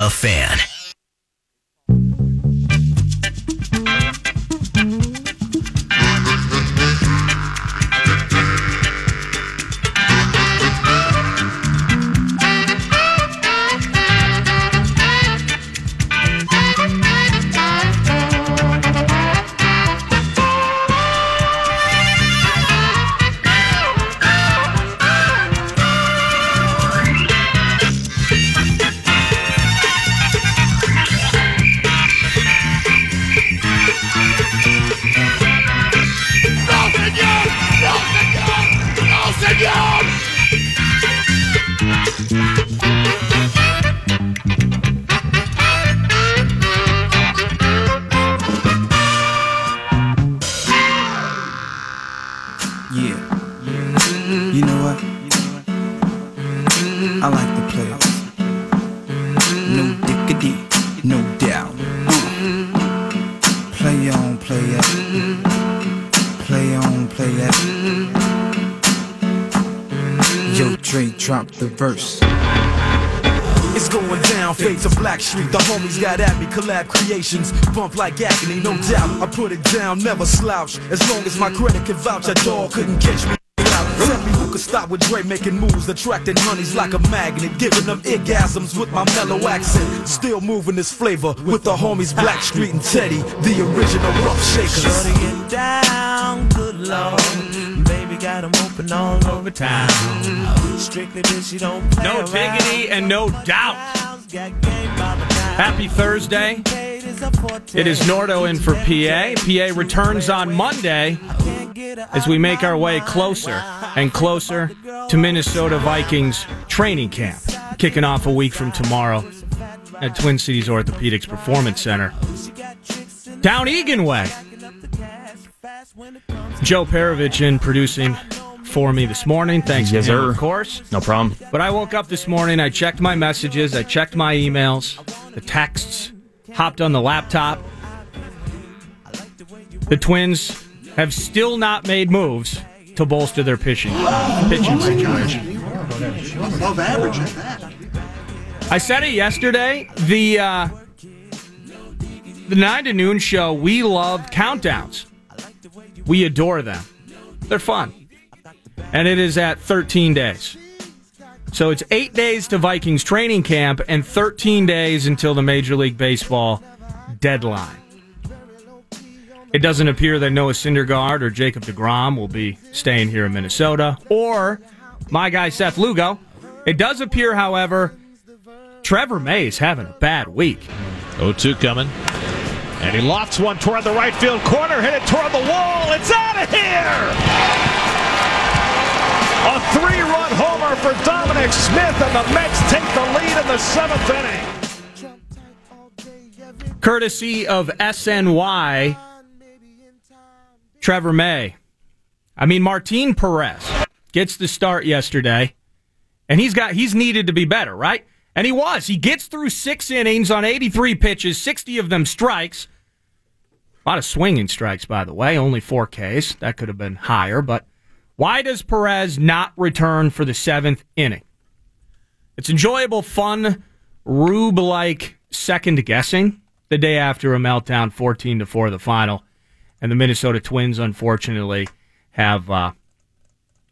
A fan. I like the players. No dickity, no doubt. Play on, play it. Play on, play it. Yo, Dre, drop the verse. It's going down, fade to Blackstreet. The homies got at me, collab creations. Bump like agony, no doubt. I put it down, never slouch. As long as my credit can vouch, a dog couldn't catch me. Could stop with Dre making moves, attracting honeys like a magnet, giving them orgasms with my mellow accent. Still moving this flavor with the homies Blackstreet and Teddy, the original rough shakers. Shorty get down, good lord. Baby got 'em open all over town. Strictly bitch, you don't play No diggity and no doubt. Happy Thursday. It is Nordo in for PA. PA returns on Monday as we make our way closer and closer to Minnesota Vikings training camp, kicking off a week from tomorrow at Twin Cities Orthopedics Performance Center. Down Eagan Way. Joe Perovich in producing for me this morning. Thanks Yes, him, sir. of course. No problem. But I woke up this morning, I checked my messages, I checked my emails, the texts, hopped on the laptop. The Twins have still not made moves to bolster their pitching pitching situation. Above average at that. I said it yesterday. The uh, the nine to noon show. We love countdowns. We adore them. They're fun, and it is at 13 days. So it's eight days to Vikings training camp and 13 days until the Major League Baseball deadline. It doesn't appear that Noah Syndergaard or Jacob DeGrom will be staying here in Minnesota, or my guy Seth Lugo. It does appear, however, Trevor May is having a bad week. 0 2 coming. And he lofts one toward the right field corner, hit it toward the wall. It's out of here! A three run homer for Dominic Smith, and the Mets take the lead in the seventh inning. Courtesy of SNY, Trevor May. I mean, Martin Perez gets the start yesterday, and he's got he's needed to be better, right? And he was. He gets through six innings on 83 pitches, 60 of them strikes. A lot of swinging strikes, by the way, only four Ks. That could have been higher, but why does Perez not return for the seventh inning? It's enjoyable, fun, Rube like second guessing the day after a meltdown, 14 to 4 the final. And the Minnesota Twins, unfortunately, have uh,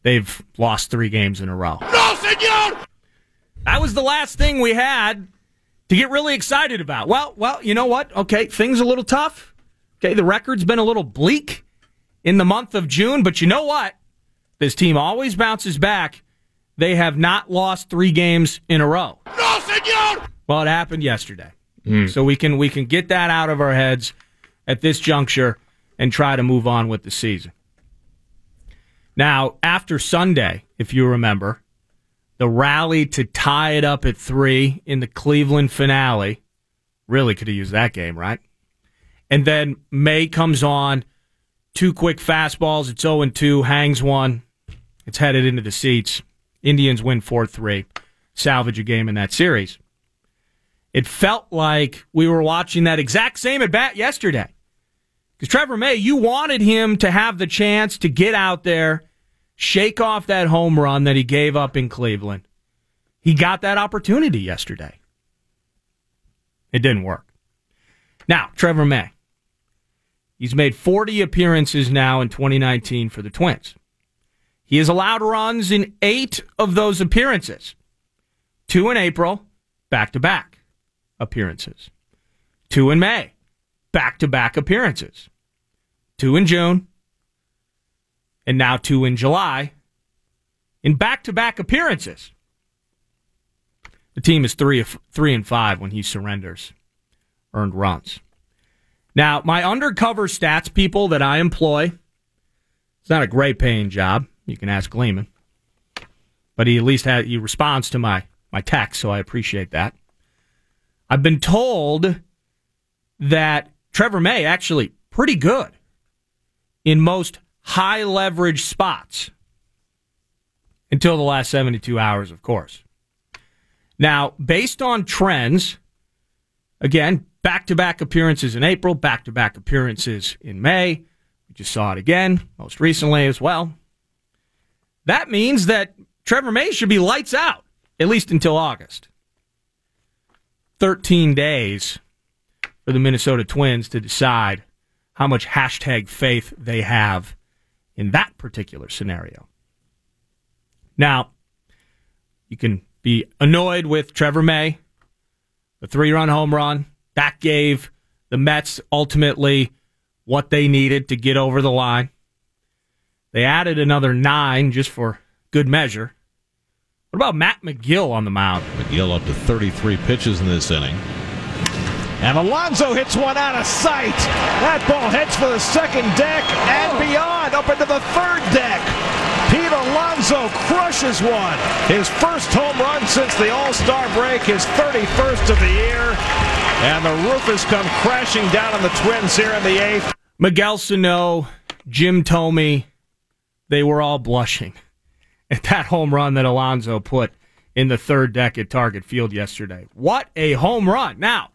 they've lost three games in a row. ¡No, señor! That was the last thing we had to get really excited about. Well, well, you know what? Okay, things a little tough. Okay, the record's been a little bleak in the month of June, but you know what? This team always bounces back. They have not lost three games in a row. No, senor! Well, it happened yesterday. Hmm. So we can we can get that out of our heads at this juncture and try to move on with the season. Now, after Sunday, if you remember, the rally to tie it up at three in the Cleveland finale, really could have used that game, right? And then May comes on, two quick fastballs. It's 0 2, hangs one. It's headed into the seats. Indians win 4 3, salvage a game in that series. It felt like we were watching that exact same at bat yesterday. Because Trevor May, you wanted him to have the chance to get out there, shake off that home run that he gave up in Cleveland. He got that opportunity yesterday. It didn't work. Now, Trevor May. He's made 40 appearances now in 2019 for the Twins. He has allowed runs in eight of those appearances. Two in April, back to back appearances. Two in May, back to back appearances. Two in June, and now two in July, in back to back appearances. The team is three, three and five when he surrenders earned runs. Now, my undercover stats people that I employ, it's not a great paying job. You can ask Gleeman. But he at least had, he responds to my, my text, so I appreciate that. I've been told that Trevor May actually pretty good in most high leverage spots until the last 72 hours, of course. Now, based on trends, again, back to back appearances in April, back to back appearances in May. We just saw it again, most recently as well. That means that Trevor May should be lights out, at least until August. 13 days for the Minnesota Twins to decide how much hashtag faith they have in that particular scenario. Now, you can be annoyed with Trevor May, the three run home run. That gave the Mets ultimately what they needed to get over the line. They added another nine just for good measure. What about Matt Magill on the mound? Magill up to 33 pitches in this inning. And Alonso hits one out of sight. That ball heads for the second deck and oh. beyond, up into the third deck. Pete Alonso crushes one. His first home run since the All Star break, his 31st of the year. And the roof has come crashing down on the Twins here in the eighth. Miguel Sano, Jim Thome, they were all blushing at that home run that Alonso put in the third deck at Target Field yesterday. What a home run. Now,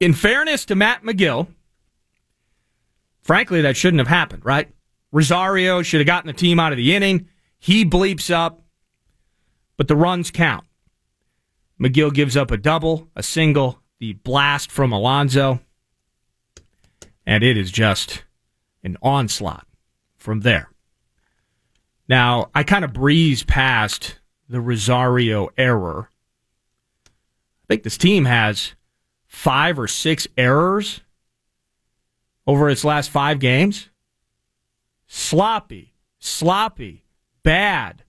in fairness to Matt Magill, frankly, that shouldn't have happened, right? Rosario should have gotten the team out of the inning. He bleeps up, but the runs count. Magill gives up a double, a single, the blast from Alonso, and it is just an onslaught from there. Now, I kind of breeze past the Rosario error. I think this team has five or six errors over its last five games. Sloppy, sloppy, bad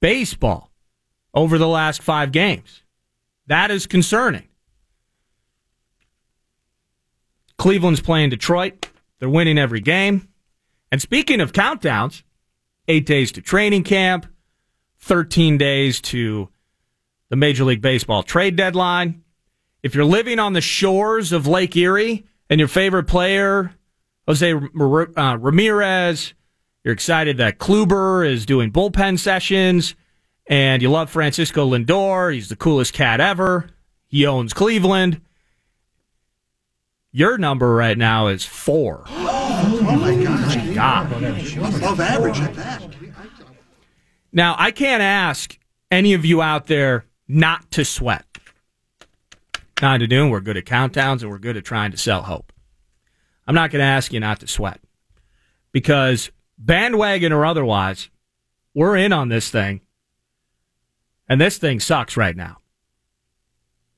baseball over the last five games. That is concerning. Cleveland's playing Detroit. They're winning every game. And speaking of countdowns, eight days to training camp, 13 days to the Major League Baseball trade deadline. If you're living on the shores of Lake Erie and your favorite player, Jose uh, Ramirez, you're excited that Kluber is doing bullpen sessions, and you love Francisco Lindor. He's the coolest cat ever. He owns Cleveland. Your number right now is four. Oh my gosh. God. Above average at that. Now, I can't ask any of you out there not to sweat. Not to do. We're good at countdowns and we're good at trying to sell hope. I'm not going to ask you not to sweat because bandwagon or otherwise, we're in on this thing. And this thing sucks right now.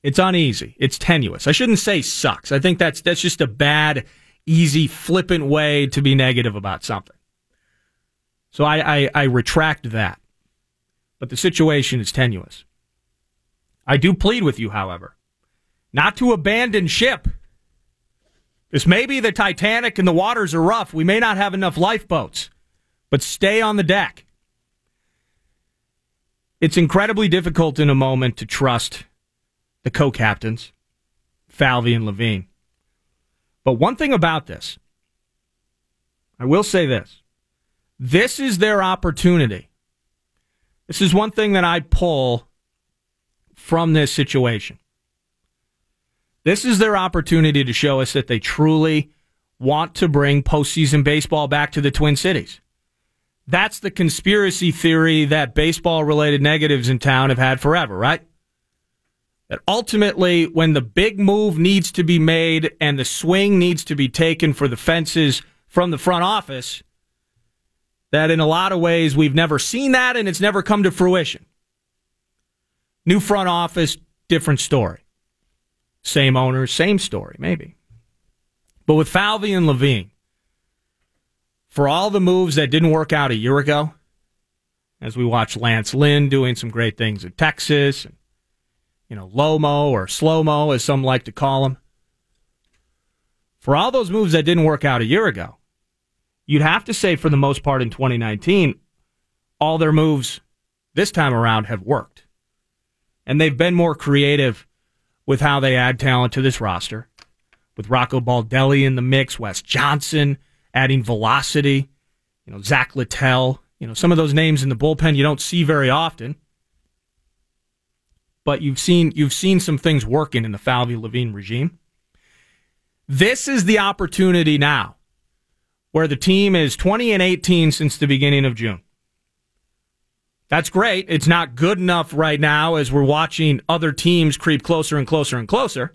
It's uneasy. It's tenuous. I shouldn't say sucks. I think that's that's just a bad, easy, flippant way to be negative about something. So I, I, I retract that. But the situation is tenuous. I do plead with you, however, not to abandon ship. This may be the Titanic and the waters are rough. We may not have enough lifeboats, but stay on the deck. It's incredibly difficult in a moment to trust the co captains, Falvey and Levine. But one thing about this, I will say this this is their opportunity. This is one thing that I pull from this situation. This is their opportunity to show us that they truly want to bring postseason baseball back to the Twin Cities. That's the conspiracy theory that baseball related negatives in town have had forever, right? That ultimately, when the big move needs to be made and the swing needs to be taken for the fences from the front office, that in a lot of ways we've never seen that and it's never come to fruition. New front office, different story. Same owners, same story, maybe. But with Falvey and Levine, for all the moves that didn't work out a year ago, as we watch Lance Lynn doing some great things in Texas, and, you know, Lomo or Slow Mo, as some like to call them. For all those moves that didn't work out a year ago, you'd have to say for the most part in 2019, all their moves this time around have worked. And they've been more creative with how they add talent to this roster. With Rocco Baldelli in the mix, Wes Johnson adding velocity, you know, Zach Littell, you know, some of those names in the bullpen you don't see very often. But you've seen you've seen some things working in the Falvey Levine regime. This is the opportunity now where the team is 20 and 18 since the beginning of June. That's great. It's not good enough right now as we're watching other teams creep closer and closer and closer.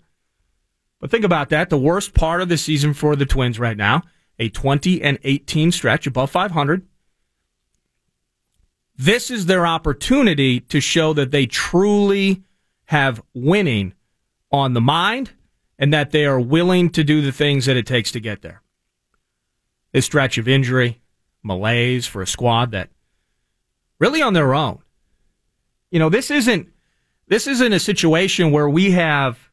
But think about that. The worst part of the season for the Twins right now, a 20 and 18 stretch above 500. This is their opportunity to show that they truly have winning on the mind and that they are willing to do the things that it takes to get there this stretch of injury, malaise for a squad that really on their own. You know, this isn't this isn't a situation where we have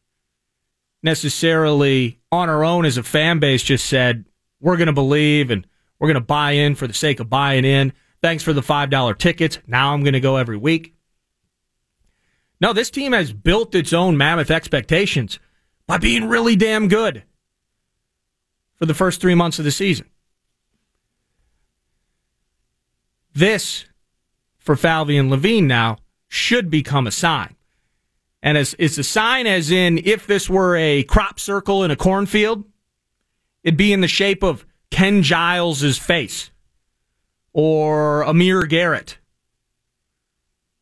necessarily on our own as a fan base just said we're going to believe and we're going to buy in for the sake of buying in. Thanks for the $5 tickets. Now I'm going to go every week. No, this team has built its own mammoth expectations by being really damn good for the first three months of the season. This, for Falvey and Levine now, should become a sign. And as, it's a sign as in if this were a crop circle in a cornfield, it'd be in the shape of Ken Giles' face or Amir Garrett.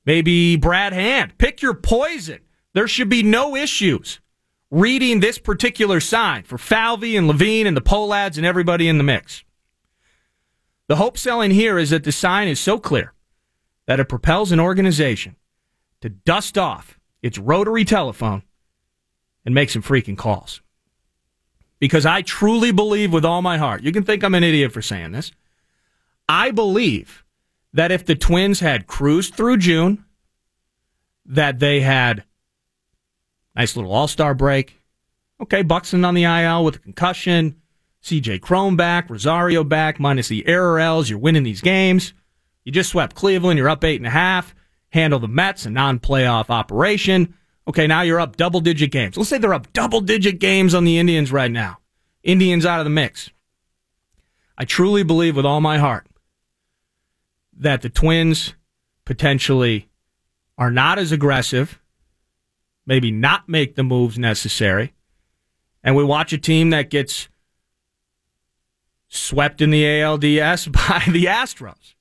Maybe Brad Hand. Pick your poison. There should be no issues reading this particular sign for Falvey and Levine and the Pohlads and everybody in the mix. The hope selling here is that the sign is so clear that it propels an organization to dust off its rotary telephone and make some freaking calls. Because I truly believe with all my heart, you can think I'm an idiot for saying this. I believe that if the Twins had cruised through June, that they had nice little all star break. Okay, Buxton on the IL with a concussion. CJ Cron back, Rosario back, minus the error L's. You're winning these games. You just swept Cleveland. You're up eight and a half. Handle the Mets, a non-playoff operation. Okay, now you're up double digit games. Let's say they're up double digit games on the Indians right now. Indians out of the mix. I truly believe with all my heart that the Twins potentially are not as aggressive, maybe not make the moves necessary, and we watch a team that gets swept in the ALDS by the Astros.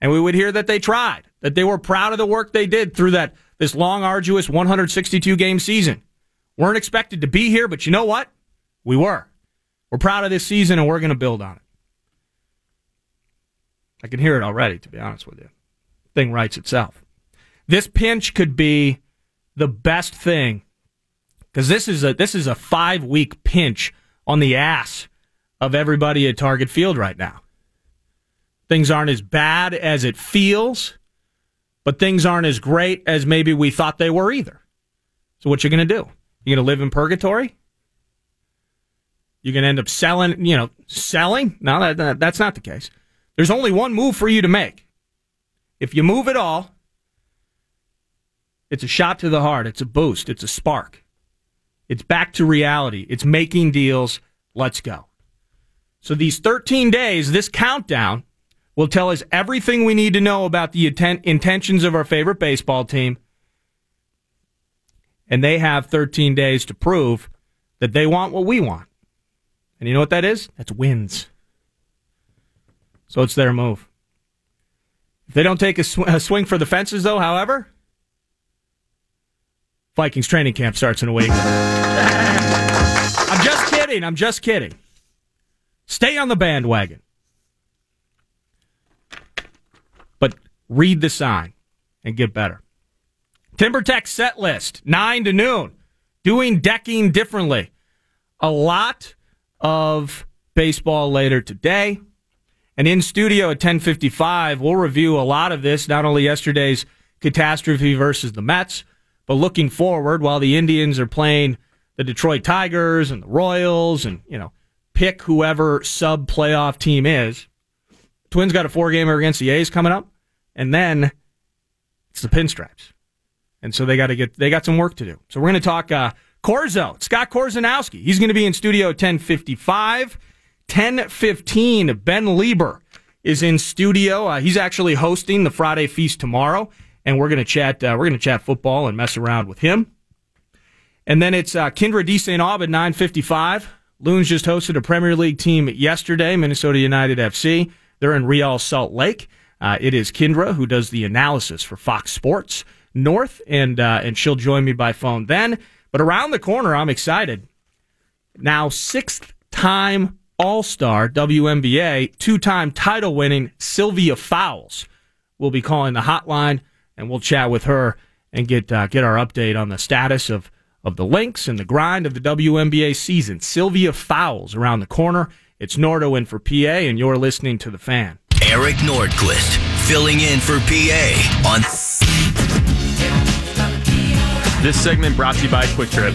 And we would hear that they tried, that they were proud of the work they did through that this long, arduous 162 game season. Weren't expected to be here, but you know what? We were. We're proud of this season and we're going to build on it. I can hear it already, to be honest with you. Thing writes itself. This pinch could be the best thing because this is a this is a five week pinch on the ass of everybody at Target Field right now. Things aren't as bad as it feels, but things aren't as great as maybe we thought they were either. So what you to do? You to live in purgatory? You're going to end up selling, you know, selling? No, that, that, that's not the case. There's only one move for you to make. If you move at all, it's a shot to the heart. It's a boost. It's a spark. It's back to reality. It's making deals. Let's go. So these 13 days, this countdown will tell us everything we need to know about the intent, intentions of our favorite baseball team. And they have 13 days to prove that they want what we want. And you know what that is? That's wins. So it's their move. If they don't take a, sw- a swing for the fences, though, however, Vikings training camp starts in a week. I'm just kidding. I'm just kidding. Stay on the bandwagon. But read the sign and get better. TimberTech set list, 9 to noon. Doing decking differently. A lot of baseball later today. And in studio at 1055, we'll review a lot of this, not only yesterday's catastrophe versus the Mets, but looking forward while the Indians are playing the Detroit Tigers and the Royals and, you know, pick whoever sub playoff team is. Twins got a four gamer against the A's coming up, and then it's the pinstripes. And so they got to get, they got some work to do. So we're going to talk, uh, Corzo, Scott Korzenowski. He's going to be in studio at 1055. 1015, Ben Leber is in studio. Uh, he's actually hosting the Friday Feast tomorrow, and we're going to chat. Uh, we're to chat football and mess around with him. And then it's uh, Kyndra de St. Aubin at 955. Loons just hosted a Premier League team yesterday, Minnesota United FC. They're in Real Salt Lake. Uh, it is Kyndra who does the analysis for Fox Sports North, and uh, and she'll join me by phone then. But around the corner, I'm excited. Now, sixth time All Star WNBA, two time title winning Sylvia Fowles will be calling the hotline, and we'll chat with her and get uh, get our update on the status of of the Lynx and the grind of the WNBA season. Sylvia Fowles around the corner. It's Nordo in for PA, and you're listening to the fan. Eric Nordquist filling in for PA on. This segment brought to you by Kwik Trip.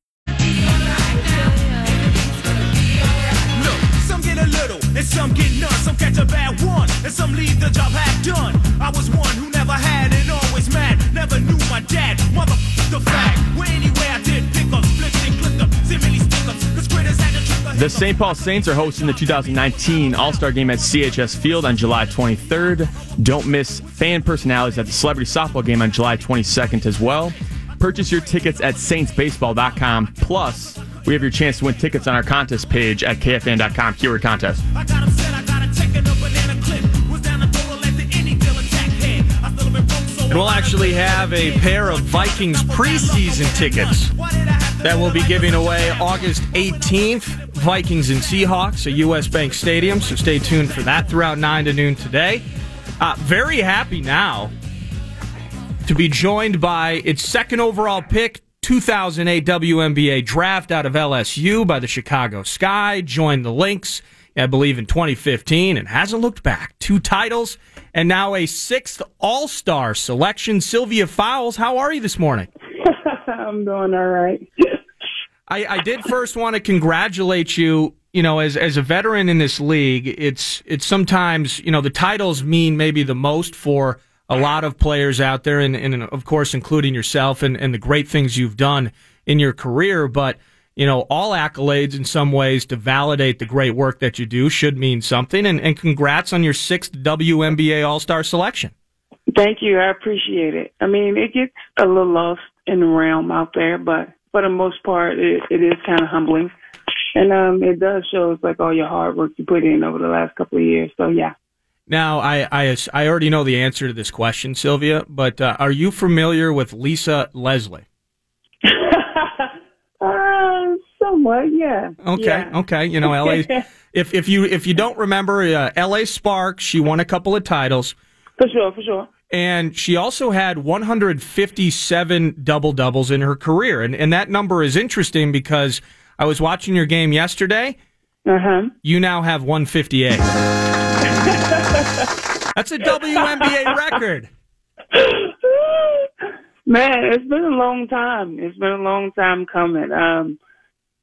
And some get none. Some catch a bad one, and some leave the job half done. I was one who never had and always mad. Never knew my dad, mother the fact. Well, anyway, I did pick up, split and click up, simile stick ups. Cause critters had to trick The St. Paul Saints are hosting the 2019 All Star Game at CHS Field on July 23rd. Don't miss fan personalities at the Celebrity Softball Game on July 22nd as well. Purchase your tickets at saintsbaseball.com. Plus, we have your chance to win tickets on our contest page at kfan.com. Keyword contest. I got upset, I got a check in a banana clip. Was down the door, let the any deal attack head. I still have been broke, so And we'll actually have a pair of Vikings preseason tickets that we'll be giving away August 18th. Vikings and Seahawks at US Bank Stadium. So stay tuned for that throughout 9 to noon today. Uh, very happy now to be joined by its second overall pick, 2008 WNBA draft out of LSU by the Chicago Sky. Joined the Lynx, I believe, in 2015 and hasn't looked back. Two titles and now a sixth All Star selection. Sylvia Fowles, how are you this morning? I'm doing all right. I, I did first want to congratulate you. You know, as as a veteran in this league, it's it's sometimes you know the titles mean maybe the most for a lot of players out there, and, and of course including yourself and, and the great things you've done in your career. But you know, all accolades in some ways to validate the great work that you do should mean something. And, and congrats on your sixth WNBA All Star selection. Thank you. I appreciate it. I mean, it gets a little lost in the realm out there, but for the most part, it, it is kind of humbling. And um, it does show like all your hard work you put in over the last couple of years. So, yeah. Now, I, I, I already know the answer to this question, Sylvia, but uh, are you familiar with Lisa Leslie? uh, somewhat, yeah. Okay, yeah. okay. You know, LA. if if you if you don't remember, uh, LA Sparks, she won a couple of titles. For sure, for sure. And she also had 157 double doubles in her career, and and that number is interesting because I was watching your game yesterday. Uh huh. You now have 158. That's a WNBA record. Man, it's been a long time. It's been a long time coming. Um,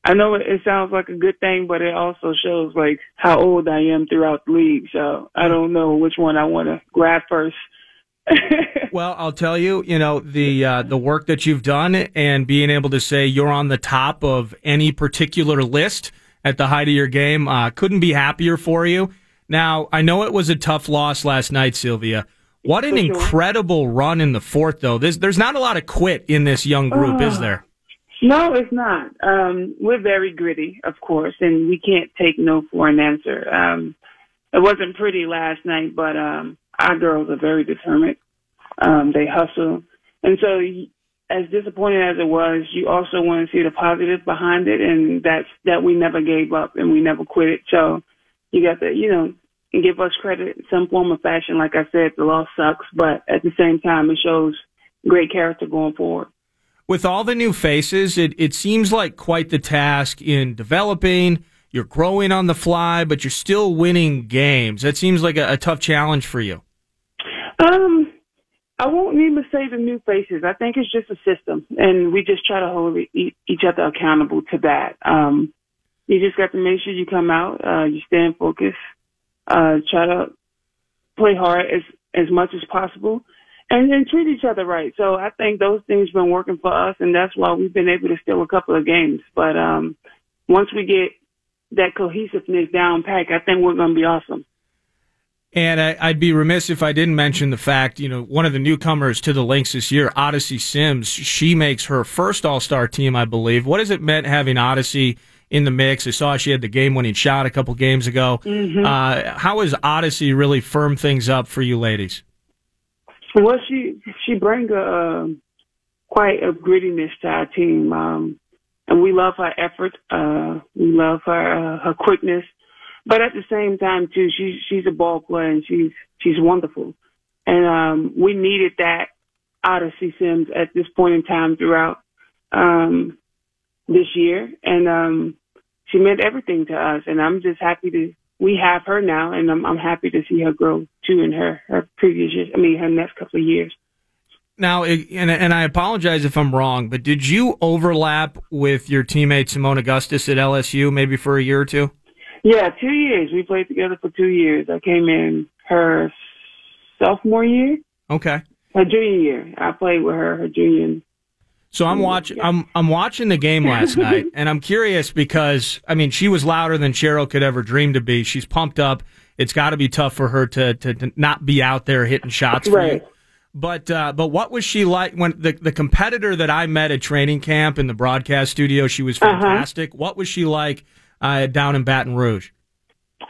I know it, it sounds like a good thing, but it also shows like how old I am throughout the league. So I don't know which one I want to grab first. well, I'll tell you, you know, the uh, the work that you've done and being able to say you're on the top of any particular list at the height of your game, uh, couldn't be happier for you. Now, I know it was a tough loss last night, Sylvia. What an incredible run in the fourth, though. There's, there's not a lot of quit in this young group, is Oh. there? No, it's not. Um, we're very gritty, of course, and we can't take no for an answer. Um, it wasn't pretty last night, but um, our girls are very determined. Um, they hustle, and so as disappointing as it was, you also want to see the positive behind it, and that's that we never gave up and we never quit it. So you got to, you know, give us credit in some form or fashion. Like I said, the loss sucks, but at the same time, it shows great character going forward. With all the new faces, it, it seems like quite the task in developing. You're growing on the fly, but you're still winning games. That seems like a, a tough challenge for you. Um, I won't even say the new faces. I think it's just a system, and we just try to hold e- each other accountable to that. Um, you just got to make sure you come out, uh, you stay in focus, uh, try to play hard as as much as possible, and then treat each other right. So I think those things been working for us, and that's why we've been able to steal a couple of games. But um, once we get that cohesiveness down pack, I think we're going to be awesome. And I, I'd be remiss if I didn't mention the fact, you know, one of the newcomers to the Lynx this year, Odyssey Sims, she makes her first All Star team, I believe. What has it meant having Odyssey in the mix? I saw she had the game winning shot a couple games ago. Mhm. Uh, how has Odyssey really firmed things up for you ladies? Well, she she brings a um, quite a grittiness to our team, um, and we love her effort. Uh, we love her uh, her quickness, but at the same time too, she's she's a ball player and she's she's wonderful, and um, we needed that Odyssey Sims at this point in time throughout um, this year, and um, she meant everything to us, and I'm just happy to we have her now, and I'm, I'm happy to see her grow too in her her previous years. I mean, her next couple of years. Now, and, and I apologize if I'm wrong, but did you overlap with your teammate Seimone Augustus at LSU maybe for a year or two? Yeah, two years. We played together for two years. I came in her sophomore year, Okay. her junior year. I played with her her junior. So I'm watching. I'm I'm watching the game last night, and I'm curious because I mean she was louder than Cheryl could ever dream to be. She's pumped up. It's got to be tough for her to, to to not be out there hitting shots for Right. you. But uh, but what was she like when the the competitor that I met at training camp in the broadcast studio? She was Uh-huh. fantastic. What was she like uh, down in Baton Rouge?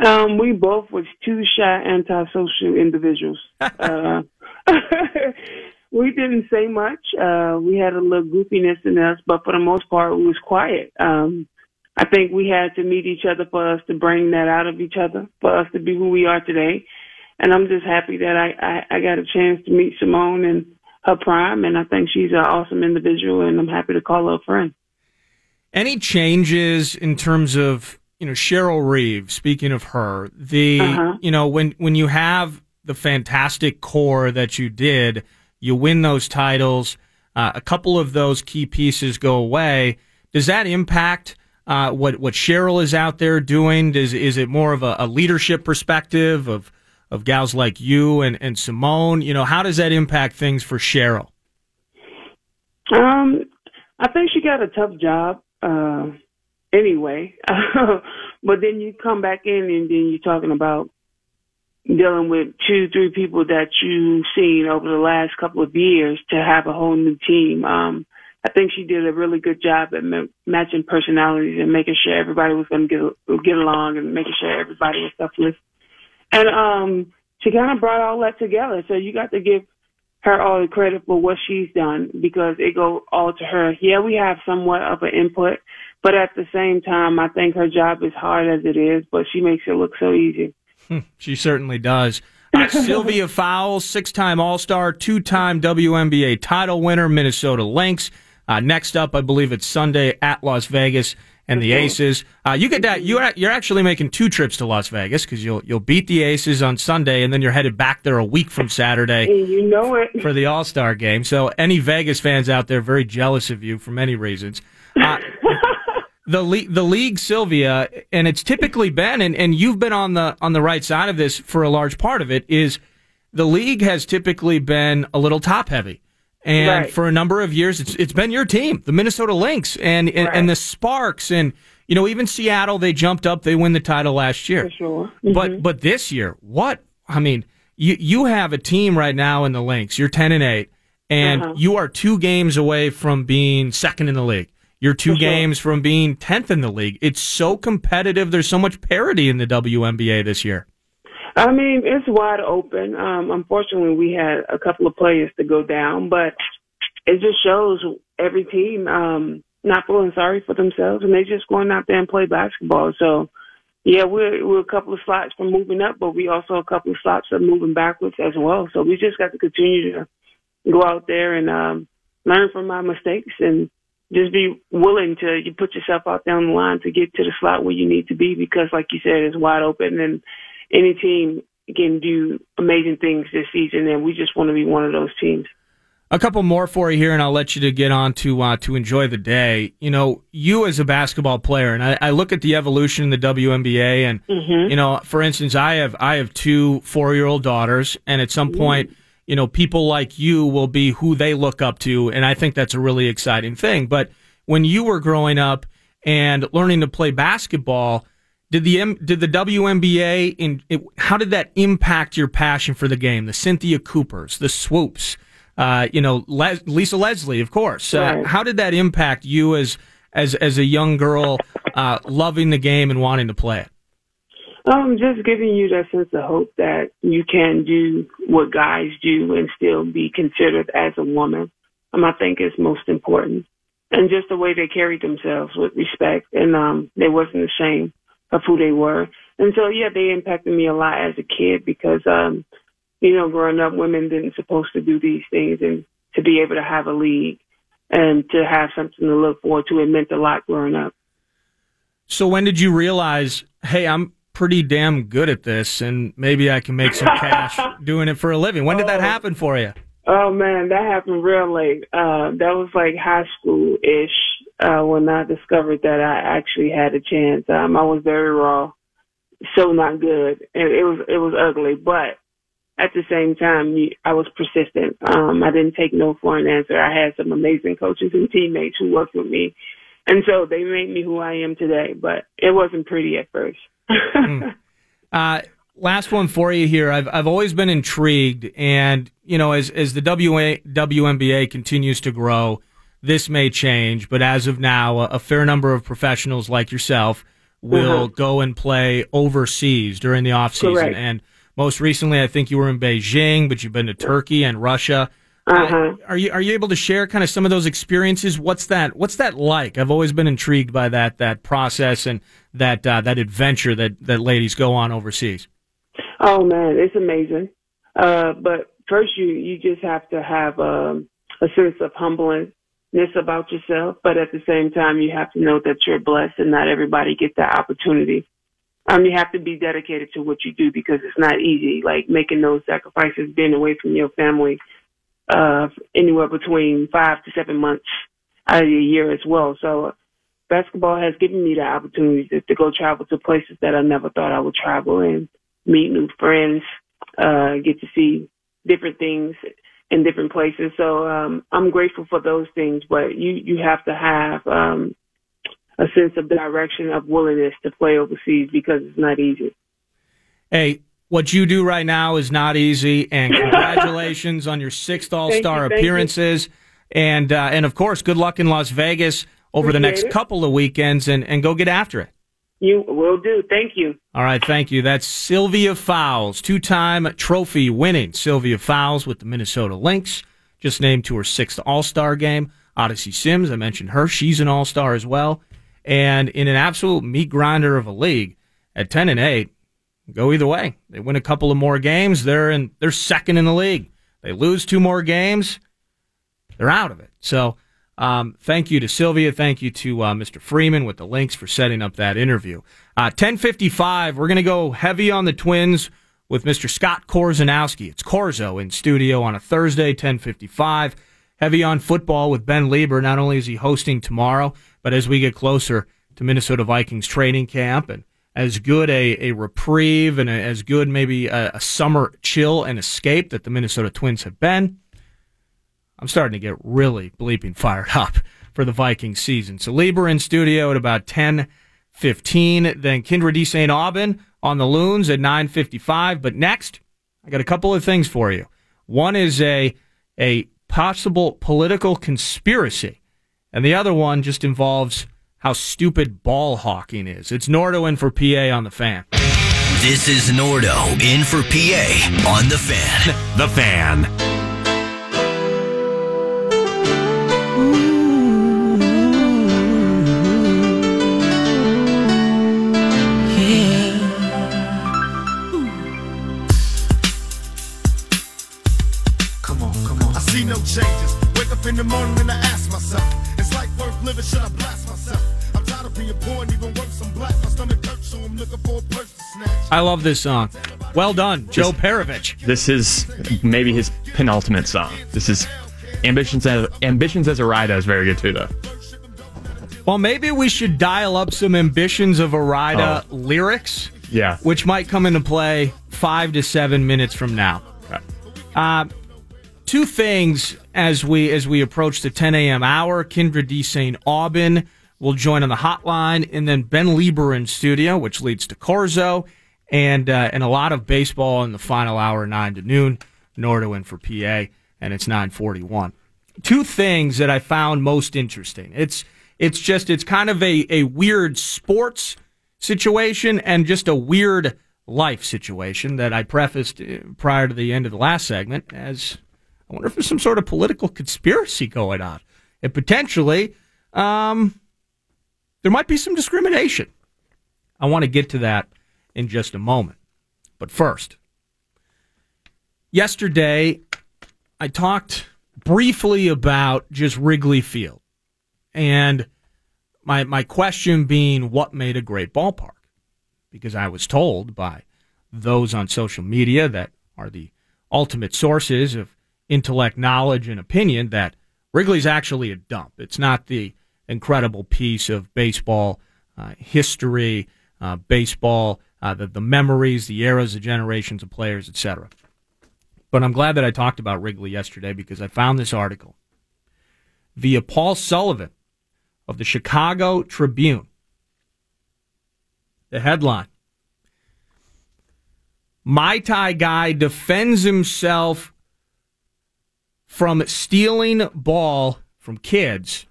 Um, we both was two shy, antisocial individuals. uh, we didn't say much. Uh, we had a little goofiness in us, but for the most part, we was quiet. Um, I think we had to meet each other for us to bring that out of each other, for us to be who we are today. And I'm just happy that I, I, I got a chance to meet Seimone in her prime, and I think she's an awesome individual, and I'm happy to call her a friend. Any changes in terms of you know Cheryl Reeve? Speaking of her, the Uh-huh. you know when when you have the fantastic core that you did. You win those titles. Uh, a couple of those key pieces go away. Does that impact uh, what what Cheryl is out there doing? Does is it more of a, a, leadership perspective of of gals like you and, and Seimone? You know, how does that impact things for Cheryl? Um, I think she got a tough job. Uh, anyway, but then you come back in and then you're talking about dealing with two, three people that you've seen over the last couple of years to have a whole new team. Um, I think she did a really good job at ma- matching personalities and making sure everybody was going to get get along and making sure everybody was selfless. And um, she kind of brought all that together. So you got to give her all the credit for what she's done because it go all to her. Yeah, we have somewhat of an input, but at the same time, I think her job is hard as it is, but she makes it look so easy. Hmm, she certainly does. Uh, Sylvia Fowles, six time All Star, two time WNBA title winner, Minnesota Lynx. Uh, next up, I believe it's Sunday at Las Vegas and the Aces. Uh, you get that. You're you're actually making two trips to Las Vegas because you'll you'll beat the Aces on Sunday, and then you're headed back there a week from Saturday. You know it for the All Star game. So any Vegas fans out there very jealous of you for many reasons. Uh, the league, the league, Sylvia, and it's typically been, and, and you've been on the on the right side of this for a large part of it. Is the league has typically been a little top heavy, and right. for a number of years, it's it's been your team, the Minnesota Lynx, and and, right. and, the Sparks, and you know even Seattle. They jumped up, they win the title last year. Sure, mm-hmm. but but this year, what I mean, you you have a team right now in the Lynx. You're ten and eight, and uh-huh. you are two games away from being second in the league. You're two sure. games from being 10th in the league. It's so competitive. There's so much parity in the WNBA this year. I mean, it's wide open. Um, unfortunately, we had a couple of players to go down, but it just shows every team um, not feeling sorry for themselves, and they just going out there and play basketball. So, yeah, we're we're a couple of slots from moving up, but we also a couple of slots of moving backwards as well. So we just got to continue to go out there and um, learn from our mistakes and just be willing to you put yourself out there on the line to get to the slot where you need to be because like you said it's wide open and any team can do amazing things this season and we just want to be one of those teams a couple more for you here, and I'll let you to get on to uh, to enjoy the day. You know, you as a basketball player, and I, I look at the evolution in the WNBA, and mm-hmm. you know, for instance, I have I have two four year old daughters, and at some point, you know, people like you will be who they look up to. And I think that's a really exciting thing. But when you were growing up and learning to play basketball, did the did the WNBA in it, how did that impact your passion for the game? The Cynthia Coopers, the Swoopes, uh, you know, Les, Lisa Leslie, of course. Uh, how did that impact you as as as a young girl, uh, loving the game and wanting to play it? Um, just giving you that sense of hope that you can do what guys do and still be considered as a woman. Um, I think is most important. And just the way they carried themselves with respect and um they wasn't ashamed of who they were. And so yeah, they impacted me a lot as a kid because um, you know, growing up women didn't supposed to do these things and to be able to have a league and to have something to look forward to, it meant a lot growing up. So when did you realize, hey, I'm pretty damn good at this, and maybe I can make some cash doing it for a living. When did that oh. happen for you? Oh man, that happened real late. Uh, that was like high school ish uh, when I discovered that I actually had a chance. Um, I was very raw, so not good, and it was it was ugly. But at the same time, I was persistent. Um, I didn't take no for an answer. I had some amazing coaches and teammates who worked with me, and so they made me who I am today. But it wasn't pretty at first mm. uh, last one for you here. I've I've always been intrigued, and you know, as as the WA, WNBA continues to grow, this may change. But as of now, a, a fair number of professionals like yourself will uh-huh. go and play overseas during the off season. And most recently, I think you were in Beijing, but you've been to Turkey and Russia. Uh-huh. Are you are you able to share kind of some of those experiences? What's that What's that like? I've always been intrigued by that that process and that uh, that adventure that that ladies go on overseas. Oh man, it's amazing. Uh, but first, you you just have to have um, a sense of humbleness about yourself, but at the same time, you have to know that you're blessed and not everybody gets that opportunity. um, you have to be dedicated to what you do because it's not easy. Like making those sacrifices, being away from your family, uh, anywhere between five to seven months out of the year as well. So basketball has given me the opportunity to, to go travel to places that I never thought I would travel and meet new friends, uh, get to see different things in different places. So, um, I'm grateful for those things, but you, you have to have, um, a sense of direction of willingness to play overseas because it's not easy. Hey, what you do right now is not easy, and congratulations on your sixth All Star appearances, and uh, and of course, good luck in Las Vegas over the next it. couple of weekends, and and go get after it. You will do. Thank you. All right, thank you. That's Sylvia Fowles, two time trophy winning Sylvia Fowles with the Minnesota Lynx, just named to her sixth All Star game. Odyssey Sims, I mentioned her. She's an All Star as well. And in an absolute meat grinder of a league at 10 and 8, go either way. They win a couple of more games, they're in, they're second in the league. They lose two more games, they're out of it. So, um, thank you to Sylvia. Thank you to uh, Mr. Freeman with the Lynx for setting up that interview. Uh, 1055, we're going to go heavy on the Twins with Mr. Scott Korzenowski. It's Corzo in studio on a Thursday, 1055. Heavy on football with Ben Leber. Not only is he hosting tomorrow, but as we get closer to Minnesota Vikings training camp and as good a, a reprieve and a, as good maybe a, a summer chill and escape that the Minnesota Twins have been, I'm starting to get really bleeping fired up for the Vikings season. So Leber in studio at about 10:15, then Kyndra de St. Aubin on the Loons at 9:55. But next, I got a couple of things for you. One is a a possible political conspiracy, and the other one just involves how stupid ball hawking is. It's Nordo in for PA on the fan. This is Nordo in for PA on The Fan. The Fan. Come on, come on. I see no changes. Wake up in the morning and I ask myself, is life worth living? Should I blast I love this song. Well done, Joe Perovich. This is maybe his penultimate song. This is Ambitions as Ambitionz Az a Ridah is very good too, though. Well, maybe we should dial up some ambitions of Arida lyrics, Yeah. which might come into play five to seven minutes from now. Uh, two things as we as we approach the 10 a.m. hour. Kyndra de St. Aubin will join on the hotline, and then Ben Leber in studio, which leads to Corzo, and uh, and a lot of baseball in the final hour, nine to noon. Nordo in for PA, and it's 9:41. Two things that I found most interesting. It's it's just it's kind of a a weird sports situation and just a weird life situation that I prefaced uh, prior to the end of the last segment as I wonder if there's some sort of political conspiracy going on. And potentially, um, there might be some discrimination. I want to get to that in just a moment. But first, yesterday, I talked briefly about just Wrigley Field. And my, my question being, what made a great ballpark? Because I was told by those on social media that are the ultimate sources of intellect, knowledge, and opinion that Wrigley's actually a dump. It's not the incredible piece of baseball uh, history, uh, baseball, uh, the, the memories, the eras, the generations of players, etc. But I'm glad that I talked about Wrigley yesterday because I found this article via Paul Sullivan of the Chicago Tribune. The headline Mai Tai guy defends himself from stealing ball from kids.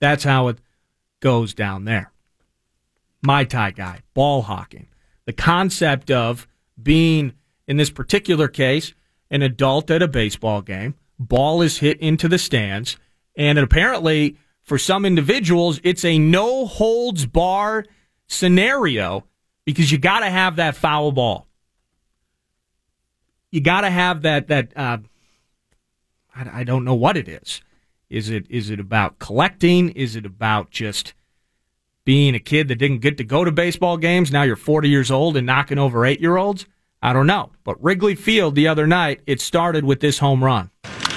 That's how it goes down there. Mai Tai guy, ball hawking. The concept of being, in this particular case, an adult at a baseball game, ball is hit into the stands, and apparently for some individuals, it's a no holds bar scenario because you got to have that foul ball. You got to have that that uh, I, I don't know what it is. Is it is it about collecting? Is it about just being a kid that didn't get to go to baseball games. Now you're 40 years old and knocking over eight year olds. I don't know. But Wrigley Field the other night, it started with this home run.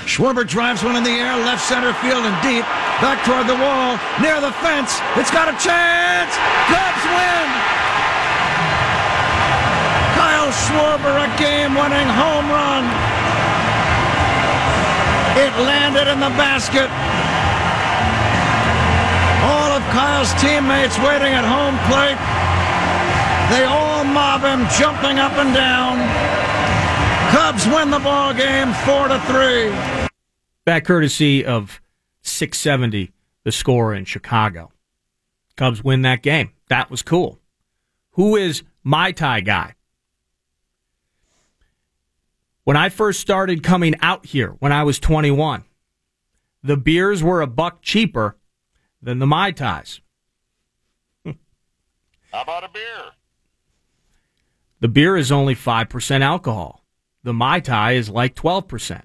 Schwarber drives one in the air, left center field and deep, back toward the wall, near the fence. It's got a chance. Cubs win. Kyle Schwarber, a game-winning home run. It landed in the basket. Kyle's teammates waiting at home plate. They all mob him, jumping up and down. Cubs win the ball game four to three. That courtesy of 670, the score in Chicago. Cubs win that game. That was cool. Who is Mai Tai guy? When I first started coming out here when I was 21, the beers were a buck cheaper than the Mai Tais. How about a beer? The beer is only 5% alcohol. The Mai Tai is like 12%.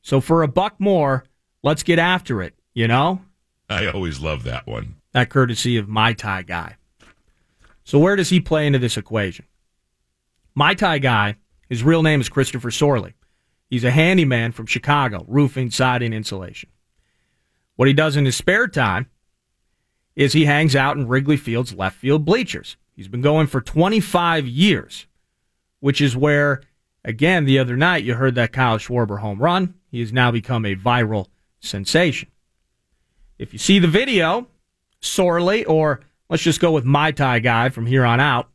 So for a buck more, let's get after it, you know? I always love that one. That courtesy of Mai Tai Guy. So where does he play into this equation? Mai Tai Guy, his real name is Christopher Sorley. He's a handyman from Chicago, roofing, siding, insulation. What he does in his spare time is he hangs out in Wrigley Field's left field bleachers. He's been going for 25 years, which is where, again, the other night you heard that Kyle Schwarber home run. He has now become a viral sensation. If you see the video, Sorley, or let's just go with Mai Tai guy from here on out,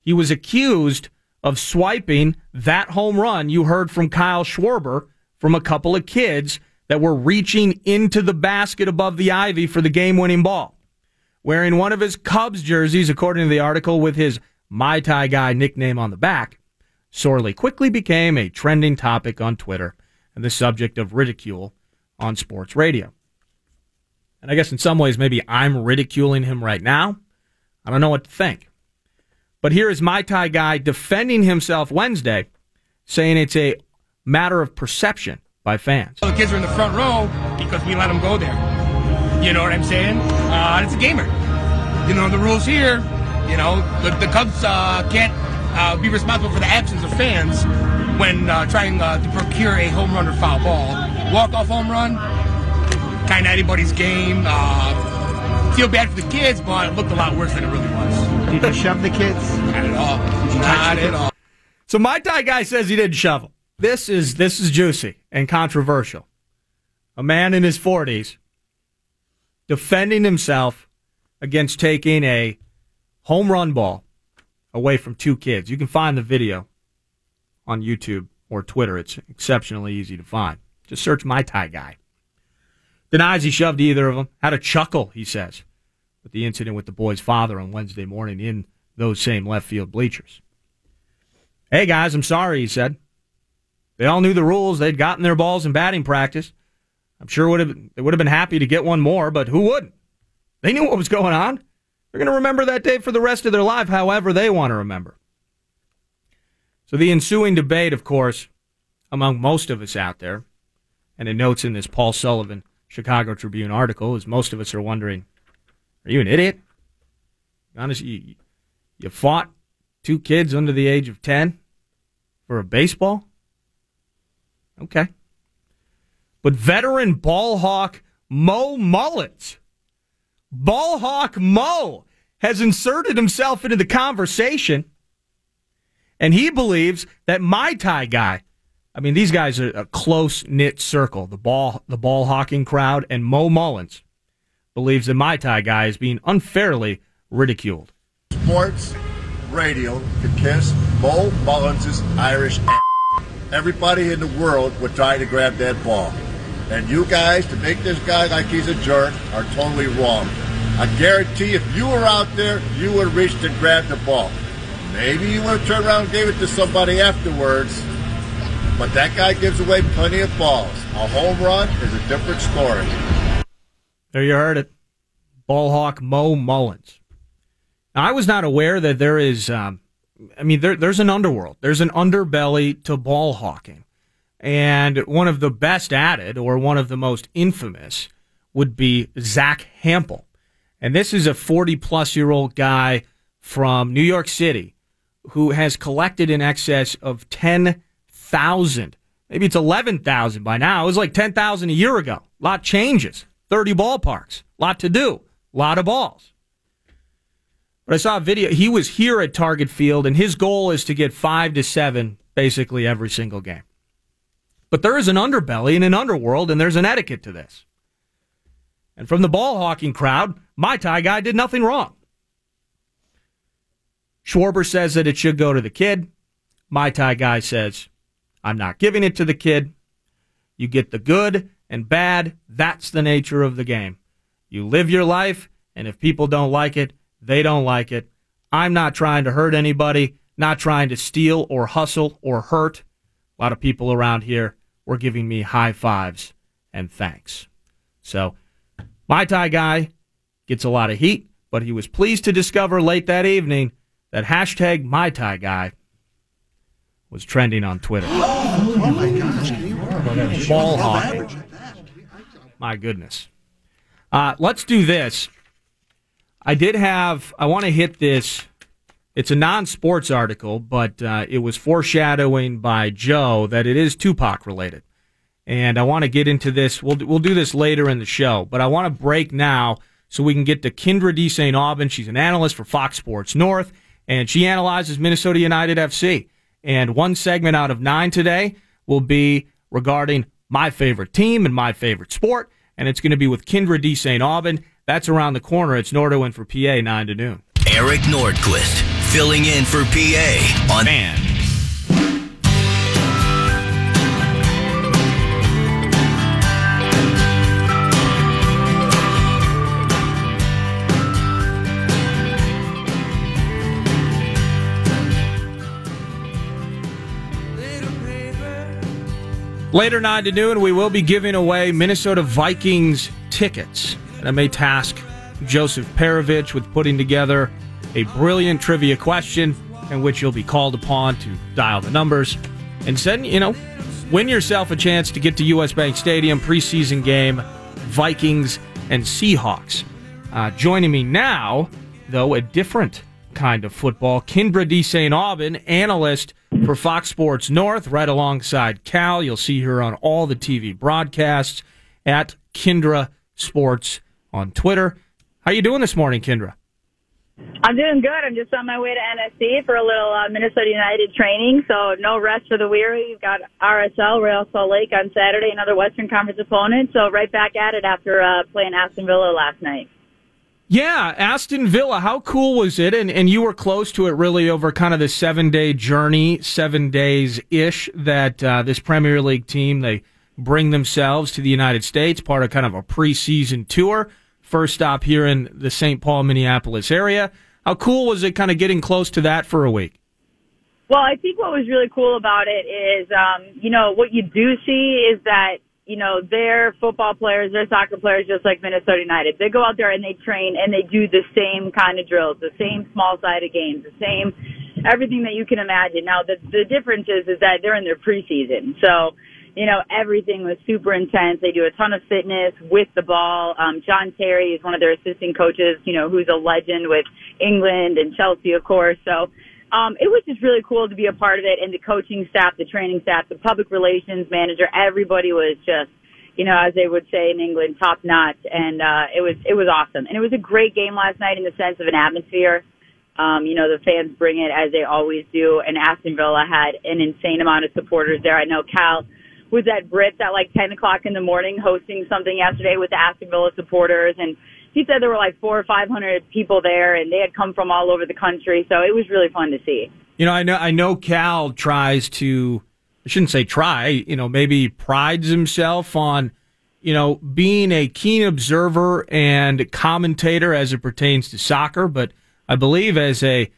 he was accused of swiping that home run you heard from Kyle Schwarber from a couple of kids that were reaching into the basket above the ivy for the game winning ball. Wearing one of his Cubs jerseys, according to the article, with his Mai Tai Guy nickname on the back, Sorley quickly became a trending topic on Twitter and the subject of ridicule on sports radio. And I guess in some ways, maybe I'm ridiculing him right now. I don't know what to think. But here is Mai Tai guy defending himself Wednesday, saying it's a matter of perception by fans. The kids are in the front row because we let them go there. You know what I'm saying? Uh, it's a gamer. You know the rules here. You know the, the Cubs uh, can't uh, be responsible for the absence of fans when uh, trying uh, to procure a home run or foul ball. Walk off home run, kind of anybody's game. Uh, feel bad for the kids, but it looked a lot worse than it really was. Did you shove the kids? Not at all. Not at all. So Mai Tai guy says he didn't shovel. This is this is juicy and controversial. A man in his forties defending himself against taking a home run ball away from two kids. You can find the video on YouTube or Twitter. It's exceptionally easy to find. Just search Mai Tai guy. Denies he shoved either of them. Had a chuckle, he says, with the incident with the boy's father on Wednesday morning in those same left field bleachers. Hey guys, I'm sorry, he said. They all knew the rules. They'd gotten their balls in batting practice. I'm sure would have they would have been happy to get one more, but who wouldn't? They knew what was going on. They're going to remember that day for the rest of their life, however they want to remember. So the ensuing debate, of course, among most of us out there, and it notes in this Paul Sullivan Chicago Tribune article, is most of us are wondering, are you an idiot? Honestly, you, you fought two kids under the age of 10 for a baseball? Okay. But veteran ball hawk Moe Mullins, ball hawk Moe, has inserted himself into the conversation, and he believes that Mai Tai guy. I mean, these guys are a close knit circle. The ball, the ball hawking crowd, and Moe Mullins believes that Mai Tai guy is being unfairly ridiculed. Sports radio could kiss Moe Mullins' Irish ass. Everybody in the world would try to grab that ball. And you guys, to make this guy like he's a jerk, are totally wrong. I guarantee if you were out there, you would reached and grabbed the ball. Maybe you would have turned around and gave it to somebody afterwards, but that guy gives away plenty of balls. A home run is a different story. There you heard it. Ball hawk Moe Mullins. Now, I was not aware that there is, um, I mean, there, there's an underworld. There's an underbelly to ball hawking. And one of the best at it, or one of the most infamous, would be Zack Hample. And this is a 40 plus year old guy from New York City who has collected in excess of 10,000. Maybe it's 11,000 by now. It was like 10,000 a year ago. A lot changes. 30 ballparks. A lot to do. A lot of balls. But I saw a video. He was here at Target Field, and his goal is to get five to seven basically every single game. But there is an underbelly and an underworld, and there's an etiquette to this. And from the ball hawking crowd, Mai Tai guy did nothing wrong. Schwarber says that it should go to the kid. My tie guy says, I'm not giving it to the kid. You get the good and bad. That's the nature of the game. You live your life, and if people don't like it, they don't like it. I'm not trying to hurt anybody, not trying to steal or hustle or hurt. A lot of people around here were giving me high fives and thanks. So, Mai Tai guy gets a lot of heat, but he was pleased to discover late that evening that hashtag Mai Tai guy was trending on Twitter. Oh my gosh, Ball average. My goodness. Uh, let's do this. I did have, I want to hit this. It's a non sports article, but uh, it was foreshadowing by Joe that it is Tupac related. And I want to get into this. We'll, we'll do this later in the show, but I want to break now so we can get to Kyndra de St. Aubin. She's an analyst for Fox Sports North, and she analyzes Minnesota United FC. And one segment out of nine today will be regarding my favorite team and my favorite sport, and it's going to be with Kyndra de St. Aubin. That's around the corner. It's Nordo in for PA, 9 to noon. Eric Nordquist filling in for PA on Man. Later, 9 to noon, we will be giving away Minnesota Vikings tickets. And I may task Joseph Perovich with putting together a brilliant trivia question in which you'll be called upon to dial the numbers and send, you know, win yourself a chance to get to U.S. Bank Stadium preseason game, Vikings and Seahawks. Uh, joining me now, though, a different kind of football, Kyndra de St. Aubin, analyst for Fox Sports North, right alongside Cal. You'll see her on all the TV broadcasts at Kendra Sports on Twitter. How you doing this morning, Kyndra? I'm doing good. I'm just on my way to NSC for a little uh, Minnesota United training, so no rest for the weary. We've got RSL, Real Salt Lake on Saturday, another Western Conference opponent, so right back at it after uh, playing Aston Villa last night. Yeah, Aston Villa. How cool was it? And and you were close to it really over kind of the seven day journey, seven days ish that uh, this Premier League team they bring themselves to the United States, part of kind of a preseason tour. First stop here in the St. Paul, Minneapolis area. How cool was it kind of getting close to that for a week? Well, I think what was really cool about it is, um, you know, what you do see is that, you know, they're football players, they're soccer players, just like Minnesota United. They go out there and they train and they do the same kind of drills, the same small sided games, the same everything that you can imagine. Now, the the difference is is that they're in their preseason, so you know everything was super intense. They do a ton of fitness with the ball. Um, John Terry is one of their assistant coaches, you know, who's a legend with England and Chelsea, of course. So um, it was just really cool to be a part of it. And the coaching staff, the training staff, the public relations manager, everybody was just, you know, as they would say in England, top notch. And, uh, it was, it was awesome. And it was a great game last night in the sense of an atmosphere. Um, you know, the fans bring it as they always do. And Aston Villa had an insane amount of supporters there. I know Cal was at Brits at like 10 o'clock in the morning hosting something yesterday with the Aston Villa supporters. And he said there were like four or 500 people there and they had come from all over the country. So it was really fun to see. You know, I know I know Cal tries to I shouldn't say try, you know, maybe prides himself on, you know, being a keen observer and commentator as it pertains to soccer, but I believe as a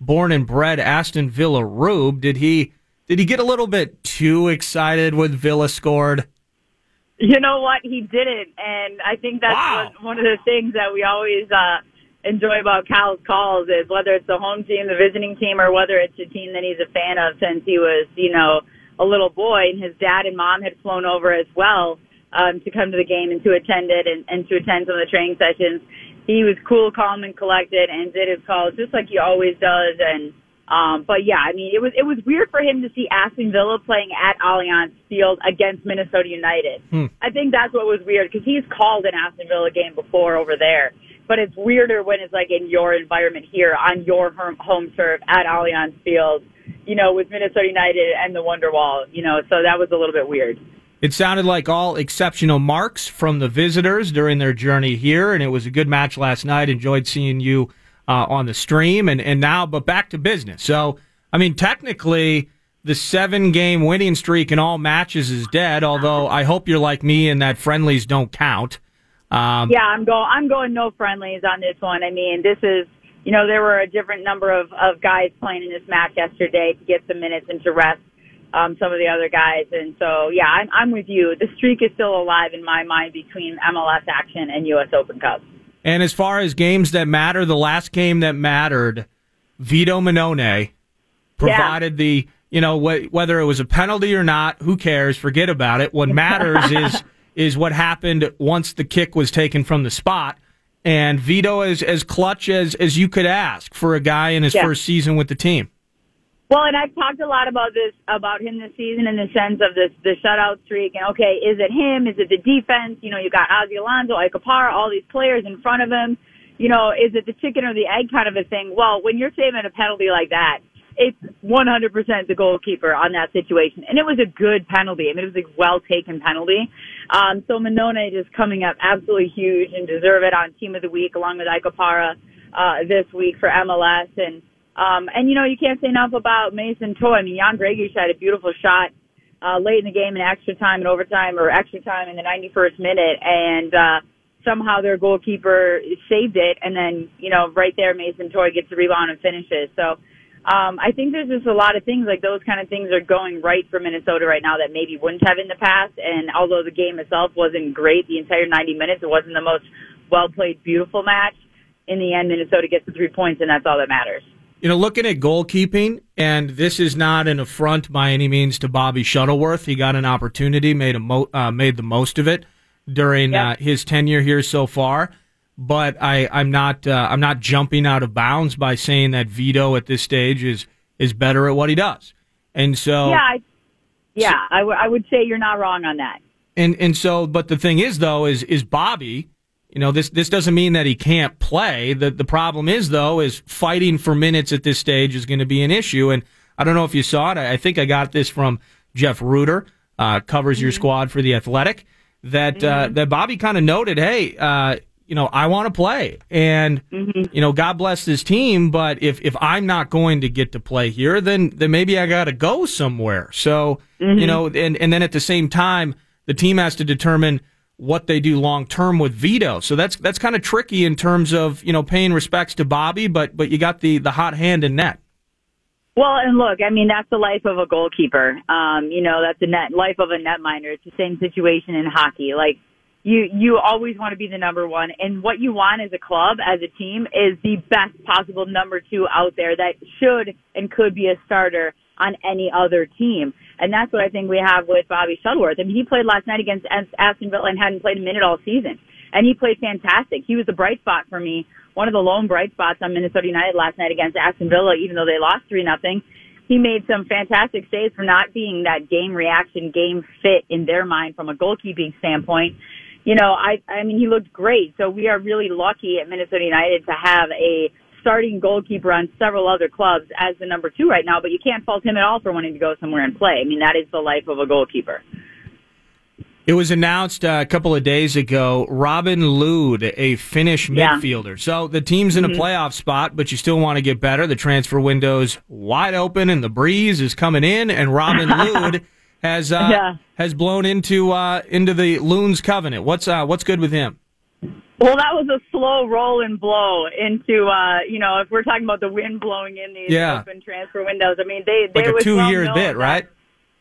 born and bred Aston Villa Rube, did he did he get a little bit too excited when Villa scored? You know what? He didn't, and I think that's Wow. one, one of the things that we always uh, enjoy about Cal's calls is whether it's the home team, the visiting team, or whether it's a team that he's a fan of since he was, you know, a little boy, and his dad and mom had flown over as well um, to come to the game and to attend it and, and to attend some of the training sessions. He was cool, calm, and collected, and did his calls just like he always does. And um, but yeah, I mean, it was it was weird for him to see Aston Villa playing at Allianz Field against Minnesota United. Hmm. I think that's what was weird because he's called an Aston Villa game before over there. But it's weirder when it's like in your environment here on your home home turf at Allianz Field, you know, with Minnesota United and the Wonderwall, you know, so that was a little bit weird. It sounded like all exceptional marks from the visitors during their journey here, and it was a good match last night. Enjoyed seeing you uh, on the stream, and, and now, but back to business. So, I mean, technically, the seven game winning streak in all matches is dead, although I hope you're like me and that friendlies don't count. Um, yeah, I'm going. I'm going no friendlies on this one. I mean, this is you know there were a different number of of guys playing in this match yesterday to get some minutes and to rest um, some of the other guys, and so yeah, I'm I'm with you. The streak is still alive in my mind between MLS action and U.S. Open Cup. And as far as games that matter, the last game that mattered, Vito Mannone provided the you know wh- whether it was a penalty or not, who cares? Forget about it. What matters is is what happened once the kick was taken from the spot. And Vito is as clutch as as you could ask for a guy in his Yeah. first season with the team. Well, and I've talked a lot about this about him this season in the sense of this the shutout streak. And okay, is it him? Is it the defense? You know, you got Ozzie Alonso, Ike Opara, all these players in front of him. You know, is it the chicken or the egg kind of a thing? Well, when you're saving a penalty like that, it's 100% the goalkeeper on that situation, and it was a good penalty. I mean, it was a well taken penalty. Um, so Mannone just coming up absolutely huge and deserve it on Team of the Week along with Ike Opara uh, this week for MLS and. Um, and you know, you can't say enough about Mason Toye. I mean, Ján Greguš had a beautiful shot, uh, late in the game in extra time and overtime or extra time in the 91st minute and, uh, somehow their goalkeeper saved it. And then, you know, right there, Mason Toye gets the rebound and finishes. So, um, I think there's just a lot of things like those kind of things are going right for Minnesota right now that maybe wouldn't have in the past. And although the game itself wasn't great, the entire 90 minutes, it wasn't the most well played, beautiful match. In the end, Minnesota gets the three points, and that's all that matters. You know, looking at goalkeeping, and this is not an affront by any means to Bobby Shuttleworth. He got an opportunity, made a mo- uh, made the most of it during uh, his tenure here so far. But I, I'm not uh, I'm not jumping out of bounds by saying that Vito at this stage is is better at what he does. And so yeah, I, yeah, I, w- I would say you're not wrong on that. and and so, but the thing is, though, is is Bobby. You know, this this doesn't mean that he can't play. The the problem is, though, is fighting for minutes at this stage is going to be an issue. And I don't know if you saw it. I think I got this from Jeff Rueter, uh, covers your squad for the Athletic. That uh, that Bobby kind of noted, hey, uh, you know, I want to play, and you know, God bless this team. But if if I'm not going to get to play here, then then maybe I got to go somewhere. So you know, and and then at the same time, the team has to determine what they do long term with Vito. So that's that's kind of tricky in terms of you know paying respects to Bobby, but but you got the the hot hand in net. Well, and look, I mean, that's the life of a goalkeeper. Um, you know, that's the net life of a net netminder. It's the same situation in hockey. Like, you, you always want to be the number one. And what you want as a club, as a team, is the best possible number two out there that should and could be a starter on any other team. And that's what I think we have with Bobby Shuttleworth. I mean, he played last night against Aston Villa and hadn't played a minute all season. And he played fantastic. He was a bright spot for me one of the lone bright spots on Minnesota United last night against Aston Villa, even though they lost three nothing. He made some fantastic saves for not being that game reaction, game fit in their mind from a goalkeeping standpoint. You know, I I mean he looked great. So we are really lucky at Minnesota United to have a starting goalkeeper on several other clubs as the number two right now, but you can't fault him at all for wanting to go somewhere and play. I mean, that is the life of a goalkeeper. It was announced uh, a couple of days ago. Robin Lod, a Finnish Yeah. midfielder. So the team's in a Mhm. playoff spot, but you still want to get better. The transfer window's wide open, and the breeze is coming in. And Robin Lod has uh, Yeah. has blown into uh, into the Loons covenant. What's uh, what's good with him? Well, that was a slow roll and blow into, uh, you know, if we're talking about the wind blowing in these Yeah. open transfer windows. I mean, they, they Like a was two well year right?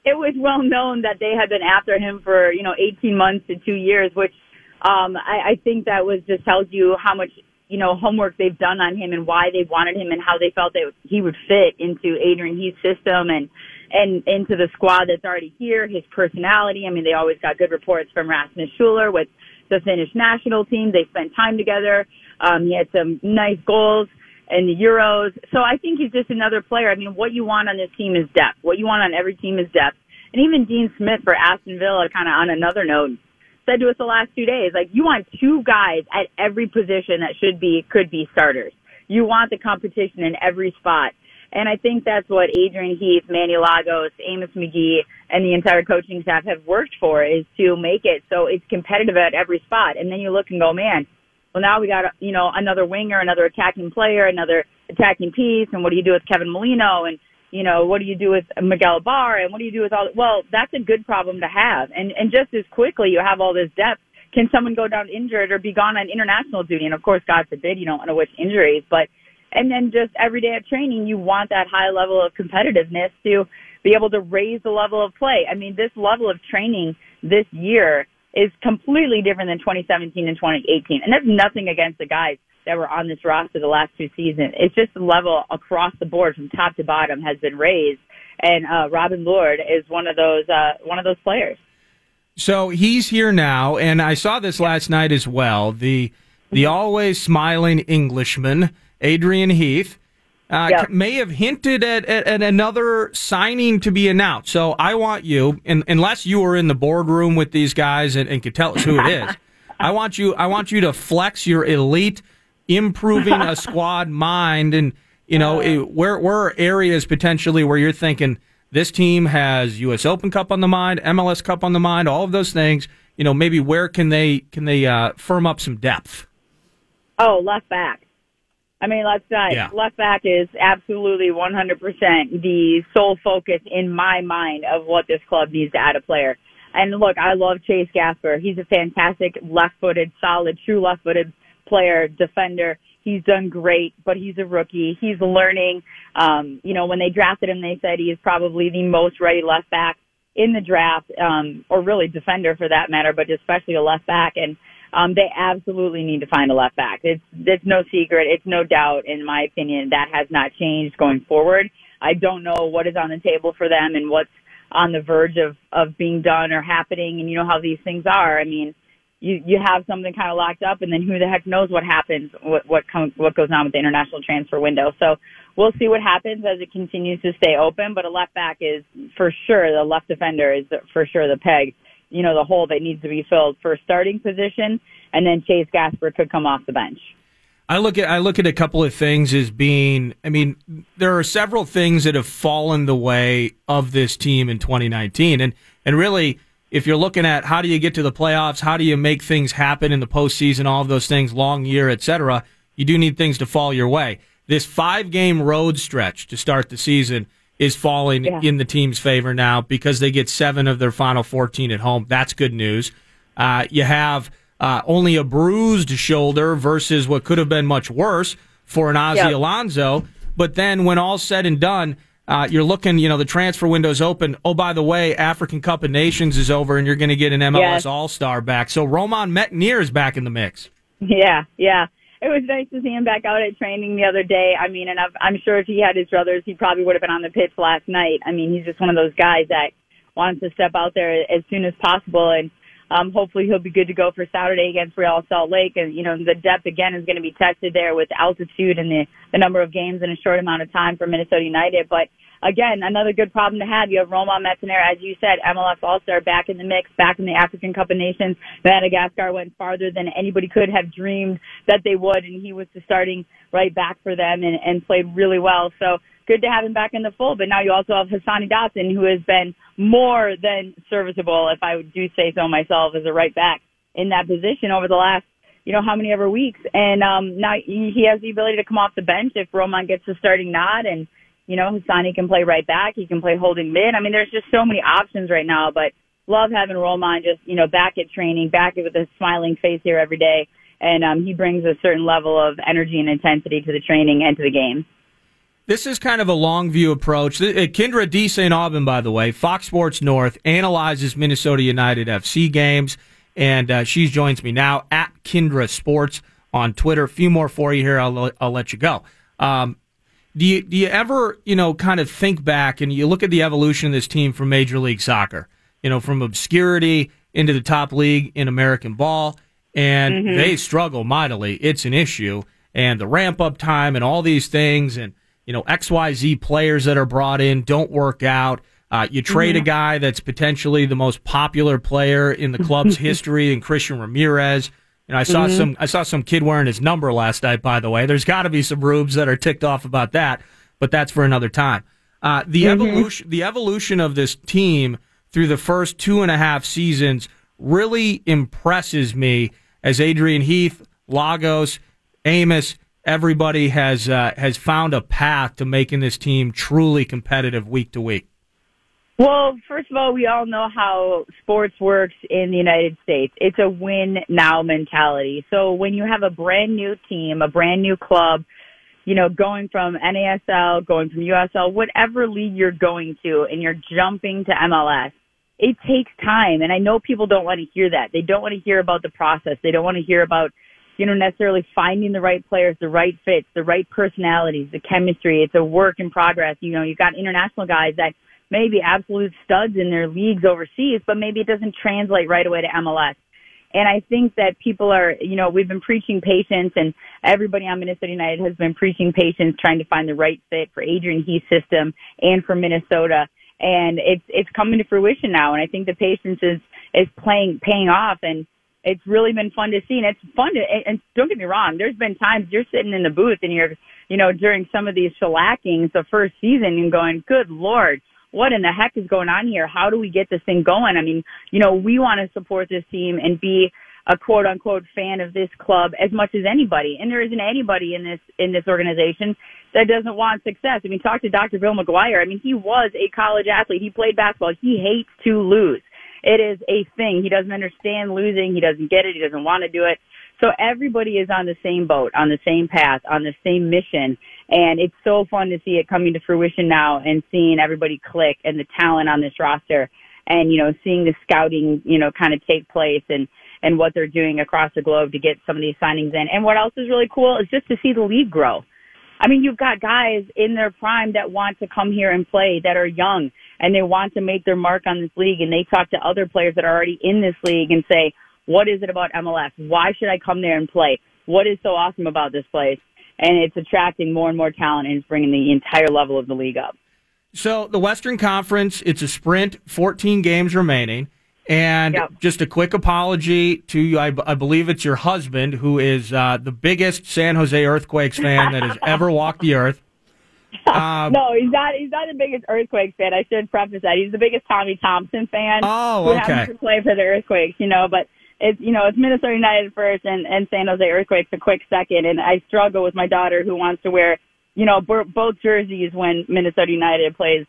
it was well known that they had been after him for you know 18 months to two years, which um, I, I think that was just tells you how much you know homework they've done on him and why they wanted him and how they felt that he would fit into Adrian Heath's system and and into the squad that's already here, his personality. I mean, they always got good reports from Rasmus Schüller with the Finnish national team. They spent time together. Um, he had some nice goals in the Euros. So I think he's just another player. I mean, what you want on this team is depth. What you want on every team is depth. And even Dean Smith for Aston Villa, kind of on another note, said to us the last two days, like you want two guys at every position that should be, could be starters. You want the competition in every spot. And I think that's what Adrian Heath, Manny Lagos, Amos Magee, and the entire coaching staff have worked for is to make it so it's competitive at every spot. And then you look and go, man, well now we got, you know, another winger, another attacking player, another attacking piece. And what do you do with Kevin Molino? And, you know, what do you do with Miguel Ibarra? And what do you do with all, well, that's a good problem to have. And, and just as quickly you have all this depth, can someone go down injured or be gone on international duty? And of course, God forbid, you don't to wish injuries, but and then just every day of training, you want that high level of competitiveness to be able to raise the level of play. I mean, this level of training this year is completely different than 2017 and 2018. And that's nothing against the guys that were on this roster the last two seasons. It's just the level across the board from top to bottom has been raised. And uh, Robin Lod is one of those uh, one of those players. So he's here now, and I saw this last night as well. The the always smiling Englishman Adrian Heath, uh, yep. may have hinted at, at, at, another signing to be announced. So I want you, and, unless you were in the boardroom with these guys and, and could tell us who it is, I want you. I want you to flex your elite, improving a squad mind, and you know it, where where are areas potentially where you're thinking this team has U.S. Open Cup on the mind, MLS Cup on the mind, all of those things. You know, maybe where can they can they uh, firm up some depth? Oh, left back. I mean, let's not. Yeah. Left back is absolutely 100% the sole focus in my mind of what this club needs to add a player. And look, I love Chase Gasper. He's a fantastic left-footed, solid, true left-footed player, defender. He's done great, but he's a rookie. He's learning. Um, you know, when they drafted him, they said he is probably the most ready left back in the draft, um, or really defender for that matter, but especially a left back. And um, they absolutely need to find a left back. It's it's no secret. It's no doubt, in my opinion, that has not changed going forward. I don't know what is on the table for them and what's on the verge of of being done or happening. And you know how these things are. I mean, you you have something kind of locked up, and then who the heck knows what happens, what what comes, what goes on with the international transfer window. So we'll see what happens as it continues to stay open. But a left back is for sure the left defender is for sure the peg you know, the hole that needs to be filled for starting position, and then Chase Gasper could come off the bench. I look at I look at a couple of things as being I mean there are several things that have fallen the way of this team in 2019 and and really if you're looking at how do you get to the playoffs how do you make things happen in the postseason all of those things long year etc you do need things to fall your way this five game road stretch to start the season is falling yeah. in the team's favor now because they get seven of their final 14 at home. That's good news. Uh, you have uh, only a bruised shoulder versus what could have been much worse for an Ozzie yep. Alonso. But then when all's said and done, uh, you're looking, you know, the transfer window's open. Oh, by the way, African Cup of Nations is over and you're going to get an MLS yes. All Star back. So Romain Métanire is back in the mix. Yeah, yeah it was nice to see him back out at training the other day. I mean, and I've, I'm sure if he had his brothers, he probably would have been on the pitch last night. I mean, he's just one of those guys that wants to step out there as soon as possible, and um, hopefully he'll be good to go for Saturday against Real Salt Lake. And you know, the depth again is going to be tested there with altitude and the the number of games in a short amount of time for Minnesota United, but again, another good problem to have. You have Romain Métanire, as you said, MLS All-Star back in the mix, back in the African Cup of Nations. Madagascar went farther than anybody could have dreamed that they would, and he was the starting right back for them and, and played really well. So good to have him back in the fold. But now you also have Hassani Dotson, who has been more than serviceable, if I do say so myself, as a right back in that position over the last you know, how many ever weeks. And um now he has the ability to come off the bench if Romain gets the starting nod and you know, Hassani can play right back. He can play holding mid. I mean, there's just so many options right now, but love having Romain just, you know, back at training, back with a smiling face here every day. And um, he brings a certain level of energy and intensity to the training and to the game. This is kind of a long view approach. Uh, Kyndra de St. Aubin, by the way, Fox Sports North analyzes Minnesota United FC games, and uh, she joins me now at Kyndra Sports on Twitter. A few more for you here. I'll, I'll let you go. Um, Do you do you ever you know kind of think back and you look at the evolution of this team from Major League Soccer? You know, from obscurity into the top league in American ball, and Mhm. they struggle mightily. It's an issue, and the ramp up time and all these things, and you know X Y Z players that are brought in don't work out. Uh, you trade a Mhm. guy that's potentially the most popular player in the club's history, and Christian Ramirez. You know, I saw Mhm. some I saw some kid wearing his number last night. By the way, there's got to be some rubes that are ticked off about that, but that's for another time. Uh, the Mhm. evolution the evolution of this team through the first two and a half seasons really impresses me as Adrian Heath, Lagos, Amos, everybody has uh, has found a path to making this team truly competitive week to week. Well, first of all, we all know how sports works in the United States. It's a win now mentality. So when you have a brand new team, a brand new club, you know, going from NASL, going from USL, whatever league you're going to, and you're jumping to MLS, it takes time. And I know people don't want to hear that. They don't want to hear about the process. They don't want to hear about, you know, necessarily finding the right players, the right fits, the right personalities, the chemistry. It's a work in progress. You know, you've got international guys that may be absolute studs in their leagues overseas, but maybe it doesn't translate right away to MLS. And I think that people are, you know, we've been preaching patience and everybody on Minnesota United has been preaching patience, trying to find the right fit for Adrian Heath's system and for Minnesota. And it's, it's coming to fruition now. And I think the patience is, is playing, paying off. And it's really been fun to see. And it's fun to, and don't get me wrong, there's been times you're sitting in the booth and you're, you know, during some of these shellackings the first season and going, good Lord, what in the heck is going on here? How do we get this thing going? I mean, you know, we want to support this team and be a quote unquote fan of this club as much as anybody. And there isn't anybody in this, in this organization that doesn't want success. I mean, talk to Dr. Bill McGuire. I mean, he was a college athlete. He played basketball. He hates to lose. It is a thing. He doesn't understand losing. He doesn't get it. He doesn't want to do it. So everybody is on the same boat, on the same path, on the same mission. And it's so fun to see it coming to fruition now and seeing everybody click and the talent on this roster and, you know, seeing the scouting, you know, kind of take place and, and what they're doing across the globe to get some of these signings in. And what else is really cool is just to see the league grow. I mean, you've got guys in their prime that want to come here and play that are young and they want to make their mark on this league and they talk to other players that are already in this league and say, what is it about MLS? Why should I come there and play? What is so awesome about this place? And it's attracting more and more talent and it's bringing the entire level of the league up. So the Western Conference, it's a sprint, 14 games remaining. And just a quick apology to, I, I believe it's your husband, who is uh, the biggest San Jose Earthquakes fan that has ever walked the earth. Um, no, he's not. He's not the biggest Earthquakes fan. I should preface that. He's the biggest Tommy Thompson fan. Oh, who okay. happens to play for the Earthquakes, you know. But it's you know it's Minnesota United first and and San Jose Earthquakes a quick second. And I struggle with my daughter who wants to wear you know b- both jerseys when Minnesota United plays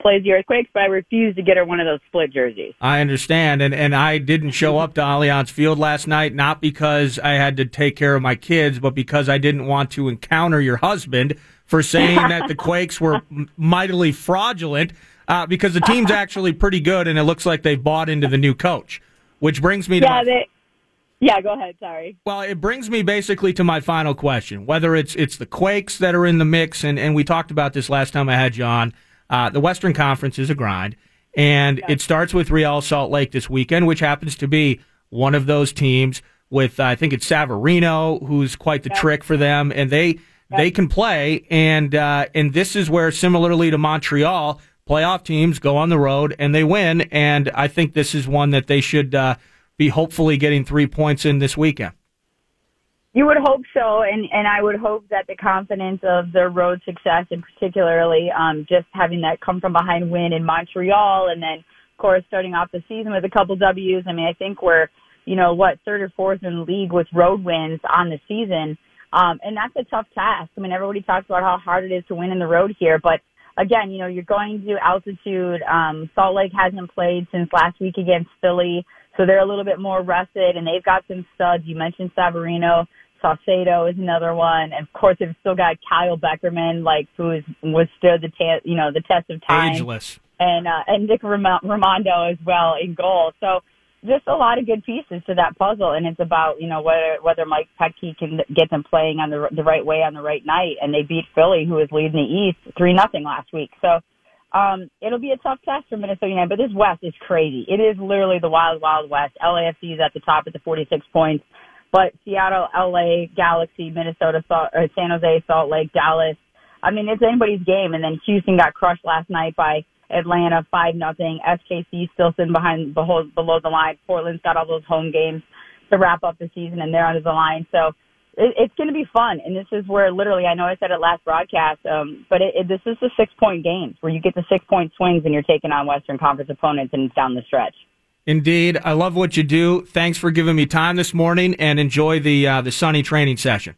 plays the Earthquakes, but I refuse to get her one of those split jerseys. I understand, and and I didn't show up to Allianz Field last night not because I had to take care of my kids, but because I didn't want to encounter your husband for saying that the Quakes were mightily fraudulent. Uh, because the team's actually pretty good, and it looks like they've bought into the new coach. Which brings me to Yeah, my- they. Yeah, go ahead. Sorry. well, it brings me basically to my final question: whether it's it's the Quakes that are in the mix, and and we talked about this last time I had you on. Uh, the Western Conference is a grind, and it starts with Real Salt Lake this weekend, which happens to be one of those teams with uh, I think it's Savarino, who's quite the trick for them, and they they can play, and uh, and this is where similarly to Montreal, playoff teams go on the road and they win, and I think this is one that they should uh, be hopefully getting three points in this weekend. You would hope so, and and I would hope that the confidence of their road success, and particularly um, just having that come from behind win in Montreal, and then of course starting off the season with a couple Ws. I mean, I think we're you know what third or fourth in the league with road wins on the season, um, and that's a tough task. I mean, everybody talks about how hard it is to win in the road here, but again, you know, you're going to altitude. Um, Salt Lake hasn't played since last week against Philly, so they're a little bit more rested, and they've got some studs. You mentioned Savarino. Saucedo is another one, and of course they've still got Kyle Beckerman, like who is was withstood the ta- you know the test of time, Ageless. and uh, and Nick Ram- Rimando as well in goal. So just a lot of good pieces to that puzzle, and it's about you know whether whether Mike Petke can get them playing on the the right way on the right night, and they beat Philly, who was leading the East three nothing last week. So um, it'll be a tough test for Minnesota United, but this West is crazy. It is literally the wild wild West. LAFC is at the top at the 46 points, but Seattle, LA, Galaxy, Minnesota, Salt, or San Jose, Salt Lake, Dallas. I mean, it's anybody's game. And then Houston got crushed last night by Atlanta, five nothing. SKC still sitting behind below, below the line. Portland's got all those home games to wrap up the season, and they're under the line. So it, it's going to be fun. And this is where literally, I know I said it last broadcast, um, but it, it, this is the six point games where you get the six point swings and you're taking on Western Conference opponents and it's down the stretch. Indeed, I love what you do. Thanks for giving me time this morning, and enjoy the uh, the sunny training session.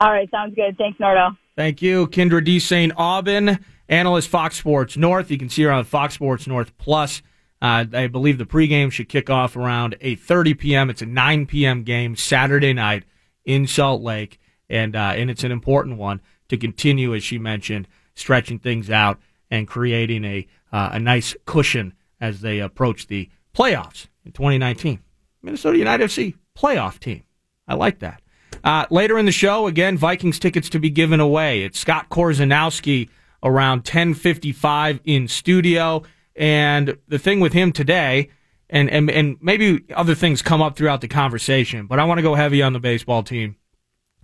All right, sounds good. Thanks, Nardo. Thank you, Kyndra de St. Aubin, analyst Fox Sports North. You can see her on Fox Sports North Plus. Uh, I believe the pregame should kick off around 8:30 p.m. It's a 9 p.m. game Saturday night in Salt Lake, and uh, and it's an important one to continue, as she mentioned, stretching things out and creating a uh, a nice cushion as they approach the playoffs in 2019. Minnesota United FC playoff team. I like that. Uh, later in the show, again, Vikings tickets to be given away. It's Scott Korzenowski around 10:55 in studio, and the thing with him today, and and and maybe other things come up throughout the conversation, but I want to go heavy on the baseball team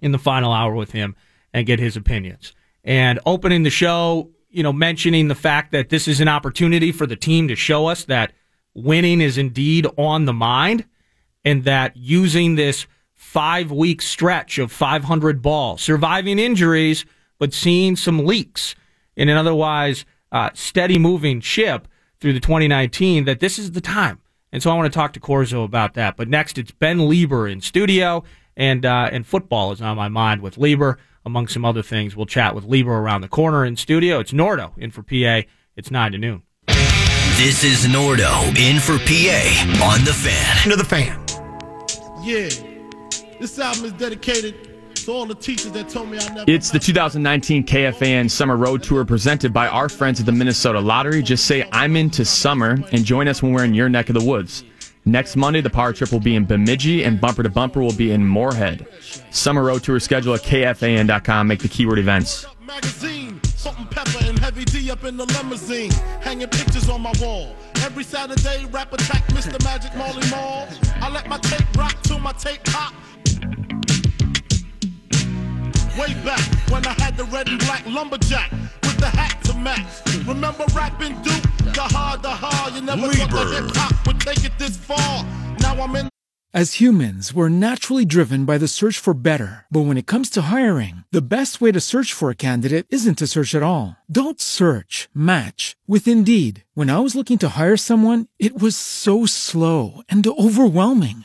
in the final hour with him and get his opinions. And opening the show, you know, mentioning the fact that this is an opportunity for the team to show us that winning is indeed on the mind, and that using this five week stretch of 500 balls, surviving injuries, but seeing some leaks in an otherwise uh, steady moving ship through the 2019, that this is the time. And so I want to talk to Corzo about that. But next, it's Ben Leber in studio, and uh, and football is on my mind with Leber, among some other things. We'll chat with Leber around the corner in studio. It's Nordo in for PA. It's 9 to noon. This is Nordo in for PA on the fan. To the fan. Yeah. This album is dedicated to all the teachers that told me I never. It's the 2019 KFAN Summer Road Tour presented by our friends at the Minnesota Lottery. Just say I'm into summer and join us when we're in your neck of the woods. Next Monday, the power trip will be in Bemidji and Bumper to Bumper will be in Moorhead. Summer Road Tour schedule at KFAN.com. Make the keyword events. Magazine, Salt-n-Pepa and heavy D up in the limousine, hanging pictures on my wall. Every Saturday, rap attack, Mr. Magic Marley Marl. I let my tape rock till my tape pop. Way back when I had the red and black lumberjack with the hat to match. Remember rapping Duke? The hard, the hard. You never thought the hip hop would take it this far. Now I'm in. As humans, we're naturally driven by the search for better. But when it comes to hiring, the best way to search for a candidate isn't to search at all. Don't search, match with Indeed. When I was looking to hire someone, it was so slow and overwhelming.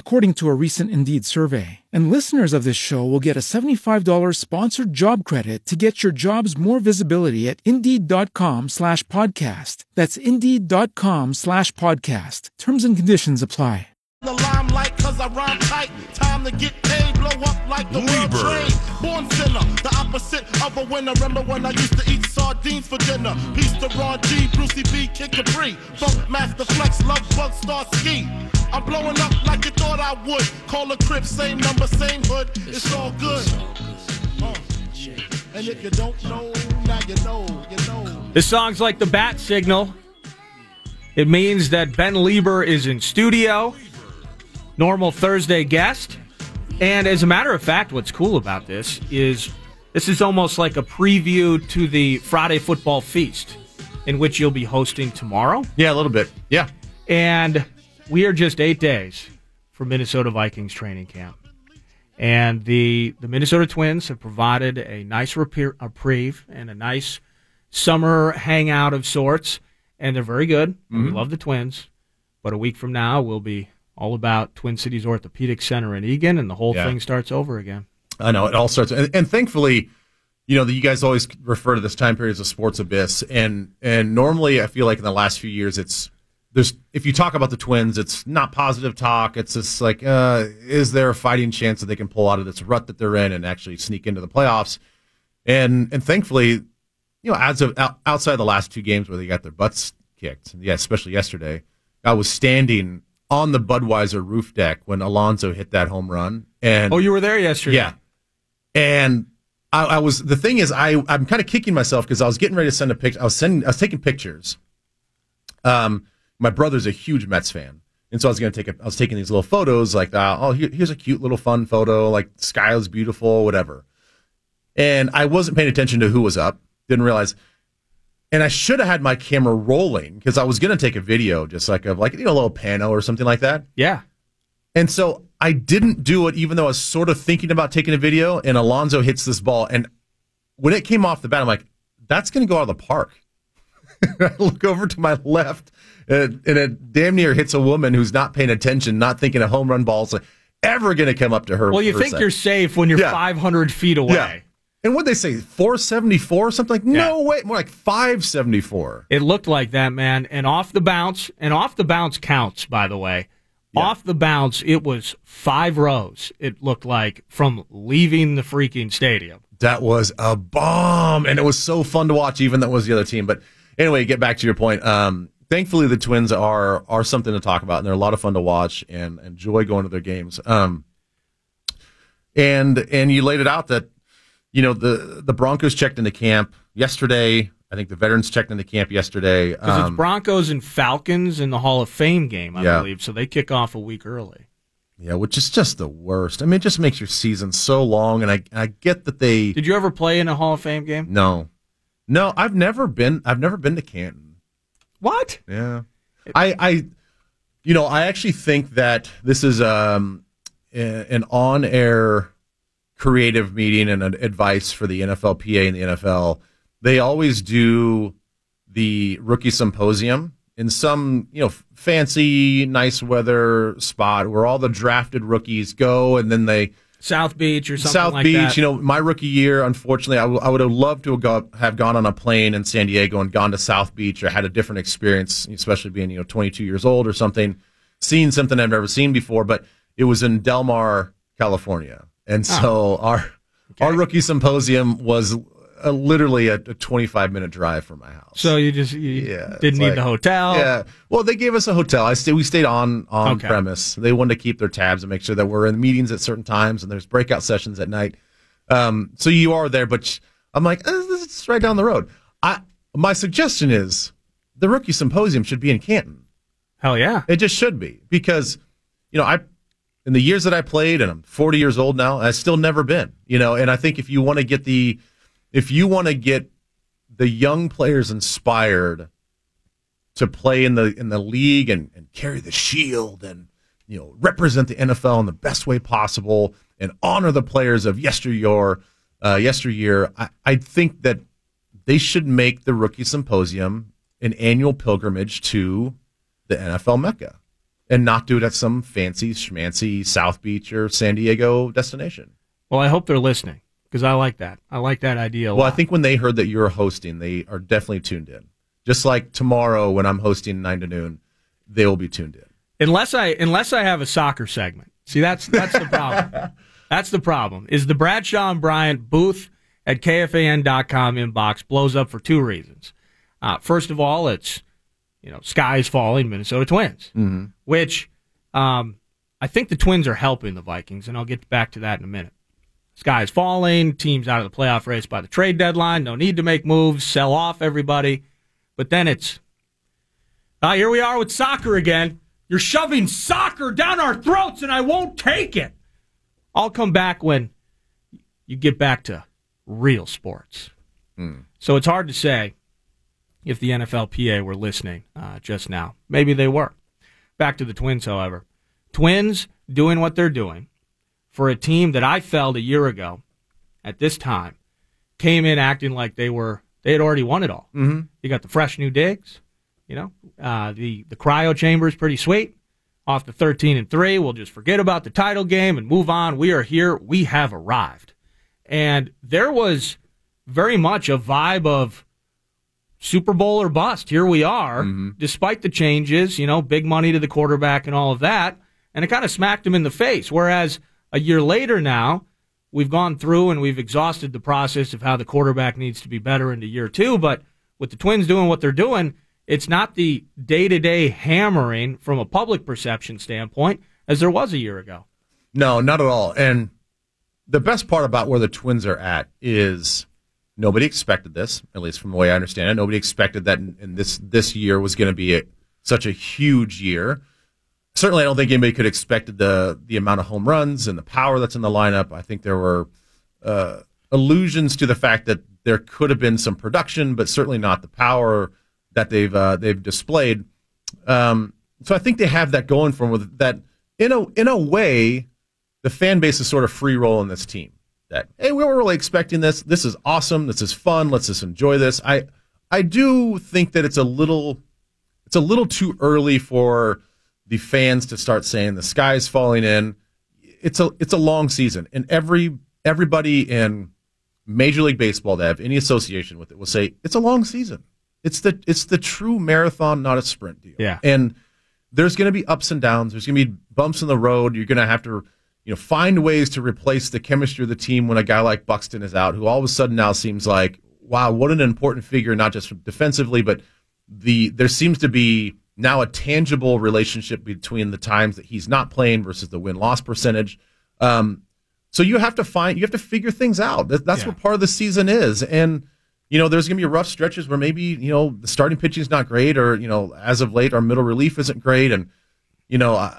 according to a recent Indeed survey. And listeners of this show will get a $75 sponsored job credit to get your jobs more visibility at Indeed.com slash podcast. That's Indeed.com slash podcast. Terms and conditions apply. The limelight cause I rhyme tight. Time to get paid, blow up like the world trade. Born sinner, the opposite of a winner. Remember when I used to eat sardines for dinner? Peace to Ron G, Brucey B, Kid Capri. Funkmaster Flex, Love Bug, Star Ski. I'm blowing up like you thought I would. Call a crib, same number, same hood. It's all good. Uh, and if you don't know, now you know, you know. This song's like the bat signal. It means that Ben Leber is in studio, normal Thursday guest. And as a matter of fact, what's cool about this is this is almost like a preview to the Friday football feast, in which you'll be hosting tomorrow. Yeah, a little bit. Yeah. And we are just eight days from Minnesota Vikings training camp. And the, the Minnesota Twins have provided a nice reprieve and a nice summer hangout of sorts. And they're very good. and We mm-hmm. love the Twins. But a week from now, we'll be all about Twin Cities Orthopedic Center in Eagan, and the whole Yeah. thing starts over again. I know it all starts, and, and thankfully, you know, that you guys always refer to this time period as a sports abyss, and and normally I feel like in the last few years, it's there's if you talk about the Twins, it's not positive talk. It's just like, uh, is there a fighting chance that they can pull out of this rut that they're in and actually sneak into the playoffs? And and thankfully, you know, as of out, outside the last two games where they got their butts kicked, yeah, especially yesterday, I was standing on the Budweiser roof deck when Alonso hit that home run. And Oh, you were there yesterday. yeah. And I, I was the thing is I I'm kind of kicking myself because I was getting ready to send a picture. I was sending I was taking pictures. Um, my brother's a huge Mets fan, and so I was going to take a, I was taking these little photos like uh, oh here, here's a cute little fun photo like sky is beautiful whatever, and I wasn't paying attention to who was up. Didn't realize. And I should have had my camera rolling because I was going to take a video, just like of like you know a little pano or something like that. Yeah. And so I didn't do it, even though I was sort of thinking about taking a video. And Alonso hits this ball, and when it came off the bat, I'm like, "That's going to go out of the park." I look over to my left, and, and it damn near hits a woman who's not paying attention, not thinking a home run ball's ever going to come up to her. Well, you think sec. you're safe when you're Yeah. 500 feet away. Yeah. And what they say, 474 or something like? No way, more like 574. It looked like that, man. And off the bounce, and off the bounce counts, by the way. Off the bounce, it was five rows. It looked like from leaving the freaking stadium. That was a bomb, and it was so fun to watch. Even that was the other team. But anyway, get back to your point. Um, thankfully, the Twins are are something to talk about, and they're a lot of fun to watch and enjoy going to their games. Um, and and you laid it out that you know the the Broncos checked into camp yesterday. I think the veterans checked into camp yesterday. Because Um, it's Broncos and Falcons in the Hall of Fame game, I Yeah. believe. So they kick off a week early. yeah, which is just the worst. I mean, it just makes your season so long. And I I get that they Did you ever play in a Hall of Fame game? no, no. I've never been. I've never been to Canton. What? Yeah. I, I, you know, I actually think that this is um, an on-air creative meeting and an advice for the NFLPA and the NFL. They always do the rookie symposium in some, you know, fancy, nice weather spot where all the drafted rookies go, and then they South Beach or something South like Beach, that. you know, my rookie year, unfortunately, I, w- I would have loved to have, go, have gone on a plane in San Diego and gone to South Beach or had a different experience, especially being, you know, 22 years old or something, seeing something I've never seen before. But it was in Del Mar, California. And oh. so our, our rookie symposium was uh literally a, a 25 minute drive from my house. So you just you Yeah, didn't need like- the hotel. Yeah. Well, they gave us a hotel. I stay, we stayed on on Okay. premise. They wanted to keep their tabs and make sure that we're in meetings at certain times and there's breakout sessions at night. Um, so you are there, but I'm like, eh, it's right down the road. I my suggestion is the rookie symposium should be in Canton. Hell yeah. It just should be because you know I in the years that I played and I'm 40 years old now, I've still never been. You know, and I think if you want to get the if you want to get the young players inspired to play in the in the league and, and carry the shield and you know represent the NFL in the best way possible and honor the players of yesteryear, uh, yesteryear. I, I think that they should make the rookie symposium an annual pilgrimage to the NFL Mecca and not do it at some fancy schmancy South Beach or San Diego destination. Well, I hope they're listening because I like that. I like that idea a Well, I think when they heard that you're hosting, they are definitely tuned in. Just like tomorrow when I'm hosting nine to noon, they will be tuned in. unless I unless I have a soccer segment. See, that's that's the problem. that's the problem. Is the Bradshaw and Bryant booth at kfan.com inbox blows up for two reasons. Uh, first of all, it's you know sky is falling, Minnesota Twins, Mm-hmm. which um, I think the Twins are helping the Vikings, and I'll get back to that in a minute. Sky is falling, teams out of the playoff race by the trade deadline, no need to make moves, sell off everybody. But then it's uh, here we are with soccer again. You're shoving soccer down our throats, and I won't take it. I'll come back when you get back to real sports. So it's hard to say if the NFLPA were listening uh, just now. Maybe they were. Back to the Twins, however. Twins doing what they're doing for a team that I felt a year ago at this time came in acting like they were they had already won it all. Mhm. You got the fresh new digs, you know, uh, the the cryo chamber is pretty sweet. off the 13 and 3. We'll just forget about the title game and move on. We are here. We have arrived. And there was very much a vibe of Super Bowl or bust. Here we are, despite the changes, you know, big money to the quarterback and all of that. And it kind of smacked him in the face. Whereas a year later now, we've gone through and we've exhausted the process of how the quarterback needs to be better into year two. But with the Twins doing what they're doing, it's not the day to day hammering from a public perception standpoint as there was a year ago. No, not at all. And the best part about where the Twins are at is nobody expected this, at least from the way I understand it. Nobody expected that in, in this this year was going to be a, such a huge year. Certainly, I don't think anybody could expect the the amount of home runs and the power that's in the lineup. I think there were uh, allusions to the fact that there could have been some production, but certainly not the power that they've uh, they've displayed. Um, so I think they have that going for them. With that, in a in a way, the fan base is sort of free rolling this team. That hey, we were really expecting this. This is awesome. This is fun. Let's just enjoy this. I I do think that it's a little it's a little too early for the fans to start saying the sky's falling in. It's a it's a long season, and every everybody in Major League Baseball that have any association with it will say it's a long season. It's the it's the true marathon, not a sprint deal. Yeah. And there's going to be ups and downs. There's going to be bumps in the road. You're going to have to, you know, find ways to replace the chemistry of the team when a guy like Buxton is out, who all of a sudden now seems like, wow, what an important figure, not just defensively, but the there seems to be now a tangible relationship between the times that he's not playing versus the win loss percentage. Um, so you have to find you have to figure things out. That, that's what part of the season is, and you know there's going to be rough stretches where maybe you know the starting pitching is not great, or you know as of late our middle relief isn't great, and you know uh,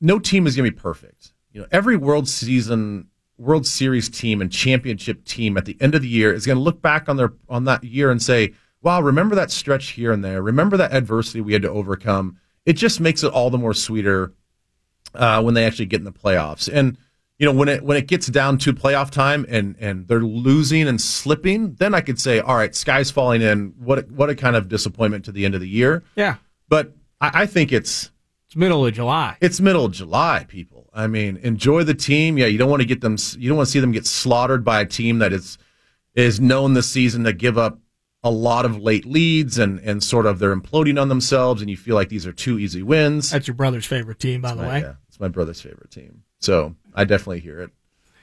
no team is going to be perfect. You know every World season, World Series team and championship team at the end of the year is going to look back on their on that year and say, "Wow, remember that stretch here and there? Remember that adversity we had to overcome?" It just makes it all the more sweeter uh, when they actually get in the playoffs. And you know when it when it gets down to playoff time and and they're losing and slipping, then I could say, all right, sky's falling in. What a, what a kind of disappointment to the end of the year. Yeah. But I, I think it's it's middle of July. It's middle of July, people. I mean, enjoy the team. Yeah, you don't want to get them. You don't want to see them get slaughtered by a team that is is known this season to give up a lot of late leads and and sort of they're imploding on themselves, and you feel like these are two easy wins. That's your brother's favorite team, by the my- way. yeah, it's my brother's favorite team. So I definitely hear it.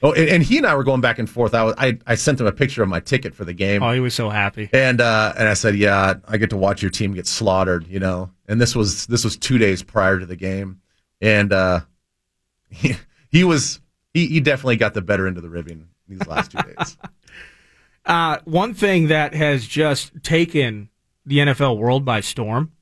Oh, and, and he and I were going back and forth. I, was, I I sent him a picture of my ticket for the game. Oh, he was so happy. And uh, and I said, yeah, I get to watch your team get slaughtered, you know. And this was this was two days prior to the game, and uh, he he was he, he definitely got the better end of the ribbing these last two days. Uh, one thing that has just taken the NFL world by storm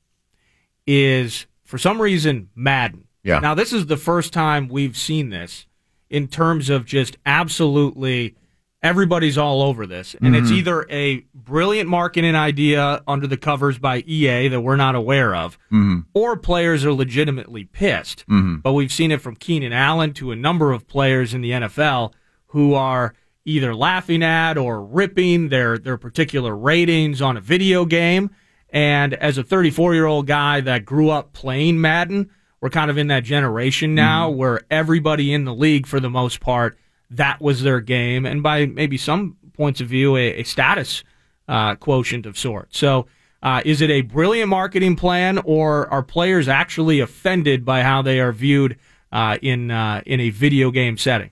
is, for some reason, Madden. Yeah. Now, this is the first time we've seen this in terms of just absolutely everybody's all over this. And it's Mhm. either a brilliant marketing idea under the covers by EA that we're not aware of, Mhm. or players are legitimately pissed. Mhm. But we've seen it from Keenan Allen to a number of players in the NFL who are either laughing at or ripping their, their particular ratings on a video game. And as a 34 year old guy that grew up playing Madden, we're kind of in that generation now where everybody in the league, for the most part, that was their game. And by maybe some points of view, a, a status uh, quotient of sorts. So, uh, is it a brilliant marketing plan, or are players actually offended by how they are viewed uh, in uh, in a video game setting?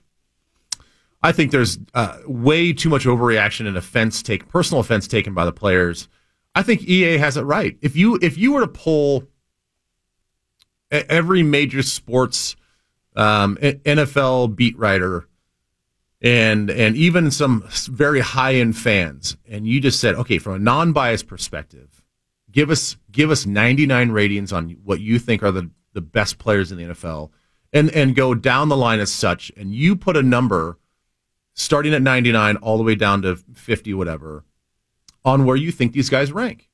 I think there's uh, way too much overreaction and offense taken, personal offense taken by the players. I think EA has it right. If you if you were to pull every major sports um, NFL beat writer and and even some very high end fans, and you just said, okay, from a non biased perspective, give us give us 99 ratings on what you think are the the best players in the NFL, and and go down the line as such, and you put a number starting at 99 all the way down to 50 whatever on where you think these guys rank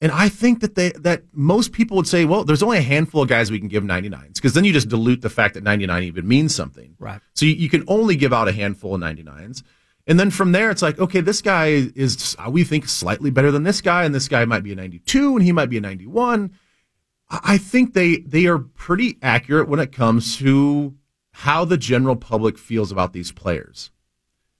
and i think that they that most people would say well there's only a handful of guys we can give 99s because then you just dilute the fact that 99 even means something Right. so you, you can only give out a handful of 99s and then from there it's like okay this guy is uh, we think slightly better than this guy and this guy might be a 92 and he might be a 91 I think they they are pretty accurate when it comes to how the general public feels about these players.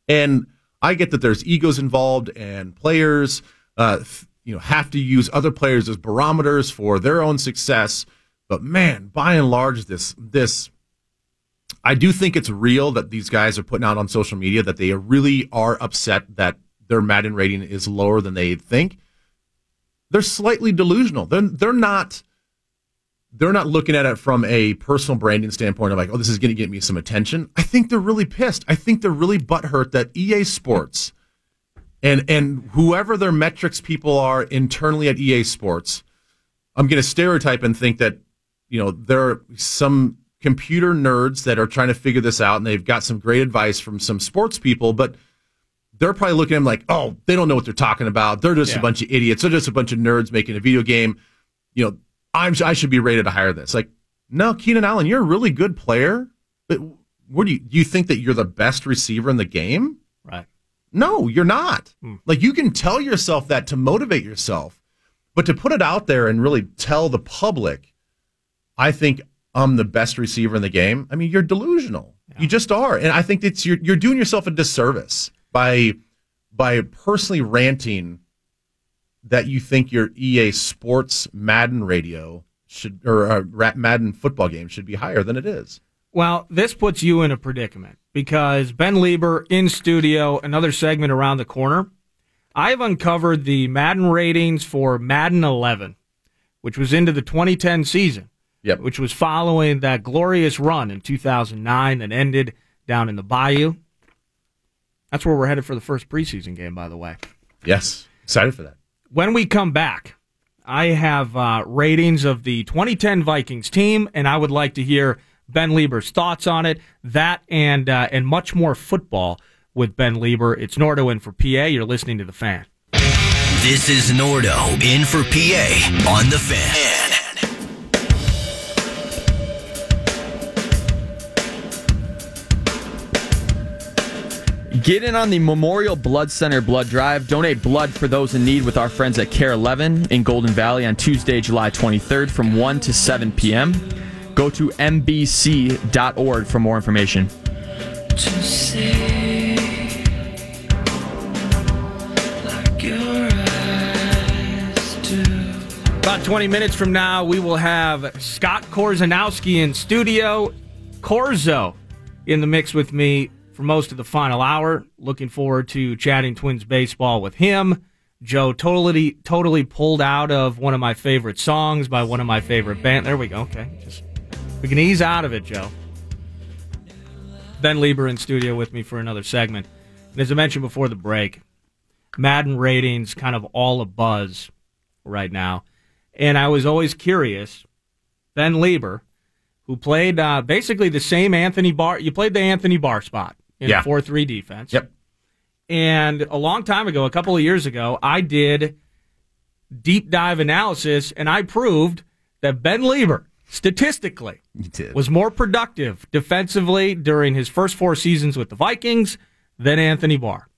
And I get that there's egos involved, and players, uh, you know, have to use other players as barometers for their own success. But man, by and large, this this I do think it's real that these guys are putting out on social media that they really are upset that their Madden rating is lower than they think. They're slightly delusional. They're they're not they're not looking at it from a personal branding standpoint of like, oh, this is going to get me some attention. I think they're really pissed. I think they're really butthurt that EA Sports and and whoever their metrics people are internally at EA Sports, I'm going to stereotype and think that you know there are some computer nerds that are trying to figure this out and they've got some great advice from some sports people, but they're probably looking at them like, oh, they don't know what they're talking about. They're just Yeah. a bunch of idiots. They're just a bunch of nerds making a video game. You know, I'm I should be rated higher than this. Like, no, Keenan Allen, you're a really good player, but what do you do? You think that you're the best receiver in the game? Right. No, you're not. Hmm. Like you can tell yourself that to motivate yourself, but to put it out there and really tell the public, I think I'm the best receiver in the game. I mean, you're delusional. You just are, and I think it's you're you're doing yourself a disservice by by personally ranting that you think your EA Sports Madden radio should or uh, Madden football game should be higher than it is. Well, this puts you in a predicament because Ben Leber in studio, another segment around the corner. I've uncovered the Madden ratings for Madden 11, which was into the 2010 season. Yep. Which was following that glorious run in 2009 that ended down in the Bayou. That's where we're headed for the first preseason game, by the way. Yes, excited for that. When we come back, I have uh, ratings of the 2010 Vikings team, and I would like to hear Ben Leber's thoughts on it. That and uh, and much more football with Ben Leber. It's Nordo in for PA. You're listening to the Fan. This is Nordo in for PA on the fan. Get in on the Memorial Blood Center blood drive. Donate blood for those in need with our friends at KARE 11 in Golden Valley on Tuesday, July 23rd from 1 to 7 p.m. Go to mbc.org for more information. To say like your eyes do. About 20 minutes from now, we will have Scott Korzenowski in studio. Corzo in the mix with me for most of the final hour. Looking forward to chatting Twins baseball with him. Joe totally totally pulled out of one of my favorite songs by one of my favorite band. There we go. Okay, just we can ease out of it, Joe. Ben Leber in studio with me for another segment. And as I mentioned before the break, Madden ratings kind of all a buzz right now. And I was always curious. Ben Leber, who played uh, basically the same Anthony Barr, you played the Anthony Barr spot in Yeah. 4 3 defense. Yep. And a long time ago, a couple of years ago, I did deep dive analysis and I proved that Ben Leber, statistically, was more productive defensively during his first four seasons with the Vikings than Anthony Barr.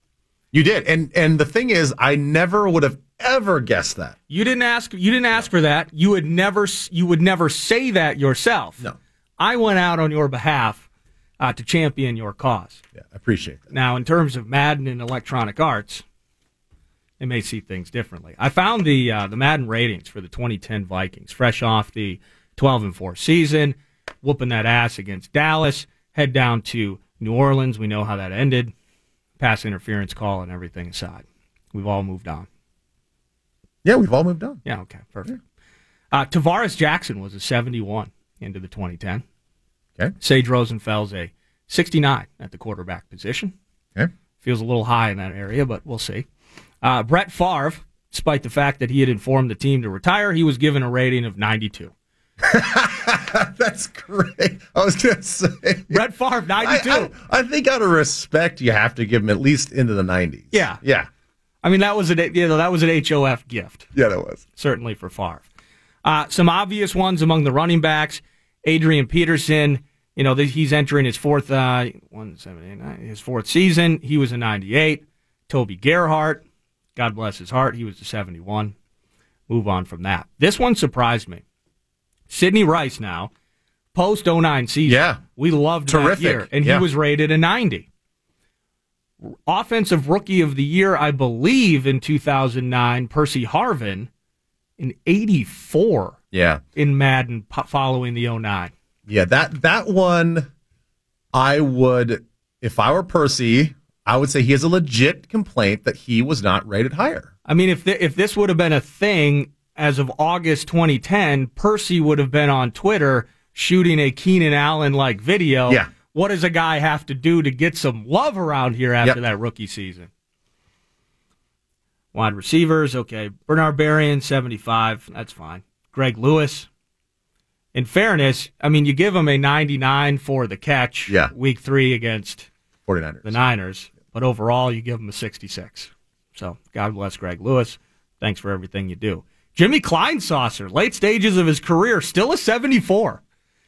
You did, and and the thing is, I never would have ever guessed that. You didn't ask. You didn't ask for that. You would never. You would never say that yourself. No. I went out on your behalf uh, to champion your cause. Yeah, I appreciate that. Now, in terms of Madden and Electronic Arts, they may see things differently. I found the uh, the Madden ratings for the 2010 Vikings, fresh off the 12 and 4 season, whooping that ass against Dallas. Head down to New Orleans. We know how that ended. Pass interference call and everything aside, we've all moved on. Yeah, we've all moved on. Yeah, okay, perfect. Uh, Tarvaris Jackson was a 71 into the 2010. Okay. Sage Rosenfels's a 69 at the quarterback position. Okay. Feels a little high in that area, but we'll see. Uh, Brett Favre, despite the fact that he had informed the team to retire, he was given a rating of 92. That's great. I was going to say Brett Favre, 92. I, I, I think out of respect, you have to give him at least into the 90s. Yeah. Yeah. I mean, that was an you know, that was an HOF gift. Yeah, that was certainly for Favre. Uh, some obvious ones among the running backs: Adrian Peterson. You know, he's entering his fourth uh, one seven eight nine his fourth season. He was a ninety eight. Toby Gerhart, God bless his heart, he was a seventy one. Move on from that. This one surprised me. Sidney Rice now, post 09 season. Yeah. We loved Terrific. that year. And Yeah. he was rated a 90. Offensive Rookie of the Year, I believe, in 2009, Percy Harvin, in 84 Yeah. in Madden following the 09. Yeah, that that one I would if I were Percy, I would say he has a legit complaint that he was not rated higher. I mean, if th- if this would have been a thing as of August 2010, Percy would have been on Twitter shooting a Keenan Allen like video. Yeah. What does a guy have to do to get some love around here after Yep. that rookie season? Wide receivers, okay. Bernard Berrian, 75. That's fine. Greg Lewis. In fairness, I mean, you give him a 99 for the catch Yeah. week three against 49ers. the Niners, but overall, you give him a 66. So, God bless Greg Lewis. Thanks for everything you do. Jimmy Kleinsasser, late stages of his career, still a 74.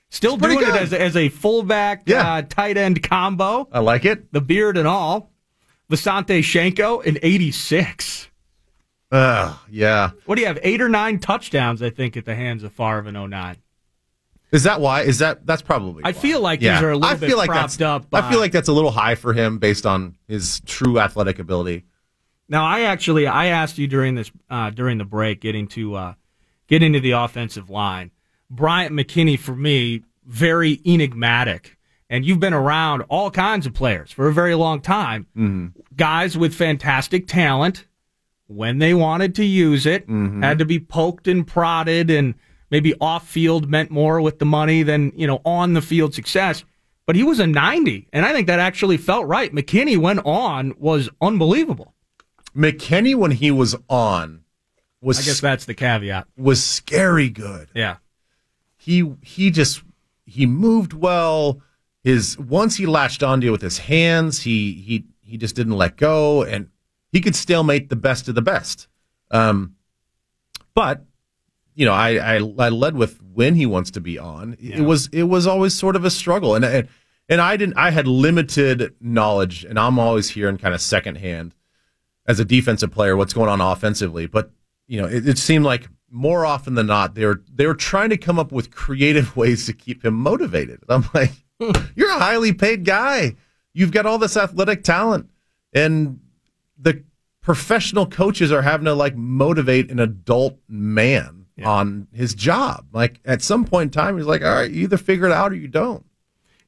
Still doing it as a, as a fullback Yeah. uh, tight end combo, I like it. the beard and all. Visanthe Shiancoe, an 86. Uh, yeah. What do you have? Eight or nine touchdowns, I think, at the hands of Favre in 09. Is that why? Is that that's probably? I why. feel like yeah. these are a little I bit feel like propped that's, up. I feel like that's a little high for him based on his true athletic ability. Now, I actually I asked you during this uh, during the break, getting to uh, get into the offensive line. Bryant McKinnie for me very enigmatic, and you've been around all kinds of players for a very long time. Mm-hmm. Guys with fantastic talent when they wanted to use it Mm-hmm. had to be poked and prodded, and maybe off field meant more with the money than you know on the field success. But he was a 90, and I think that actually felt right. McKinnie went on was unbelievable. McKinnie when he was on was I guess that's the caveat. was scary good. Yeah. He he just he moved well. His once he latched onto it with his hands, he he he just didn't let go, and he could stalemate the best of the best. Um, but you know, I, I I led with when he wants to be on. It was it was always sort of a struggle, and and and I didn't. I had limited knowledge, and I'm always hearing kind of secondhand as a defensive player what's going on offensively. But you know, it, it seemed like more often than not they were they were trying to come up with creative ways to keep him motivated. I'm like, hmm. you're a highly paid guy. You've got all this athletic talent, and the professional coaches are having to like motivate an adult man on his job. Like at some point in time, he's like, all right, you either figure it out or you don't.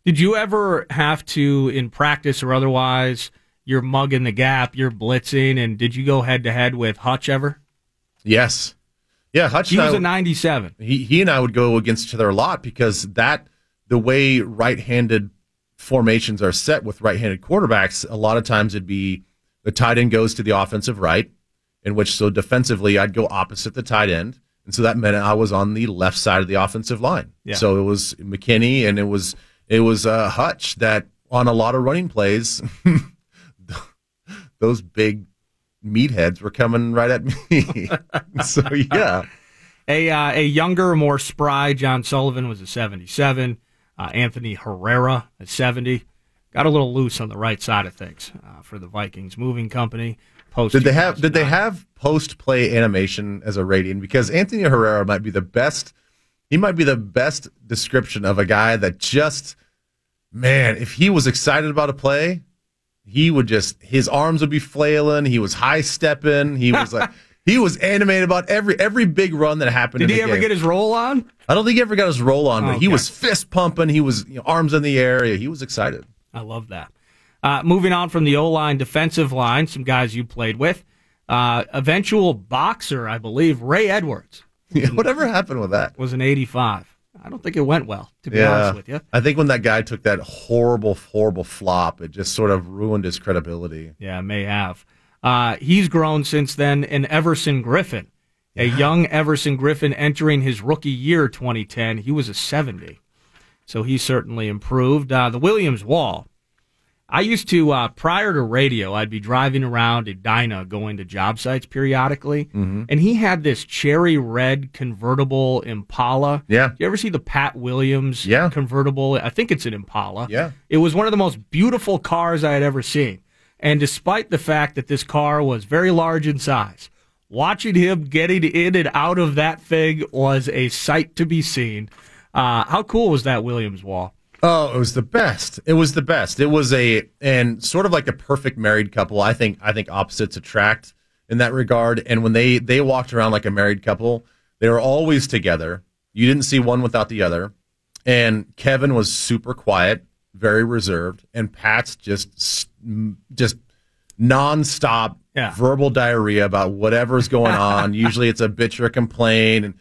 Did you ever have to, in practice or otherwise, you're mugging the gap, you're blitzing, and did you go head to head with Hutch ever? Yes. Yeah, Hutch. He was I- a 97. he he and I would go against each other a lot because that the way right-handed formations are set with right-handed quarterbacks, a lot of times it'd be the tight end goes to the offensive right, in which so defensively I'd go opposite the tight end, and so that meant I was on the left side of the offensive line. Yeah. So it was McKinnie and it was it was uh, Hutch that on a lot of running plays, those big meatheads were coming right at me. so yeah. A uh, a younger, more spry John Sullivan was a 77. Uh, Anthony Herrera a 70. Got a little loose on the right side of things uh, for the Vikings moving company. Post Did they have did they have post play animation as a rating? Because Anthony Herrera might be the best. He might be the best description of a guy that just man, if he was excited about a play, he would just his arms would be flailing. He was high stepping. He was like he was animated about every every big run that happened. Did he ever game. get his roll on? I don't think he ever got his roll on, but he Okay. was fist pumping. He was you know, arms in the air. He was excited. I love that. Uh, moving on from the O line, defensive line, some guys you played with. Uh, eventual boxer, I believe, Ray Edwards. Yeah, whatever happened with that? Was an 85. I don't think it went well, to be honest with you. I think when that guy took that horrible, horrible flop, it just sort of ruined his credibility. Yeah, may have. Uh, he's grown since then. And Everson Griffen, a young Everson Griffen entering his rookie year 2010, he was a 70. So he certainly improved. Uh, the Williams Wall. I used to, uh, prior to radio, I'd be driving around Edina going to job sites periodically. Mm-hmm. And he had this cherry red convertible Impala. Yeah. You ever see the Pat Williams Yeah. convertible? I think it's an Impala. Yeah. It was one of the most beautiful cars I had ever seen. And despite the fact that this car was very large in size, Watching him getting in and out of that thing was a sight to be seen. Uh, how cool was that Williams wall? Oh, it was the best. It was the best. It was a and sort of like a perfect married couple. I think I think opposites attract in that regard. And when they they walked around like a married couple, they were always together. You didn't see one without the other. And Kevin was super quiet, very reserved, and Pat's just just nonstop Yeah. verbal diarrhea about whatever's going on. Usually it's a bitch or a complaint and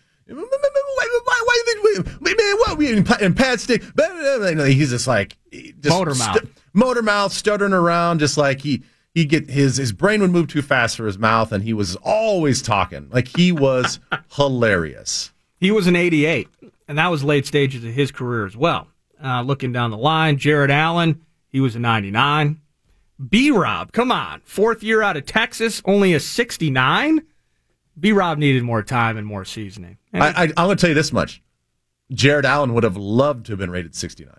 we and Pat stick. He's just like just Motor mouth. motor mouth, stuttering around, just like he he get his his brain would move too fast for his mouth, and he was always talking. Like he was hilarious. He was an 88, and that was late stages of his career as well. Uh, looking down the line, Jared Allen, he was a 99. B Rob, come on. Fourth year out of Texas, only a 69? B Rob needed more time and more seasoning. And I, I, I'm going to tell you this much: Jared Allen would have loved to have been rated 69.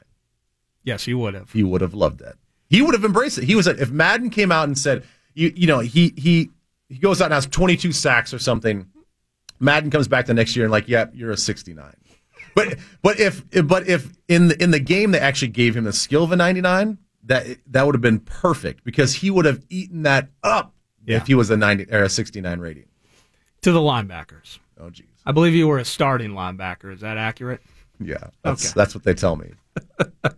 yes, he would have. He would have loved that. He would have embraced it. He was if Madden came out and said, you you know, he he he goes out and has 22 sacks or something. Madden comes back the next year and like, yeah, you're a 69. But but if but if in the, in the game they actually gave him the skill of a 99, that that would have been perfect because he would have eaten that up if he was a 90 or a 69 rating. To the linebackers. Oh, geez. I believe you were a starting linebacker. Is that accurate? Yeah, that's Okay. that's what they tell me.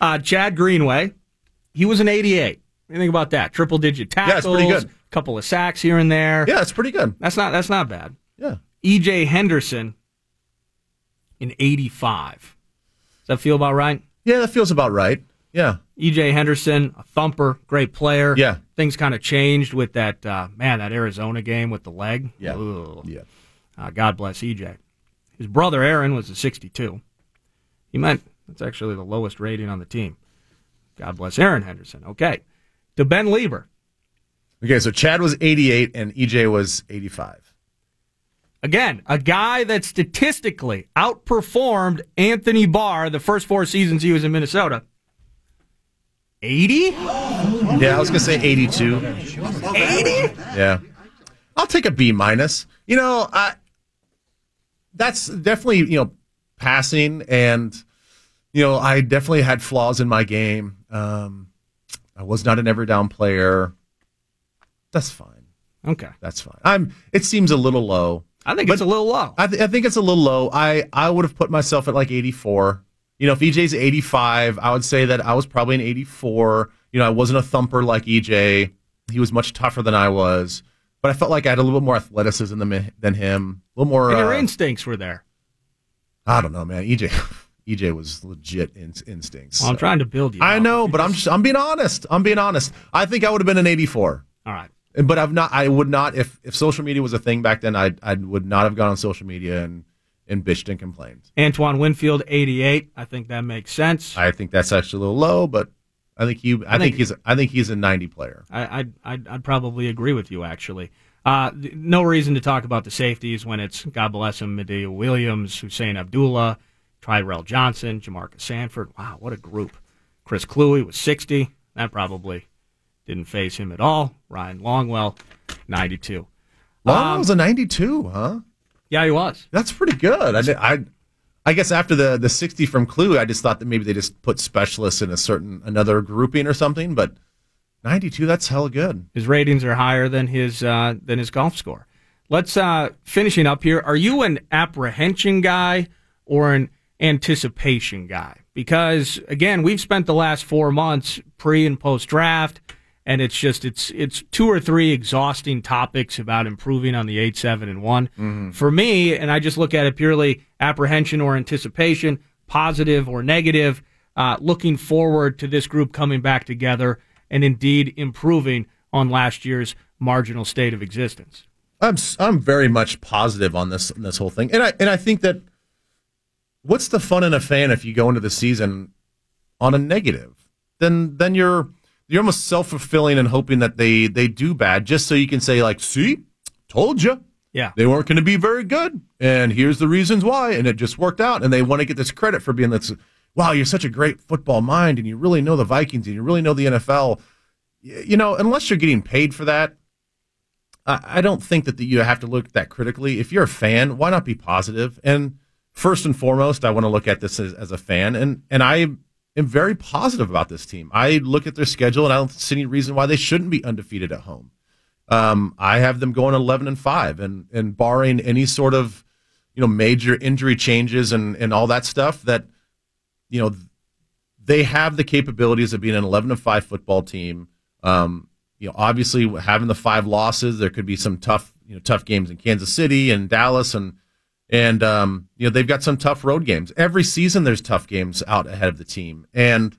Uh, Chad Greenway, he was an 88. What do you think about that? Triple digit Yeah, tackles, it's pretty good. couple of sacks here and there. Yeah, it's pretty good. That's not that's not bad. Yeah. EJ Henderson in 85. Does that feel about right? Yeah, that feels about right. Yeah. EJ Henderson, a thumper, great player. Yeah. Things kind of changed with that uh, man, that Arizona game with the leg. Yeah. Ugh. Yeah. Uh, God bless EJ. His brother Erin was a 62. He meant that's actually the lowest rating on the team. God bless Erin Henderson. Okay. To Ben Leber. Okay, so Chad was 88 and EJ was 85. Again, a guy that statistically outperformed Anthony Barr the first four seasons he was in Minnesota. 80? Yeah, I was gonna say 82. 80? Yeah, I'll take a B minus. You know, I that's definitely you know passing, and you know I definitely had flaws in my game. Um, I was not an every down player. That's fine. Okay. That's fine. I'm. It seems a little low. I think it's a little low. I, th- I think it's a little low. I I would have put myself at like 84. You know, if EJ's 85, I would say that I was probably an 84. You know, I wasn't a thumper like EJ. He was much tougher than I was, but I felt like I had a little bit more athleticism than, than him. A little more. And your uh, instincts were there. I don't know, man. EJ, EJ was legit in, instincts. Well, I'm trying to build you. I know, but I'm just, I'm being honest. I'm being honest. I think I would have been an 84. All right. But I've not. I would not. If if social media was a thing back then, I I would not have gone on social media and and bitched and complained. Antoine Winfield, 88. I think that makes sense. I think that's actually a little low, but I think you. I, I think, think- he's. I think he's a 90 player. I, I'd, I'd, I'd probably agree with you, actually. Uh, no reason to talk about the safeties when it's, God bless him, Madieu Williams, Husain Abdullah, Tyrell Johnson, Jamarca Sanford. Wow, what a group. Chris Kluwe was 60. That probably didn't phase him at all. Ryan Longwell, 92. Long Um, was a 92, huh? Yeah, he was. That's pretty good. I, I, I guess after the the 60 from Kluwe, I just thought that maybe they just put specialists in a certain another grouping or something. But 92, that's hell good. His ratings are higher than his uh, than his golf score. Let's uh, finishing up here. Are you an apprehension guy or an anticipation guy? Because again, we've spent the last four months pre and post draft, and it's just it's it's two or three exhausting topics about improving on the eight, seven, and one. For me, and I just look at it purely apprehension or anticipation, positive or negative. Uh, looking forward to this group coming back together and indeed improving on last year's marginal state of existence. I'm I'm very much positive on this on this whole thing, and I and I think that what's the fun in a fan if you go into the season on a negative? Then then you're you're almost self fulfilling and hoping that they they do bad just so you can say like, see, told you. Yeah. They weren't going to be very good, and here's the reasons why, and it just worked out. And they want to get this credit for being this. Wow, you're such a great football mind, and you really know the Vikings, and you really know the NFL. You know, unless you're getting paid for that, I, don't think that the, you have to look at that critically. If you're a fan, why not be positive? And first and foremost, I want to look at this as, as a fan, and and I am very positive about this team. I look at their schedule, and I don't see any reason why they shouldn't be undefeated at home. Um, I have them going eleven and five, and and barring any sort of you know major injury changes and and all that stuff, that you know they have the capabilities of being an eleven and five football team. Um, you know, obviously having the five losses, there could be some tough you know tough games in Kansas City and Dallas and and um, you know they've got some tough road games every season. There's tough games out ahead of the team, and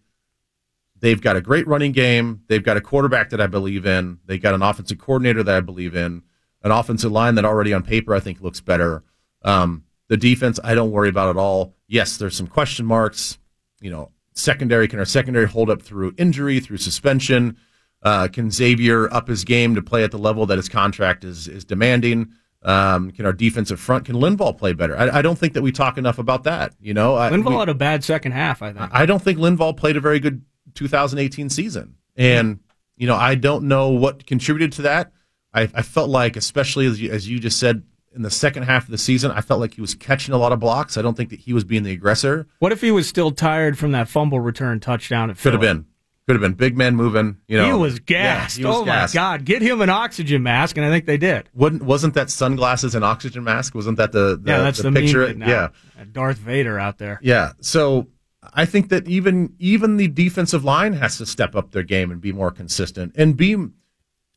they've got a great running game. They've got a quarterback that I believe in. They've got an offensive coordinator that I believe in. An offensive line that already on paper I think looks better. Um, the defense I don't worry about at all. Yes, there's some question marks. You know, secondary can our secondary hold up through injury, through suspension? Uh, can Xavier up his game to play at the level that his contract is is demanding? Um, can our defensive front can Linval play better? I, I, don't think that we talk enough about that. You know, Linval we, had a bad second half. I think. I don't think Linval played a very good 2018 season, and you know, I don't know what contributed to that. I, I felt like, especially as you, as you just said, in the second half of the season, I felt like he was catching a lot of blocks. I don't think that he was being the aggressor. What if he was still tired from that fumble return touchdown at Could have been. Could have been big man moving. You know, he was gassed. Yeah, he was oh gassed. my god! Get him an oxygen mask, and I think they did. Wasn't wasn't that sunglasses and oxygen mask? Wasn't that the, the yeah? That's the, the picture. Yeah, Darth Vader out there. Yeah. So I think that even even the defensive line has to step up their game and be more consistent and be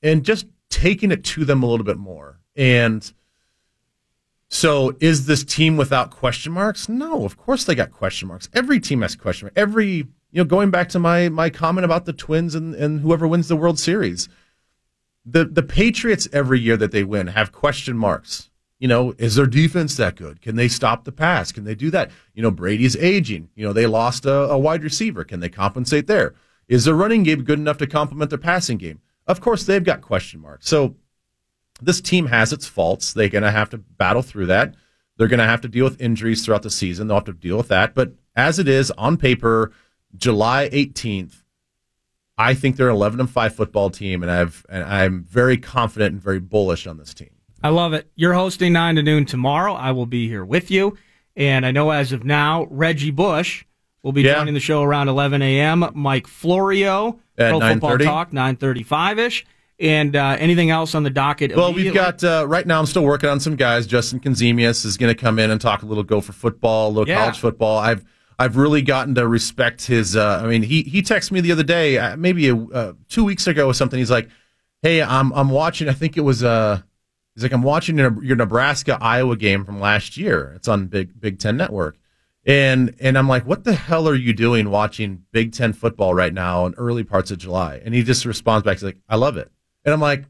and just taking it to them a little bit more. And so is this team without question marks? No, of course they got question marks. Every team has question marks. Every you know, going back to my my comment about the Twins and, and whoever wins the World Series, the the Patriots every year that they win have question marks. You know, is their defense that good? Can they stop the pass? Can they do that? You know, Brady's aging. You know, they lost a, a wide receiver. Can they compensate there? Is their running game good enough to complement their passing game? Of course, they've got question marks. So this team has its faults. They're going to have to battle through that. They're going to have to deal with injuries throughout the season. They'll have to deal with that. But as it is on paper, July 18th, I think they're an 11 and 5 football team, and I've and I'm very confident and very bullish on this team. I love it. You're hosting nine to noon tomorrow. I will be here with you, and I know as of now, Reggie Bush will be yeah. joining the show around 11 a.m. Mike Florio, At Pro 9:30. Football Talk, 9:35 ish. And uh, anything else on the docket? Well, we've got uh, right now. I'm still working on some guys. Justin Conzemius is going to come in and talk a little Gopher football, a little Yeah. college football. I've I've really gotten to respect his. Uh, I mean, he he texted me the other day, uh, maybe a, uh, two weeks ago or something. He's like, "Hey, I'm I'm watching. I think it was uh, he's like, I'm watching your, your Nebraska Iowa game from last year. It's on Big Big Ten Network." And and I'm like, what the hell are you doing watching Big Ten football right now in early parts of July? And he just responds back, he's like, I love it. And I'm like,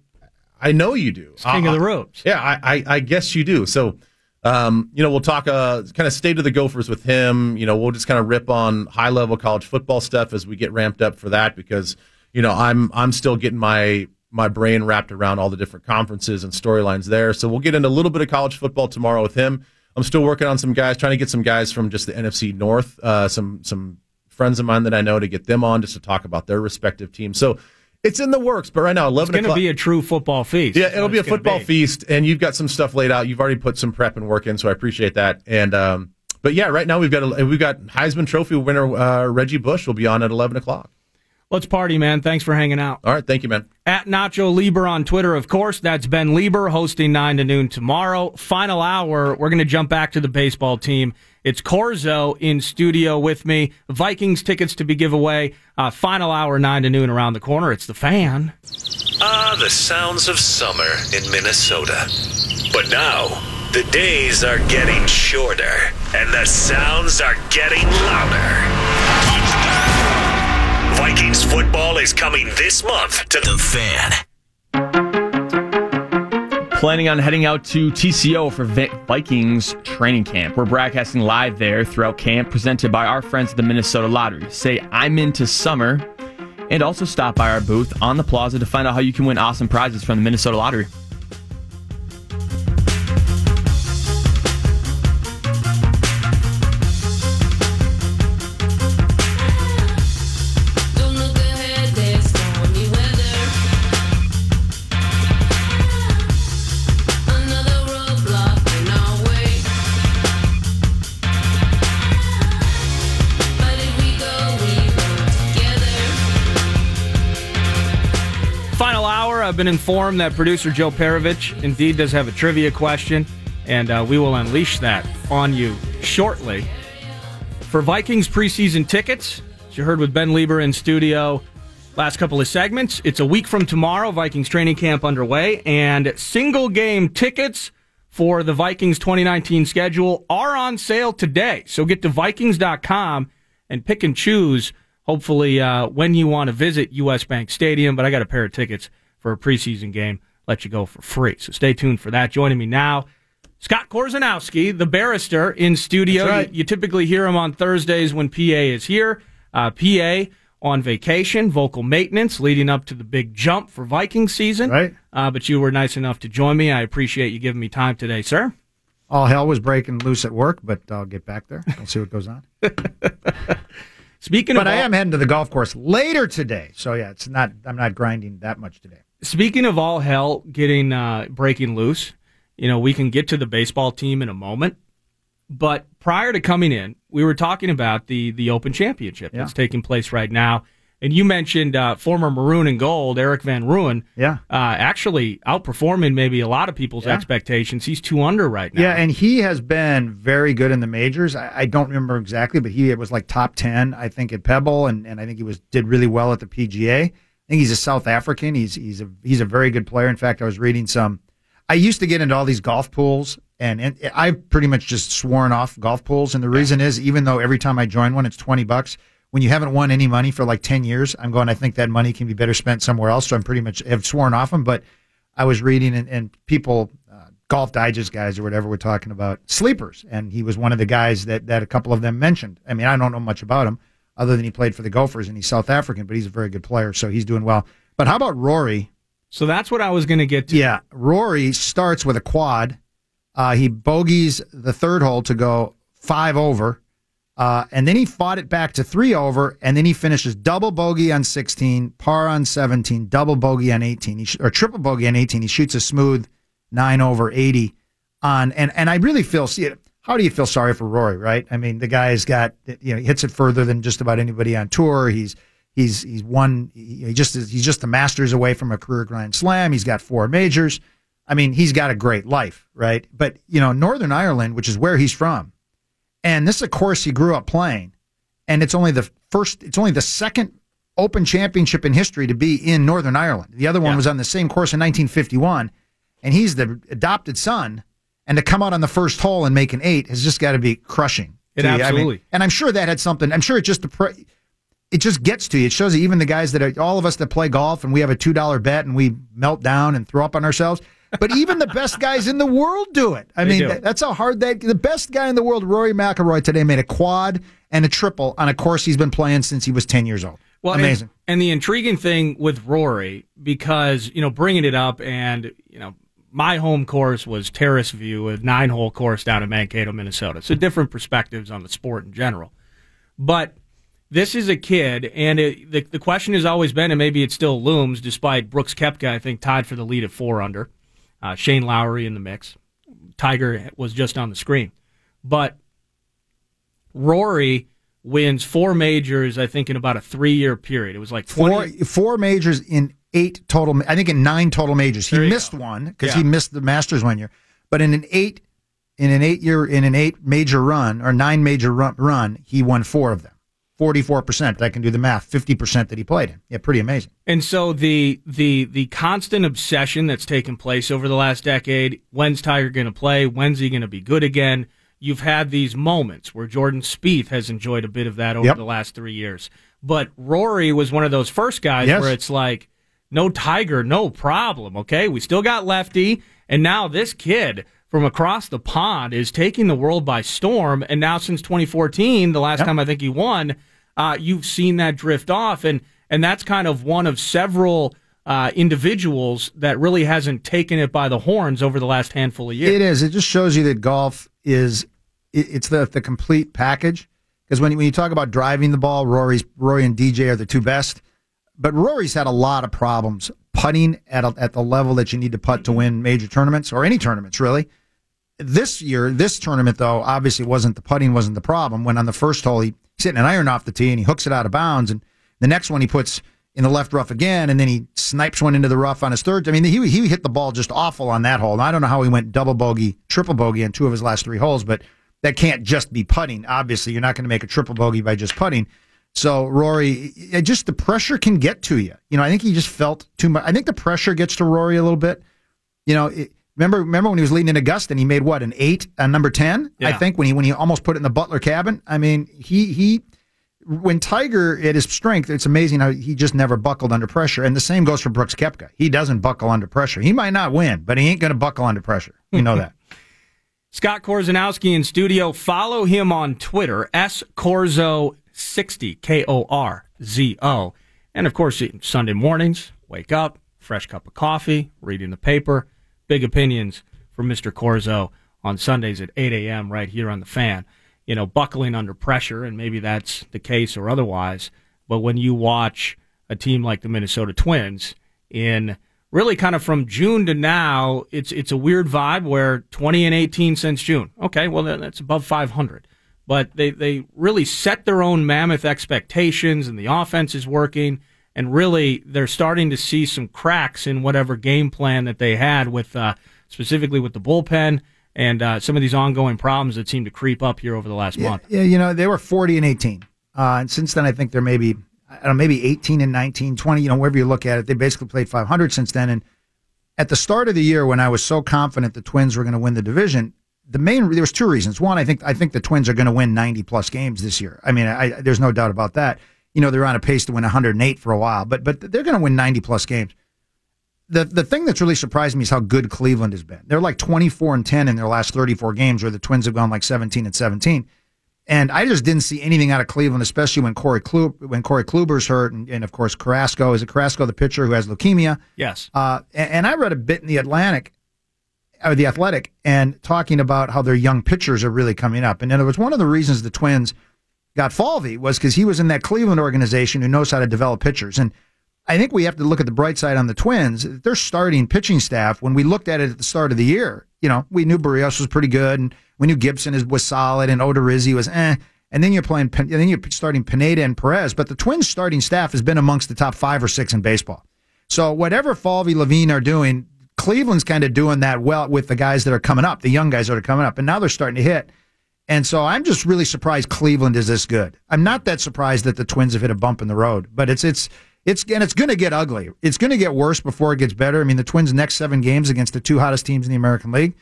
I know you do. king of the ropes. Yeah, I, I, I guess you do. So, um, you know, we'll talk uh, kind of state of the Gophers with him. You know, we'll just kind of rip on high level college football stuff as we get ramped up for that because you know I'm I'm still getting my my brain wrapped around all the different conferences and storylines there. So we'll get into a little bit of college football tomorrow with him. I'm still working on some guys, trying to get some guys from just the NFC North, uh, some some friends of mine that I know to get them on just to talk about their respective teams. So it's in the works, but right now, 11 It's going to be a true football feast. Yeah, it'll be a football be. feast, and you've got some stuff laid out. You've already put some prep and work in, so I appreciate that. And um, but yeah, right now we've got a, we've got Heisman Trophy winner uh, Reggie Bush will be on at 11 o'clock. Let's party, man. Thanks for hanging out. All right, thank you, man. At Nacho Leber on Twitter, of course. That's Ben Leber hosting 9 to noon tomorrow. Final hour, we're going to jump back to the baseball team. It's Korzo in studio with me. Vikings tickets to be giveaway. Uh, final hour, 9 to noon around the corner. It's the fan. Ah, the sounds of summer in Minnesota. But now, the days are getting shorter, and the sounds are getting louder. Vikings football is coming this month to the fan. Planning on heading out to TCO for Vi- Vikings training camp. We're broadcasting live there throughout camp, presented by our friends at the Minnesota Lottery. Say, I'm into summer, and also stop by our booth on the plaza to find out how you can win awesome prizes from the Minnesota Lottery. I've been informed that producer Joe Perovich indeed does have a trivia question, and uh, we will unleash that on you shortly. For Vikings preseason tickets, as you heard with Ben Leber in studio, last couple of segments, it's a week from tomorrow, Vikings training camp underway, and single game tickets for the Vikings 2019 schedule are on sale today. So get to Vikings.com and pick and choose, hopefully, uh, when you want to visit US Bank Stadium. But I got a pair of tickets for a preseason game, let you go for free. So stay tuned for that. Joining me now, Scott Korzenowski, the barrister in studio. Right. You, you typically hear him on Thursdays when PA is here. Uh, PA on vacation, vocal maintenance leading up to the big jump for Viking season. Right. Uh, but you were nice enough to join me. I appreciate you giving me time today, sir. All hell was breaking loose at work, but I'll get back there. We'll see what goes on. Speaking but I all- am heading to the golf course later today, so yeah, it's not. I'm not grinding that much today. Speaking of all hell getting uh, breaking loose, you know, we can get to the baseball team in a moment. But prior to coming in, we were talking about the the Open Championship that's taking place right now. And you mentioned uh, former Maroon and Gold, Erik van Rooyen, Yeah. uh, actually outperforming maybe a lot of people's Yeah. expectations. He's two under right now. Yeah, and he has been very good in the majors. I, I don't remember exactly, but he was like top ten, I think, at Pebble, and, and I think he was did really well at the PGA. I think he's a South African. He's he's a he's a very good player. In fact, I was reading some. I used to get into all these golf pools, and, and I've pretty much just sworn off golf pools. And the reason is, even though every time I join one, it's twenty bucks. When you haven't won any money for like ten years, I'm going. I think that money can be better spent somewhere else. So I'm pretty much have sworn off them. But I was reading, and, and people, uh, golf digest guys or whatever, were talking about sleepers, and he was one of the guys that that a couple of them mentioned. I mean, I don't know much about him other than he played for the Gophers and he's South African, but he's a very good player, so he's doing well. But how about Rory? So that's what I was going to get to. Yeah, Rory starts with a quad. Uh, he bogeys the third hole to go five over. Uh, and then he fought it back to three over, and then he finishes double bogey on 16, par on 17, double bogey on 18, he sh- or triple bogey on 18. He shoots a smooth nine over 80 on, and, and I really feel, see, how do you feel sorry for Rory, right? I mean, the guy's got, you know, he hits it further than just about anybody on tour. He's, he's, he's won, he just, is- he's just the Masters away from a career Grand Slam. He's got four majors. I mean, he's got a great life, right? But, you know, Northern Ireland, which is where he's from, and this is a course he grew up playing, and it's only the first, it's only the second Open Championship in history to be in Northern Ireland. The other one was on the same course in 1951, and he's the adopted son, and to come out on the first hole and make an eight has just got to be crushing. It you. I mean, absolutely- and I'm sure that had something. I'm sure it just depre- it just gets to you. It shows you even the guys that are all of us that play golf and we have a two dollar bet and we melt down and throw up on ourselves. But even the best guys in the world do it. I They mean, that- that's how hard that the best guy in the world, Rory McIlroy, today made a quad and a triple on a course he's been playing since he was ten years old. Well, and- Amazing. And, the intriguing thing with Rory, because you know, bringing it up, and you know, my home course was Terrace View, a nine-hole course down in Mankato, Minnesota. So different perspectives on the sport in general. But this is a kid, and it, the the question has always been, and maybe it still looms, despite Brooks Koepka, I think, tied for the lead at four under. Uh, Shane Lowry in the mix. Tiger was just on the screen, but Rory wins four majors, I think, in about a three year period. It was like 20, Four four majors in eight total. I think in nine total majors. He missed one because Yeah. he missed the Masters one year. But in an eight in an eight year in an eight major run or nine major run, run he won four of them. Forty four percent. I can do the math. Fifty percent that he played in. Yeah, pretty amazing. And so the the the constant obsession that's taken place over the last decade, when's Tiger going to play? When's he going to be good again? You've had these moments where Jordan Spieth has enjoyed a bit of that over Yep. the last 3 years. But Rory was one of those first guys Yes. where it's like no Tiger, no problem, okay? We still got lefty and now this kid from across the pond is taking the world by storm and now since 2014, the last time I think he won, uh, you've seen that drift off and and that's kind of one of several uh, individuals that really hasn't taken it by the horns over the last handful of years. It is. It just shows you that golf is it, it's the the complete package. Because when you, when you talk about driving the ball, Rory's Rory and DJ are the two best. But Rory's had a lot of problems putting at a, at the level that you need to putt to mm-hmm. win major tournaments or any tournaments really. This year, this tournament though, obviously wasn't the putting wasn't the problem. When on the first hole he he's hitting an iron off the tee and he hooks it out of bounds, and the next one he puts in the left rough again, and then he snipes one into the rough on his third. I mean, he he hit the ball just awful on that hole. And I don't know how he went double bogey, triple bogey on two of his last three holes, but that can't just be putting. Obviously, you're not going to make a triple bogey by just putting. So Rory, just the pressure can get to you. You know, I think he just felt too much. I think the pressure gets to Rory a little bit. You know, it, remember remember when he was leading in Augusta and he made what an eight on number ten? I think when he when he almost put it in the Butler cabin. I mean, he he when Tiger at his strength, it's amazing how he just never buckled under pressure. And the same goes for Brooks Koepka. He doesn't buckle under pressure. He might not win, but he ain't going to buckle under pressure. You know that. Scott Korzenowski in studio. Follow him on Twitter, S Korzo60, K O R Z O. And of course, Sunday mornings, wake up, fresh cup of coffee, reading the paper, big opinions from Mr. Korzo on Sundays at 8 a.m. right here on the fan. You know, buckling under pressure, and maybe that's the case or otherwise. But when you watch a team like the Minnesota Twins in really kind of from June to now, it's it's a weird vibe where 20 and 18 since June. Okay, well that's above 500. But they they really set their own mammoth expectations, and the offense is working. And really, they're starting to see some cracks in whatever game plan that they had with uh, specifically with the bullpen and uh, some of these ongoing problems that seem to creep up here over the last month. Yeah, you know, they were 40 and 18. Uh, and since then, I think they're maybe, I don't know, maybe 18 and 19, 20, you know, wherever you look at it. They basically played 500 since then. And at the start of the year, when I was so confident the Twins were going to win the division, the main, there was two reasons. One, I think, I think the Twins are going to win 90 plus games this year. I mean, I, there's no doubt about that. You know, they're on a pace to win 108 for a while, but, but they're going to win 90 plus games the the thing that's really surprised me is how good Cleveland has been. They're like 24 and 10 in their last 34 games, where the Twins have gone like 17 and 17. And I just didn't see anything out of Cleveland, especially when Corey Klu- when Corey Kluber's hurt, and, and of course Carrasco is it Carrasco the pitcher who has leukemia. Yes. Uh, and, and I read a bit in the Atlantic, or the Athletic, and talking about how their young pitchers are really coming up. And in other words, one of the reasons the Twins got Falvey was because he was in that Cleveland organization who knows how to develop pitchers. And I think we have to look at the bright side on the Twins. Their starting pitching staff, when we looked at it at the start of the year, you know, we knew Berrios was pretty good, and we knew Gibson was solid, and Odorizzi was eh. And then you're playing, and then you're starting Pineda and Perez. But the Twins' starting staff has been amongst the top five or six in baseball. So whatever Falvey, Levine are doing, Cleveland's kind of doing that well with the guys that are coming up, the young guys that are coming up, and now they're starting to hit. And so I'm just really surprised Cleveland is this good. I'm not that surprised that the Twins have hit a bump in the road, but it's it's it's and it's going to get ugly. It's going to get worse before it gets better. I mean, the Twins' next seven games against the two hottest teams in the American League,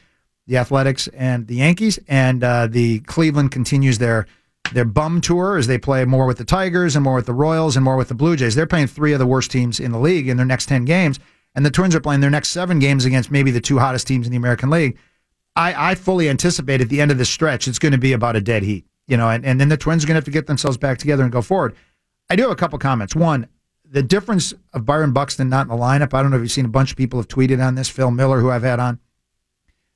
the Athletics and the Yankees, and uh, the Cleveland continues their their bum tour as they play more with the Tigers and more with the Royals and more with the Blue Jays. They're playing three of the worst teams in the league in their next ten games, and the Twins are playing their next seven games against maybe the two hottest teams in the American League. I, I fully anticipate at the end of this stretch, it's going to be about a dead heat, you know, and, and then the Twins are going to have to get themselves back together and go forward. I do have a couple comments. One, the difference of Byron Buxton not in the lineup. I don't know if you've seen a bunch of people have tweeted on this. Phil Miller, who I've had on,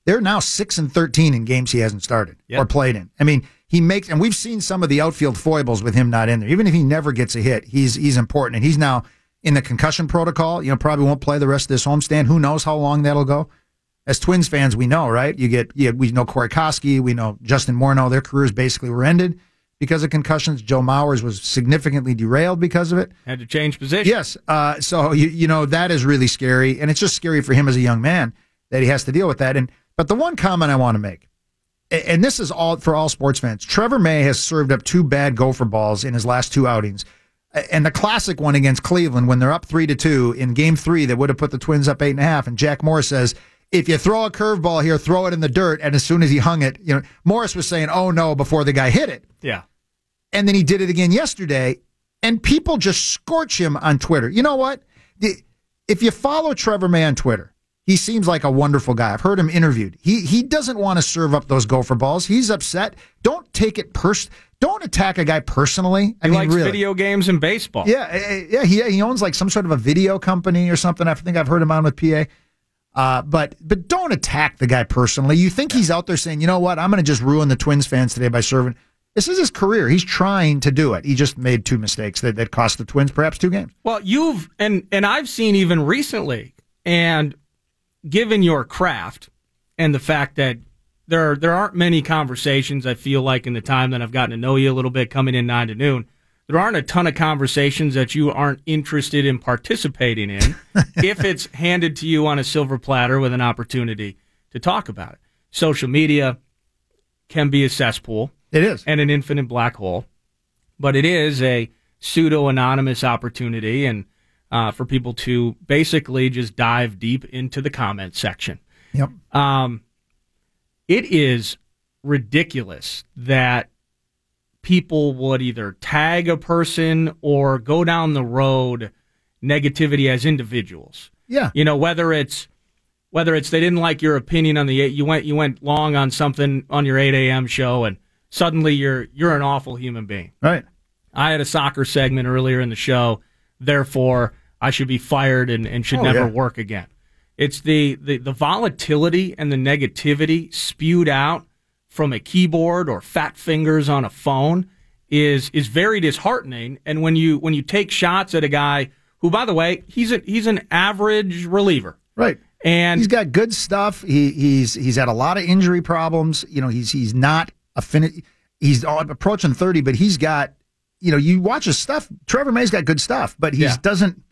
they're now six and thirteen in games he hasn't started Yep. or played in. I mean, he makes, and we've seen some of the outfield foibles with him not in there. Even if he never gets a hit, he's he's important, and he's now in the concussion protocol. You know, probably won't play the rest of this homestand. Who knows how long that'll go? As Twins fans, we know, right? You get, yeah, we know Corey Koskie, we know Justin Morneau. Their careers basically were ended because of concussions. Joe Mauer was significantly derailed because of it. Had to change position. Yes. Uh, so you you know that is really scary, and it's just scary for him as a young man that he has to deal with that. And but the one comment I want to make, and this is all for all sports fans. Trevor May has served up two bad gopher balls in his last two outings. And the classic one against Cleveland when they're up three to two in game three that would have put the twins up eight and a half. And Jack Morris says, if you throw a curveball here, throw it in the dirt. And as soon as he hung it, you know, Morris was saying, oh no, before the guy hit it. Yeah. And then he did it again yesterday. And people just scorch him on Twitter. You know what? If you follow Trevor May on Twitter, he seems like a wonderful guy. I've heard him interviewed. He he doesn't want to serve up those gopher balls. He's upset. Don't take it pers. Don't attack a guy personally. I He mean, likes really. video games and baseball. Yeah, eh, eh, yeah. He he owns like some sort of a video company or something. I think I've heard him on with PA. Uh, but but don't attack the guy personally. You think he's out there saying, you know what, I'm going to just ruin the Twins fans today by serving. This is his career. He's trying to do it. He just made two mistakes that, that cost the Twins perhaps two games. Well, you've and and I've seen even recently, and given your craft and the fact that there there aren't many conversations I feel like in the time that I've gotten to know you a little bit coming in nine to noon there aren't a ton of conversations that you aren't interested in participating in if it's handed to you on a silver platter with an opportunity to talk about it. Social media can be a cesspool. It is. And an infinite black hole. But it is a pseudo anonymous opportunity and uh, for people to basically just dive deep into the comment section. Yep. Um, it is ridiculous that people would either tag a person or go down the road negativity as individuals. Yeah. You know, whether it's whether it's they didn't like your opinion on the you went you went long on something on your 8 a.m. show and suddenly you're you're an awful human being. Right. I had a soccer segment earlier in the show, therefore I should be fired and, and should Oh, never yeah. work again. It's the, the the volatility and the negativity spewed out from a keyboard or fat fingers on a phone is is very disheartening. And when you when you take shots at a guy who, by the way, he's a, he's an average reliever, Right. and he's got good stuff. He he's he's had a lot of injury problems. You know, he's he's not a fin- He's approaching thirty, but he's got. You know, you watch his stuff. Trevor May's got good stuff, but he Yeah. doesn't.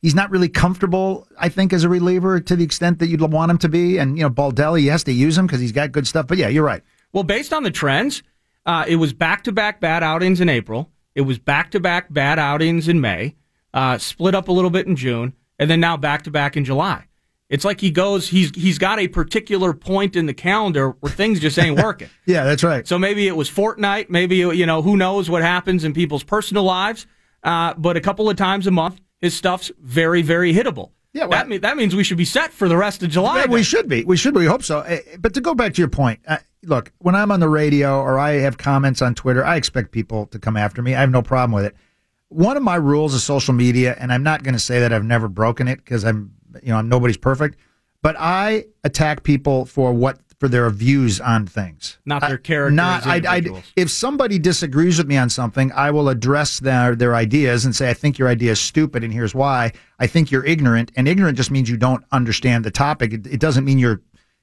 He's not really comfortable. I think as a reliever to the extent that you'd want him to be. And you know, Baldelli, he has to use him because he's got good stuff. But yeah, you're right. Well, based on the trends, uh, it was back to back bad outings in April. It was back to back bad outings in May, uh, split up a little bit in June, and then now back to back in July. It's like he goes, he's he's got a particular point in the calendar where things just ain't working. Yeah, that's right. So maybe it was Fortnite, maybe you know who knows what happens in people's personal lives. Uh, but a couple of times a month, his stuff's very very hittable. Yeah, well- that mean, that means we should be set for the rest of July. Yeah, we should be. We should be. We hope so. Eh, But to go back to your point, uh, look, when I'm on the radio or I have comments on Twitter, I expect people to come after me. I have no problem with it. One of my rules of social media, and I'm not going to say that I've never broken it because I'm, you know, nobody's perfect, but I attack people for what for their views on things, Not their character Not I, I, if somebody disagrees with me on something, I will address their their ideas and say, I think your idea is stupid, and here's why. I think you're ignorant, and ignorant just means you don't understand the topic. It, it doesn't mean you're.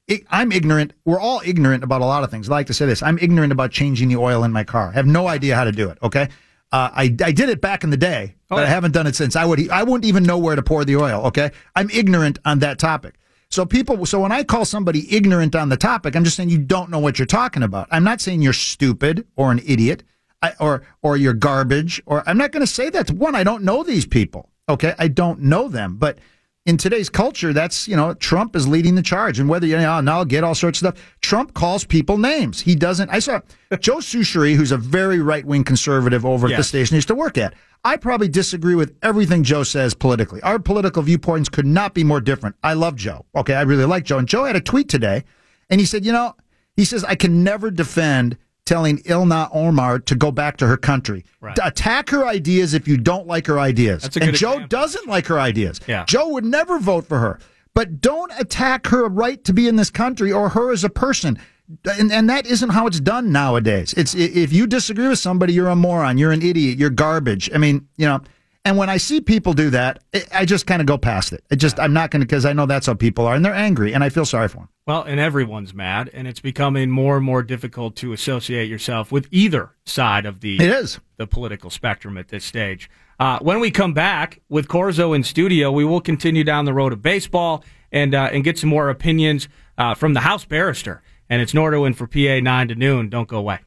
I- I'm ignorant. We're all ignorant about a lot of things. I like to say this. I'm ignorant about changing the oil in my car. I have no idea how to do it. Okay. Uh, I, I did it back in the day, but I haven't done it since. I would I wouldn't even know where to pour the oil. Okay, I'm ignorant on that topic. So people, so when I call somebody ignorant on the topic, I'm just saying you don't know what you're talking about. I'm not saying you're stupid or an idiot, I, or or you're garbage. Or I'm not going to say that. One, I don't know these people. Okay, I don't know them, but in today's culture, that's you know Trump is leading the charge, and whether you know ah, now I'll get all sorts of stuff. Trump calls people names. He doesn't. I saw Joe Soucheray, who's a very right wing conservative over at the station he used to work at. I probably disagree with everything Joe says politically. Our political viewpoints could not be more different. I love Joe. Okay, I really like Joe, and Joe had a tweet today, and he said, you know, he says I can never defend telling Ilhan Omar to go back to her country. Right. Attack her ideas if you don't like her ideas. That's a and Joe example. doesn't like her ideas. Yeah. Joe would never vote for her. But don't attack her right to be in this country or her as a person. And, and that isn't how it's done nowadays. It's if you disagree with somebody, you're a moron, you're an idiot, you're garbage. I mean, you know. And when I see people do that, I- I just kind of go past it. I just I'm not going to because I know that's how people are, and they're angry, and I feel sorry for them. Well, and everyone's mad, and it's becoming more and more difficult to associate yourself with either side of the It is. the political spectrum at this stage. Uh, when we come back with Korzo in studio, we will continue down the road of baseball and uh, and get some more opinions uh, from the House barrister. And it's Nordo in for PA nine to noon. Don't go away.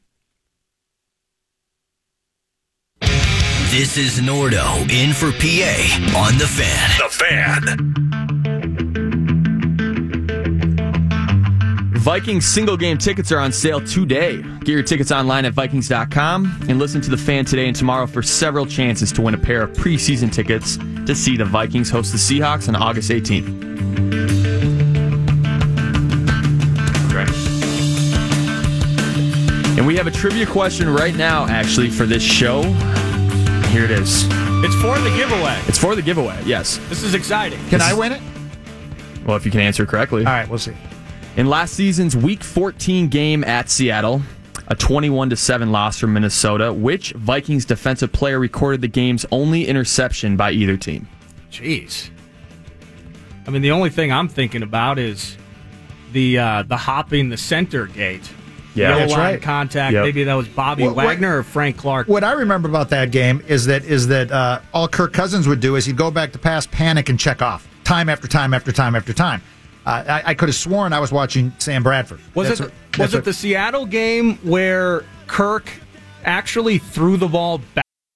This is Nordo in for PA on the fan. The Fan. Vikings single game tickets are on sale today. Get your tickets online at Vikings.com and listen to the fan today and tomorrow for several chances to win a pair of preseason tickets to see the Vikings host the Seahawks on August 18th. Right. And we have a trivia question right now, actually, for this show. Here it is. It's for the giveaway. It's for the giveaway, yes. This is exciting. Can I win it? Well, if you can answer correctly. All right, we'll see. In last season's Week 14 game at Seattle, a 21 to 7 loss from Minnesota, which Vikings defensive player recorded the game's only interception by either team? Jeez. I mean, the only thing I'm thinking about is the uh, the hopping the center gate Yeah. no That's line right. contact. Yep. Maybe that was Bobby What- what- Wagner or Frank Clark. What I remember about that game is that is that uh, all Kirk Cousins would do is he'd go back to pass, panic, and check off time after time after time after time. I, I could have sworn I was watching Sam Bradford. Was That's it what- was it what- the Seattle game where Kirk actually threw the ball back?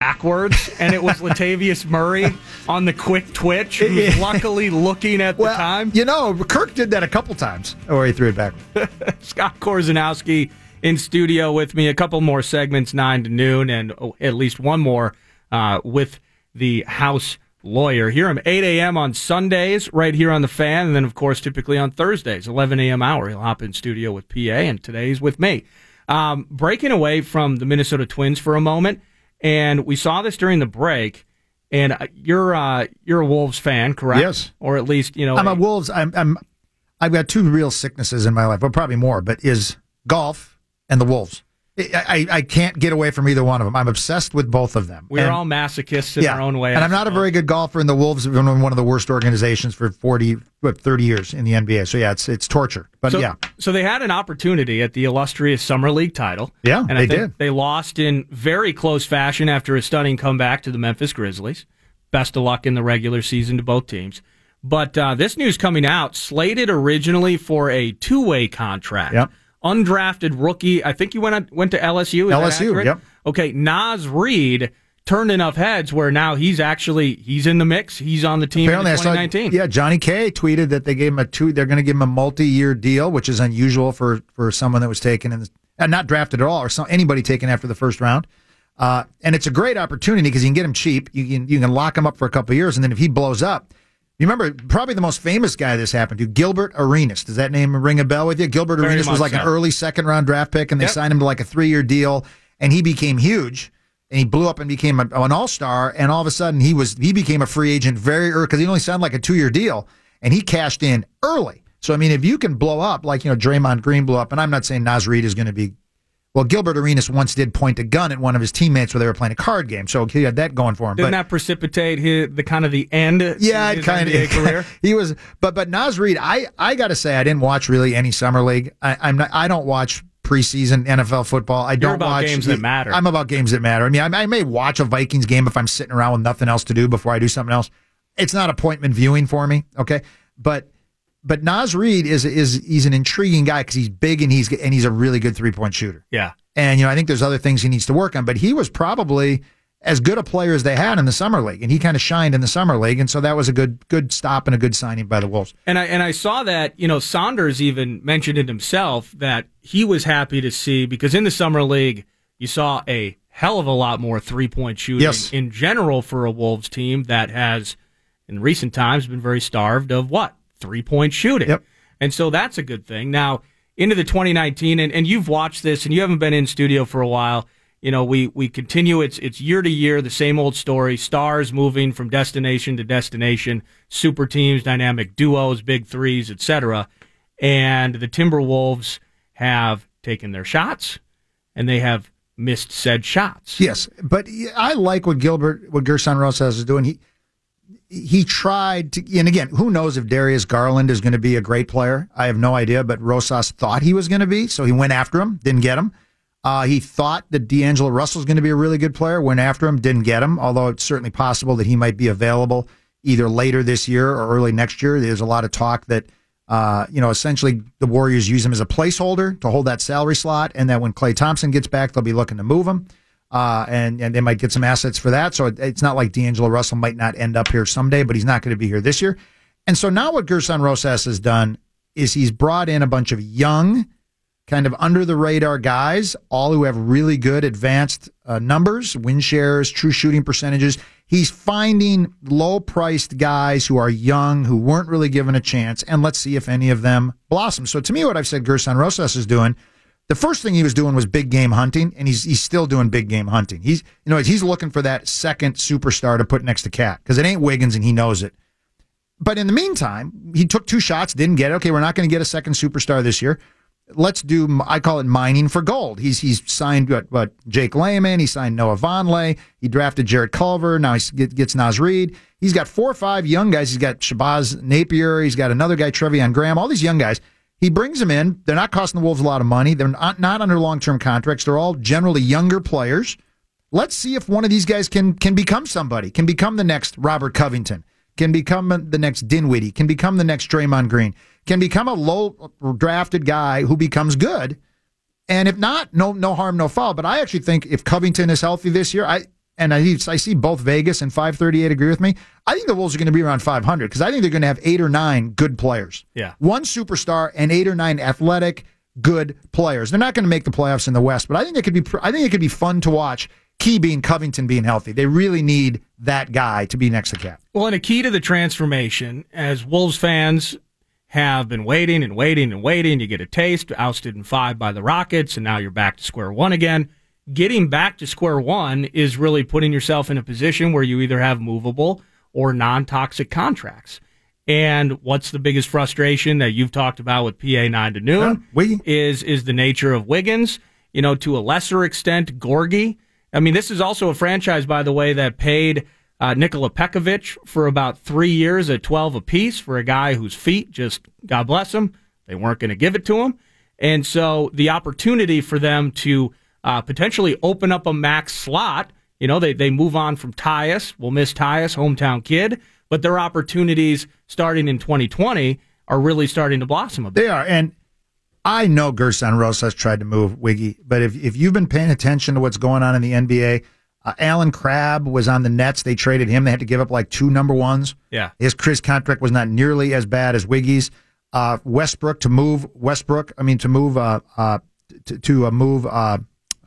Backwards, and it was Latavius Murray on the quick twitch, who's luckily looking at the time. You know, Kirk did that a couple times. Or he threw it back. Scott Korzenowski in studio with me. A couple more segments, nine to noon, and oh, at least one more uh, with the House lawyer. Hear him 8 a.m. on Sundays, right here on the fan, and then of course typically on Thursdays, 11 a.m. hour. He'll hop in studio with PA, and today today's with me. Um, breaking away from the Minnesota Twins for a moment, and we saw this during the break. And uh, you're uh, you're a Wolves fan, correct? Yes. or at least you know. I'm a Wolves. I'm, I'm. I've got two real sicknesses in my life, but probably more. But is golf and the Wolves. I, I, can't get away from either one of them. I'm obsessed with both of them. we're And- all masochists in our own way. And I'm not a very good golfer, and the Wolves have been one of the worst organizations for 40, 30 years in the NBA. So yeah, it's it's torture. But so, yeah, So they had an opportunity at the illustrious Summer League title. Yeah, and I they did. They lost in very close fashion after a stunning comeback to the Memphis Grizzlies. Best of luck in the regular season to both teams. But uh, this news coming out, slated originally for a two-way contract. Yep. Undrafted rookie. I think you went on, went to LSU. Is LSU, yep. Okay, Naz Reid turned enough heads where now he's actually he's in the mix. He's on the team apparently in I saw. Yeah, Johnny K tweeted that they gave him a two. They're going to give him a multi-year deal, which is unusual for for someone that was taken and uh, not drafted at all, or some, anybody taken after the first round. Uh, and it's a great opportunity because you can get him cheap. You can you can lock him up for a couple of years, and then if he blows up, you remember probably the most famous guy this happened to, Gilbert Arenas. Does that name ring a bell with you? Gilbert Very Arenas was like an early second round draft pick, and they Yep. signed him to like a three year deal, and he became huge. And he blew up and became a, an all star, and all of a sudden he was he became a free agent very early because he only signed like a two year deal, and he cashed in early. So I mean, if you can blow up like you know Draymond Green blew up, and I'm not saying Naz Reid is going to be well, Gilbert Arenas once did point a gun at one of his teammates where they were playing a card game, so he had that going for him. Didn't but that precipitate his, the kind of the end? yeah, it kind NBA of career. he was, but but Naz Reid, I I got to say, I didn't watch really any summer league. I, I'm not, I don't watch preseason NFL football. I don't about watch games that matter. I'm about games that matter. I mean, I, I may watch a Vikings game if I'm sitting around with nothing else to do before I do something else. It's not appointment viewing for me, okay? But but Naz Reid is is he's an intriguing guy because he's big and he's and he's a really good three point shooter. Yeah. And you know, I think there's other things he needs to work on, but he was probably as good a player as they had in the summer league, and he kind of shined in the summer league, and so that was a good good stop and a good signing by the Wolves. And I and I saw that you know Saunders even mentioned it himself that he was happy to see because in the summer league you saw a hell of a lot more three point shooting Yes. in general for a Wolves team that has in recent times been very starved of what three point shooting. Yep. And so that's a good thing. Now into the 2019 and, and you've watched this and you haven't been in studio for a while. You know, we, we continue. It's it's year to year, the same old story. Stars moving from destination to destination, super teams, dynamic duos, big threes, etc. And the Timberwolves have taken their shots, and they have missed said shots. Yes, but I like what Gilbert, what Gersson Rosas is doing. He he tried to, and again, who knows if Darius Garland is going to be a great player? I have no idea, but Rosas thought he was going to be, so he went after him, didn't get him. Uh, he thought that D'Angelo Russell was going to be a really good player, went after him, didn't get him. Although it's certainly possible that he might be available either later this year or early next year. There's a lot of talk that Uh, you know, essentially the Warriors use him as a placeholder to hold that salary slot, and that when Klay Thompson gets back, they'll be looking to move him. Uh, and and they might get some assets for that. So it, it's not like D'Angelo Russell might not end up here someday, but he's not going to be here this year. And so now what Gersson Rosas has done is he's brought in a bunch of young, kind of under the radar guys, all who have really good advanced uh, numbers, win shares, true shooting percentages. He's finding low priced guys who are young, who weren't really given a chance, and let's see if any of them blossom. So to me, what I've said Gersson Rosas is doing, the first thing he was doing was big game hunting, and he's he's still doing big game hunting. He's you know he's looking for that second superstar to put next to Cat because it ain't Wiggins, and he knows it. But in the meantime, he took two shots, didn't get it. Okay, we're not going to get a second superstar this year. Let's do. I call it mining for gold. He's he's signed what, what Jake Layman. He signed Noah Vonleh. He drafted Jarrett Culver. Now he gets Naz Reid. He's got four or five young guys. He's got Shabazz Napier. He's got another guy, Treveon Graham. All these young guys. He brings them in. They're not costing the Wolves a lot of money. They're not, not under long term contracts. They're all generally younger players. Let's see if one of these guys can can become somebody. Can become the next Robert Covington can become the next Dinwiddie, can become the next Draymond Green, can become a low drafted guy who becomes good. And if not, no no harm, no foul. But I actually think if Covington is healthy this year, I and I, I see both Vegas and 538 agree with me. I think the Wolves are going to be around 500 because I think they're going to have eight or nine good players. Yeah. One superstar and eight or nine athletic good players. They're not going to make the playoffs in the West, but I think it could be I think it could be fun to watch. Key being Covington being healthy. They really need that guy to be next to Cat. Well, and a key to the transformation, as Wolves fans have been waiting and waiting and waiting, you get a taste, ousted in five by the Rockets, and now you're back to square one again. Getting back to square one is really putting yourself in a position where you either have movable or non toxic contracts. And what's the biggest frustration that you've talked about with PA nine to noon yeah, is is the nature of Wiggins. You know, to a lesser extent, Gorgui. I mean, this is also a franchise, by the way, that paid uh, Nikola Pekovic for about three years at 12 apiece for a guy whose feet just, God bless him, they weren't going to give it to him. And so the opportunity for them to uh, potentially open up a max slot, you know, they, they move on from Tyus. We'll miss Tyus, hometown kid, but their opportunities starting in 2020 are really starting to blossom a bit. They are. And I know Gersson Rosas tried to move Wiggy, but if, if you've been paying attention to what's going on in the NBA, uh, Allen Crabbe was on the Nets. They traded him. They had to give up like two number ones. Yeah. His Chris contract was not nearly as bad as Wiggy's. Uh, Westbrook to move Westbrook. I mean to move uh, uh to, to uh, move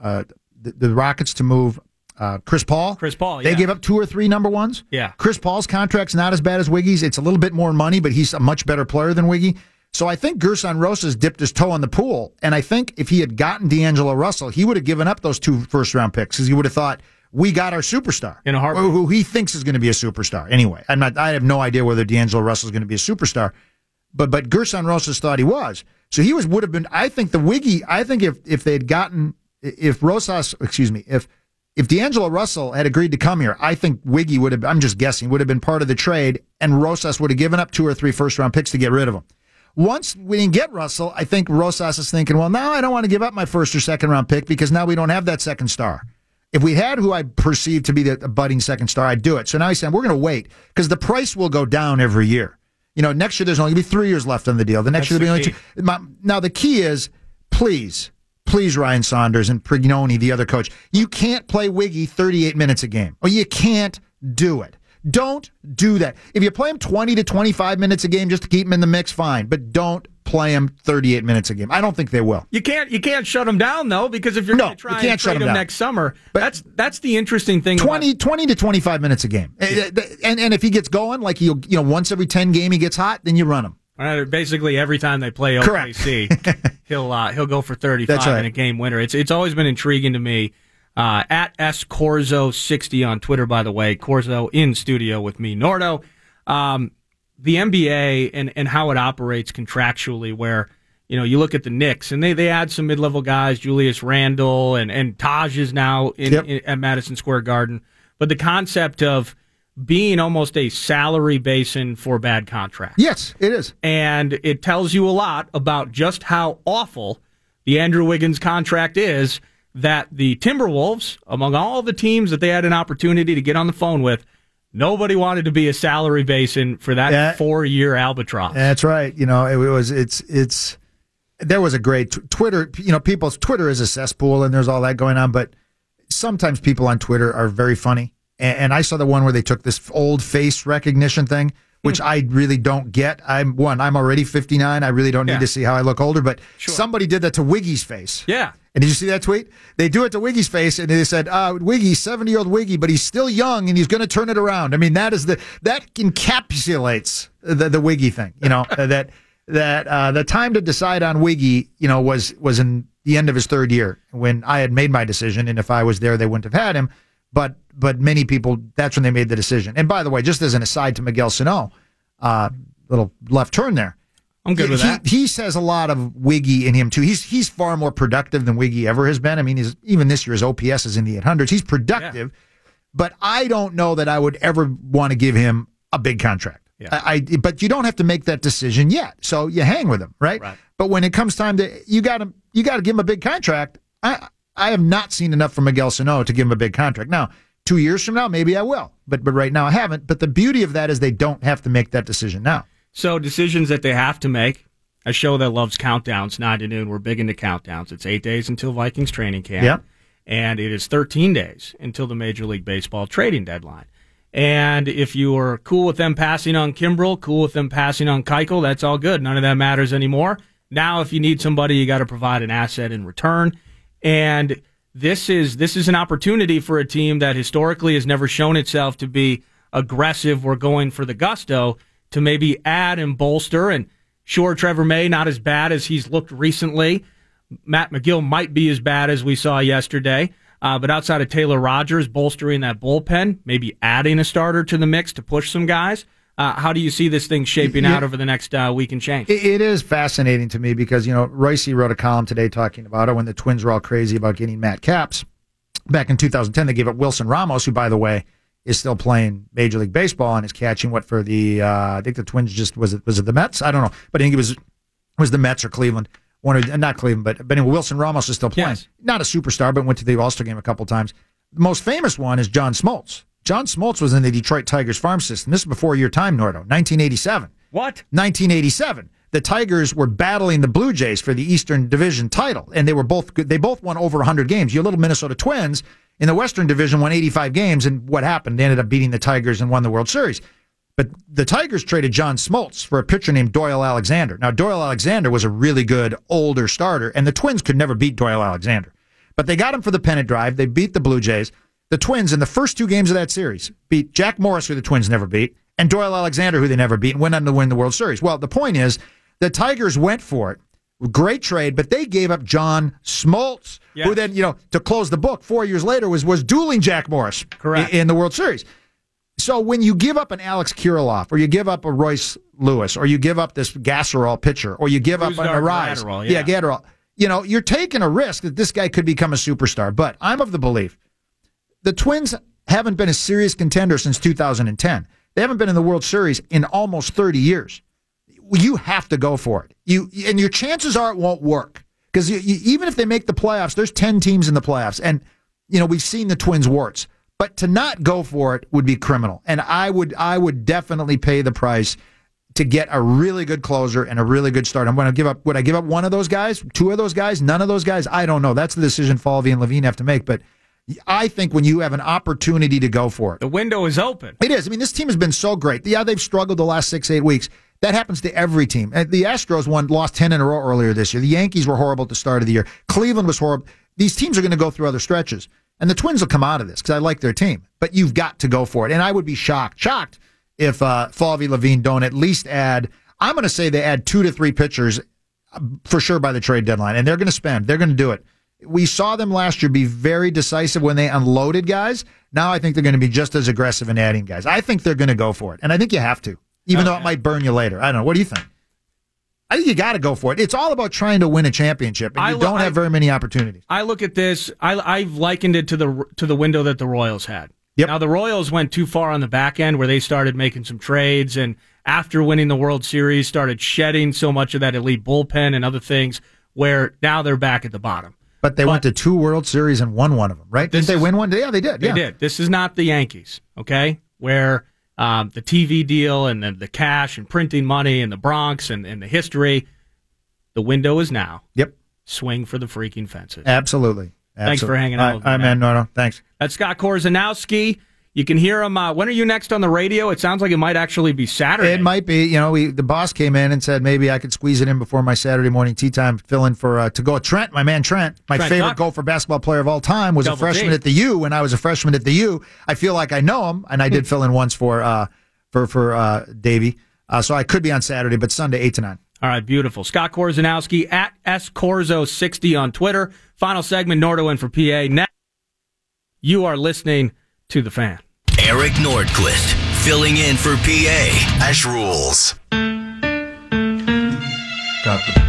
uh, the, the Rockets to move uh, Chris Paul. Chris Paul. They gave up two or three number ones. Yeah. Chris Paul's contract's not as bad as Wiggy's. It's a little bit more money, but he's a much better player than Wiggy. So I think Gersson Rosas dipped his toe in the pool, and I think if he had gotten D'Angelo Russell, he would have given up those two first round picks because he would have thought we got our superstar in a heartbeat. Who, who he thinks is going to be a superstar. Anyway, I'm not. I have no idea whether D'Angelo Russell is going to be a superstar, but but Gersson Rosas thought he was. So he was would have been. I think the Wiggy. I think if if they had gotten if Rosas, excuse me, if if D'Angelo Russell had agreed to come here, I think Wiggy would have. I'm just guessing would have been part of the trade, and Rosas would have given up two or three first round picks to get rid of him. Once we didn't get Russell, I think Rosas is thinking, well, now I don't want to give up my first or second round pick because now we don't have that second star. If we had who I perceived to be the budding second star, I'd do it. So now he's saying we're going to wait because the price will go down every year. You know, next year there's only going to be three years left on the deal. The next That's year there'll the be only two. Now the key is, please, please, Ryan Saunders and Prigioni, the other coach, you can't play Wiggy 38 minutes a game. Or you can't do it. Don't do that. If you play him 20 to 25 minutes a game just to keep him in the mix, fine. But don't play him 38 minutes a game. I don't think they will. You can't you can't shut him down though because if you're No, going to try you can't and shut trade him him down. next summer, but that's that's the interesting thing. 20, 20 to 25 minutes a game. And, and and if he gets going, like you you know, once every 10 game he gets hot, then you run him. Right, basically every time they play Correct. OKC, he'll uh, he'll go for 35 right. in a game winner. It's it's always been intriguing to me. Uh, at S Korzo 60 on Twitter, by the way, Korzo in studio with me, Nordo. Um, the NBA and and how it operates contractually, where you know you look at the Knicks and they they add some mid level guys, Julius Randle and and Taj is now in, Yep. in at Madison Square Garden, but the concept of being almost a salary basin for bad contracts. Yes, it is. And it tells you a lot about just how awful the Andrew Wiggins contract is that the Timberwolves, among all the teams that they had an opportunity to get on the phone with, Nobody wanted to be a salary basin for that Yeah. four year albatross. That's right. You know, it was it's it's there was a great tw- Twitter. You know, people's Twitter is a cesspool, and there's all that going on. But sometimes people on Twitter are very funny. And, and I saw the one where they took this old face recognition thing, which I really don't get. I'm one. I'm already 59. I really don't need Yeah. to see how I look older. But somebody did that to Wiggy's face. Yeah. And did you see that tweet? They do it to Wiggy's face, and they said, uh, "Wiggy, seventy-year-old Wiggy, but he's still young, and he's going to turn it around." I mean, that is the that encapsulates the the Wiggy thing. You know that that uh, the time to decide on Wiggy, you know, was was in the end of his third year when I had made my decision, and if I was there, they wouldn't have had him. But but many people, that's when they made the decision. And by the way, just as an aside to Miguel Sano, uh, little left turn there. I'm good with he, that. He says a lot of Wiggy in him too. He's he's far more productive than Wiggy ever has been. I mean, even this year his OPS is in the 800s. He's productive, but I don't know that I would ever want to give him a big contract. I, I but you don't have to make that decision yet. So you hang with him, right? But when it comes time to you got to you got to give him a big contract. I I have not seen enough from Miguel Sano to give him a big contract. Now, two years from now, maybe I will, but but right now I haven't. But the beauty of that is they don't have to make that decision now. So decisions that they have to make. A show that loves countdowns, nine to noon. We're big into countdowns. It's eight days until Vikings training camp. Yep. And it is 13 days until the Major League Baseball trading deadline. And if you are cool with them passing on Kimbrel, cool with them passing on Keuchel, that's all good. None of that matters anymore. Now, if you need somebody, you got to provide an asset in return. And this is this is an opportunity for a team that historically has never shown itself to be aggressive or going for the gusto to maybe add and bolster. And sure, Trevor May not as bad as he's looked recently. Matt Magill might be as bad as we saw yesterday. Uh, but outside of Taylor Rogers bolstering that bullpen, maybe adding a starter to the mix to push some guys. Uh, how do you see this thing shaping Yeah. out over the next uh, week and change? It, it is fascinating to me because you know Royce wrote a column today talking about it when the Twins were all crazy about getting Matt Capps. Back in 2010, they gave up Wilson Ramos, who, by the way, is still playing Major League Baseball and is catching what for the uh, I think the Twins just was it was it the Mets? I don't know, but I think it was was the Mets or Cleveland. One or not Cleveland, but but anyway, Wilson Ramos is still playing. Not a superstar, but went to the All Star game a couple times. The most famous one is John Smoltz. John Smoltz was in the Detroit Tigers farm system. This is before your time, Nordo, 1987. What? 1987. The Tigers were battling the Blue Jays for the Eastern Division title, and they were both. They both won over 100 games. Your little Minnesota Twins in the Western Division won 85 games, and what happened? They ended up beating the Tigers and won the World Series. But the Tigers traded John Smoltz for a pitcher named Doyle Alexander. Now, Doyle Alexander was a really good older starter, and the Twins could never beat Doyle Alexander. But they got him for the pennant drive. They beat the Blue Jays. The Twins, in the first two games of that series, beat Jack Morris, who the Twins never beat, and Doyle Alexander, who they never beat, and went on to win the World Series. Well, the point is, the Tigers went for it. Great trade, but they gave up John Smoltz, who then, you know, to close the book four years later was was dueling Jack Morris Correct. in, in the World Series. So when you give up an Alex Kirilloff, or you give up a Royce Lewis, or you give up this Graterol pitcher, or you give up an Brusdar Arise, yeah, yeah. Graterol, you know, you're taking a risk that this guy could become a superstar. But I'm of the belief the Twins haven't been a serious contender since 2010. They haven't been in the World Series in almost 30 years. You have to go for it. You and your chances are it won't work because even if they make the playoffs, there's 10 teams in the playoffs, and you know we've seen the Twins' warts. But to not go for it would be criminal, and I would I would definitely pay the price to get a really good closer and a really good start. I'm going to give up. Would I give up one of those guys? Two of those guys? None of those guys? I don't know. That's the decision Falvey and Levine have to make. But I think when you have an opportunity to go for it, The window is open. it is. I mean, this team has been so great. Yeah, they've struggled the last six, eight weeks. That happens to every team. The Astros won, lost 10 in a row earlier this year. The Yankees were horrible at the start of the year. Cleveland was horrible. These teams are going to go through other stretches. And the Twins will come out of this because I like their team. But you've got to go for it. And I would be shocked, shocked if uh, Falvey Levine don't at least add, I'm going to say they add two to three pitchers uh, for sure by the trade deadline. And they're going to spend, they're going to do it. We saw them last year be very decisive when they unloaded guys. Now I think they're going to be just as aggressive in adding guys. I think they're going to go for it. And I think you have to, even though it might burn you later. I don't know. What do you think? I think you got to go for it. It's all about trying to win a championship, and I you don't I- have very many opportunities. I look at this. I, I've likened it to the to the window that the Royals had. Now the Royals went too far on the back end where they started making some trades, and after winning the World Series, started shedding so much of that elite bullpen and other things. Where now they're back at the bottom. But they went to two World Series and won one of them, right? Didn't they win one? Yeah, they did. They yeah. did. This is not the Yankees. Okay, where um, the TV deal and the, the cash and printing money and the Bronx and, and the history, the window is now. Yep. Swing for the freaking fences. Absolutely. Thanks for hanging out I, with me, I, man. no, no, thanks. That's Scott Korzenowski. You can hear him. Uh, when are you next on the radio? It sounds like it might actually be Saturday. It might be. You know, we the boss came in and said maybe I could squeeze it in before my Saturday morning tea time. Fill in for uh, to go Trent, my man Trent, my Trent favorite Tuck. Gopher basketball player of all time, was Double a freshman T. at the U when I was a freshman at the U. I feel like I know him, and I did fill in once for uh, for for uh, Davey. Uh, so I could be on Saturday, but Sunday eight to nine. All right, beautiful. Scott Korzenowski at scorzo60 on Twitter. Final segment, Nordo in for PA. Next, you are listening to the fan. Eric Nordquist filling in for PA. Ash rules. Got the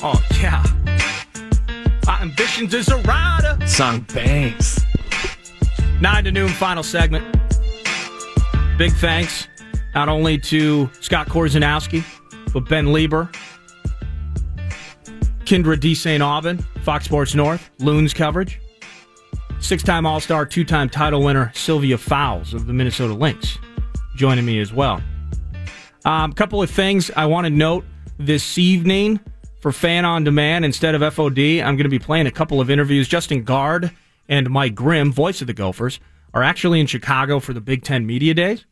Oh, yeah. My Ambitionz Az a Ridah. Song bangs. Nine to noon, final segment. Big thanks not only to Scott Korzenowski, but Ben Leber, Kyndra de St. Aubin, Fox Sports North, Loons coverage, six time All Star, two time title winner Sylvia Fowles of the Minnesota Lynx joining me as well. A um, couple of things I want to note this evening for Fan on Demand instead of FOD. I'm going to be playing a couple of interviews. Justin Gaard and Mike Grimm, voice of the Gophers, are actually in Chicago for the Big Ten Media Days.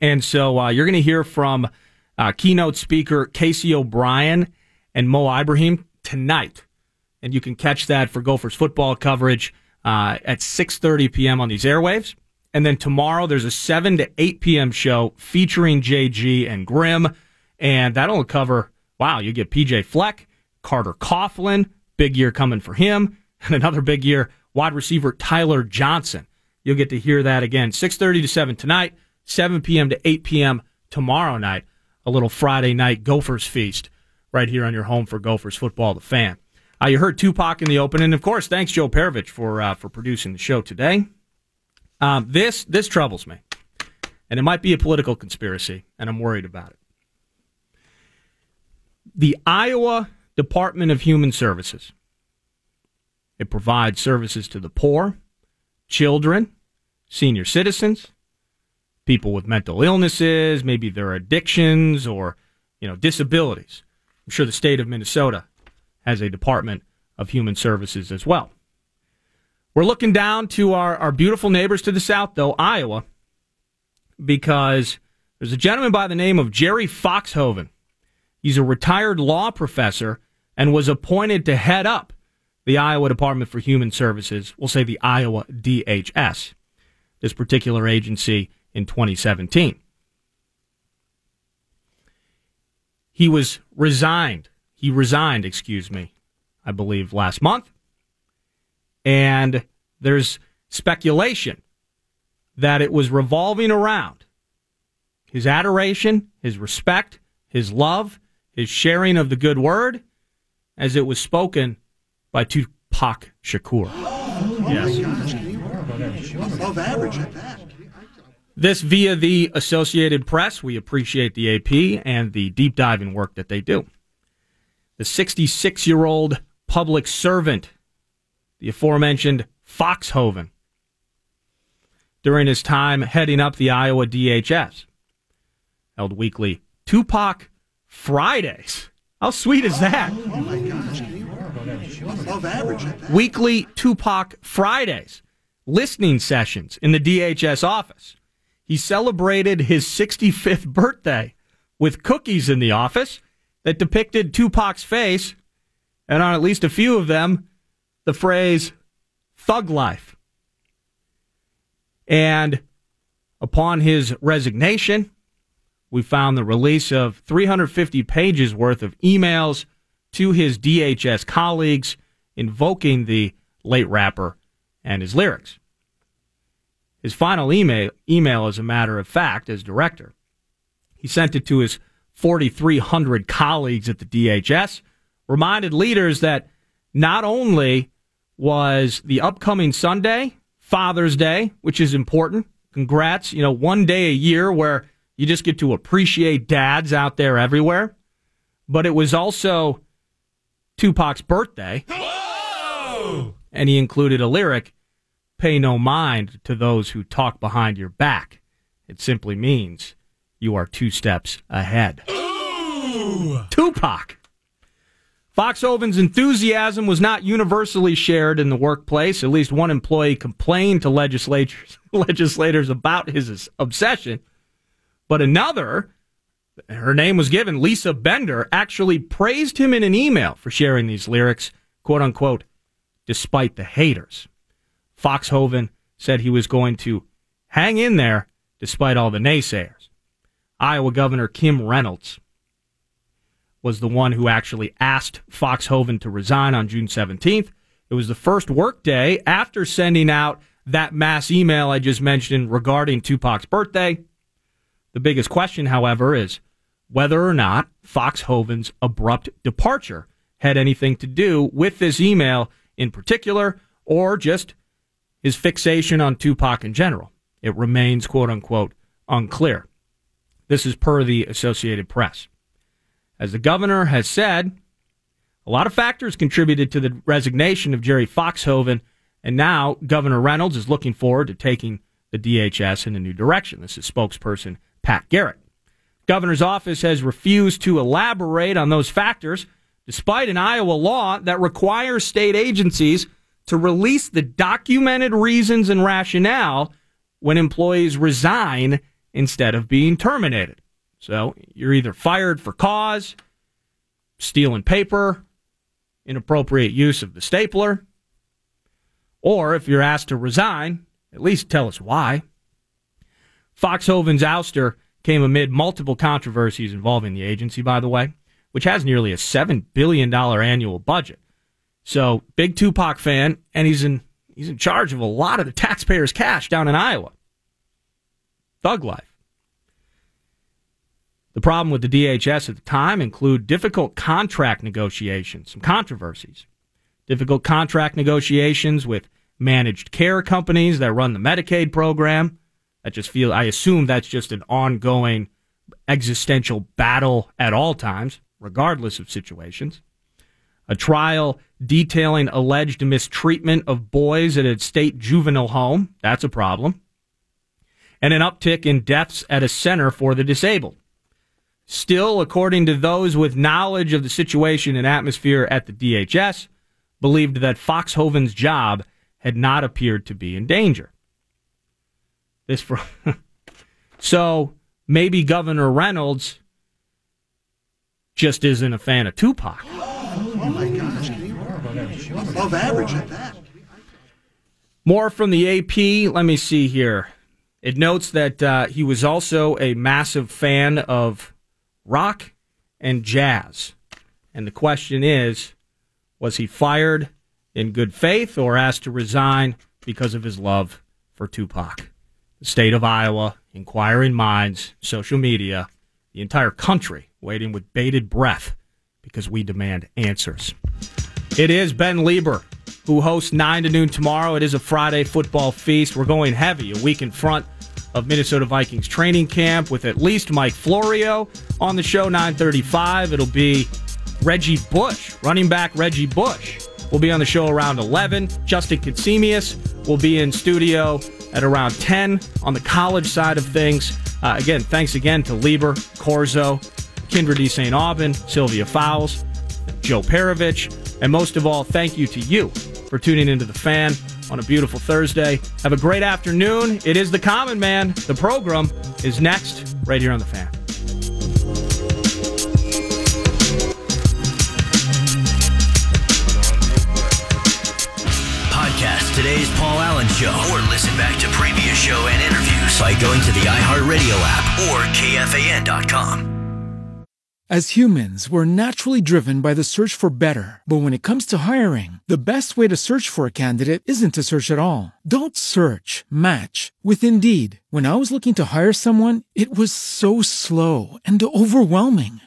And so uh, you're going to hear from uh, keynote speaker Casey O'Brien and Mo Ibrahim tonight. And you can catch that for Gophers football coverage uh, at 6.30 p.m. on these airwaves. And then tomorrow there's a 7 to 8 p.m. show featuring JG and Grimm. And that'll cover, wow, you get PJ Fleck, Carter Coughlin, big year coming for him, and another big year, wide receiver Tyler Johnson. You'll get to hear that again, 6.30 to 7 tonight, 7 p.m. to 8 p.m. tomorrow night. A little Friday night Gophers feast right here on your home for Gophers football, the fan. Uh, you heard Tupac in the open, and of course, thanks Joe Perovich for uh, for producing the show today. Um, this this troubles me, and it might be a political conspiracy, and I'm worried about it. The Iowa Department of Human Services. It provides services to the poor, children, senior citizens, people with mental illnesses, maybe their addictions or, you know, disabilities. I'm sure the state of Minnesota has a Department of Human Services as well. We're looking down to our, our beautiful neighbors to the south, though, Iowa, because there's a gentleman by the name of Jerry Foxhoven. He's a retired law professor and was appointed to head up the Iowa Department for Human Services, we'll say the Iowa DHS, this particular agency in 2017. He was resigned. He resigned, excuse me, I believe last month. And there's speculation that it was revolving around his adoration, his respect, his love, his sharing of the good word, as it was spoken by Tupac Shakur. Yes. Above average at that. This via the Associated Press. We appreciate the AP and the deep diving work that they do. The 66 year old public servant, the aforementioned Foxhoven, during his time heading up the Iowa DHS, held weekly Tupac Fridays. How sweet is that? Oh my gosh. Above average weekly Tupac Fridays listening sessions in the DHS office. He celebrated his 65th birthday with cookies in the office that depicted Tupac's face, and on at least a few of them, the phrase thug life. And upon his resignation, we found the release of 350 pages worth of emails to his DHS colleagues invoking the late rapper and his lyrics. His final email, email, as a matter of fact, as director, he sent it to his 4,300 colleagues at the DHS, reminded leaders that not only was the upcoming Sunday, Father's Day, which is important, Congrats. You know, one day a year where you just get to appreciate dads out there everywhere. But it was also Tupac's birthday. And he included a lyric Pay no mind to those who talk behind your back. It simply means you are two steps ahead. Tupac. Foxhoven's enthusiasm was not universally shared in the workplace. At least one employee complained to legislators, legislators about his obsession. But another, her name was given, Lisa Bender, actually praised him in an email for sharing these lyrics, quote unquote, despite the haters. Foxhoven said he was going to hang in there despite all the naysayers. Iowa Governor Kim Reynolds was the one who actually asked Foxhoven to resign on June 17th. It was the first workday after sending out that mass email I just mentioned regarding Tupac's birthday. The biggest question, however, is whether or not Foxhoven's abrupt departure had anything to do with this email in particular or just his fixation on Tupac in general. It remains, quote unquote, unclear. This is per the Associated Press. As the governor has said, a lot of factors contributed to the resignation of Jerry Foxhoven, and now Governor Reynolds is looking forward to taking the DHS in a new direction. This is spokesperson Pat Garrett. Governor's office has refused to elaborate on those factors, despite an Iowa law that requires state agencies to release the documented reasons and rationale when employees resign instead of being terminated. So you're either fired for cause, stealing paper, inappropriate use of the stapler, or if you're asked to resign, at least tell us why. Foxhoven's ouster came amid multiple controversies involving the agency, by the way, which has nearly a $7 billion annual budget. So, big Tupac fan, and he's in, he's in charge of a lot of the taxpayers' cash down in Iowa. Thug life. The problem with the DHS at the time include difficult contract negotiations, some controversies. Difficult contract negotiations with managed care companies that run the Medicaid program. I just feel I assume that's just an ongoing existential battle at all times, regardless of situations. A trial detailing alleged mistreatment of boys at a state juvenile home. That's a problem. And an uptick in deaths at a center for the disabled. Still, according to those with knowledge of the situation and atmosphere at the DHS, believed that Foxhoven's job had not appeared to be in danger. This for so maybe Governor Reynolds just isn't a fan of Tupac. Oh my gosh, above average at that. More from the AP. Let me see here. It notes that uh, he was also a massive fan of rock and jazz. And the question is was he fired in good faith or asked to resign because of his love for Tupac? The state of Iowa, inquiring minds, social media, the entire country waiting with bated breath because we demand answers. It is Ben Leber who hosts 9 to noon tomorrow. It is a Friday football feast. We're going heavy, a week in front of Minnesota Vikings training camp with at least Mike Florio on the show 935. It'll be Reggie Bush, running back Reggie Bush. will be on the show around 11. Justin Conzemius will be in studio at around 10 on the college side of things. Uh, again, thanks again to Leber, Korzo, Kyndra de St. Aubin, Sylvia Fowles, Joe Perovich, and most of all, thank you to you for tuning into the fan on a beautiful Thursday. Have a great afternoon. It is the Common Man. The program is next, right here on the fan. Today's Paul Allen Show or listen back to previous show and interviews by going to the iHeartRadio app or KFAN.com. As humans, we're naturally driven by the search for better. But when it comes to hiring, the best way to search for a candidate isn't to search at all. Don't search, match with Indeed. When I was looking to hire someone, it was so slow and overwhelming.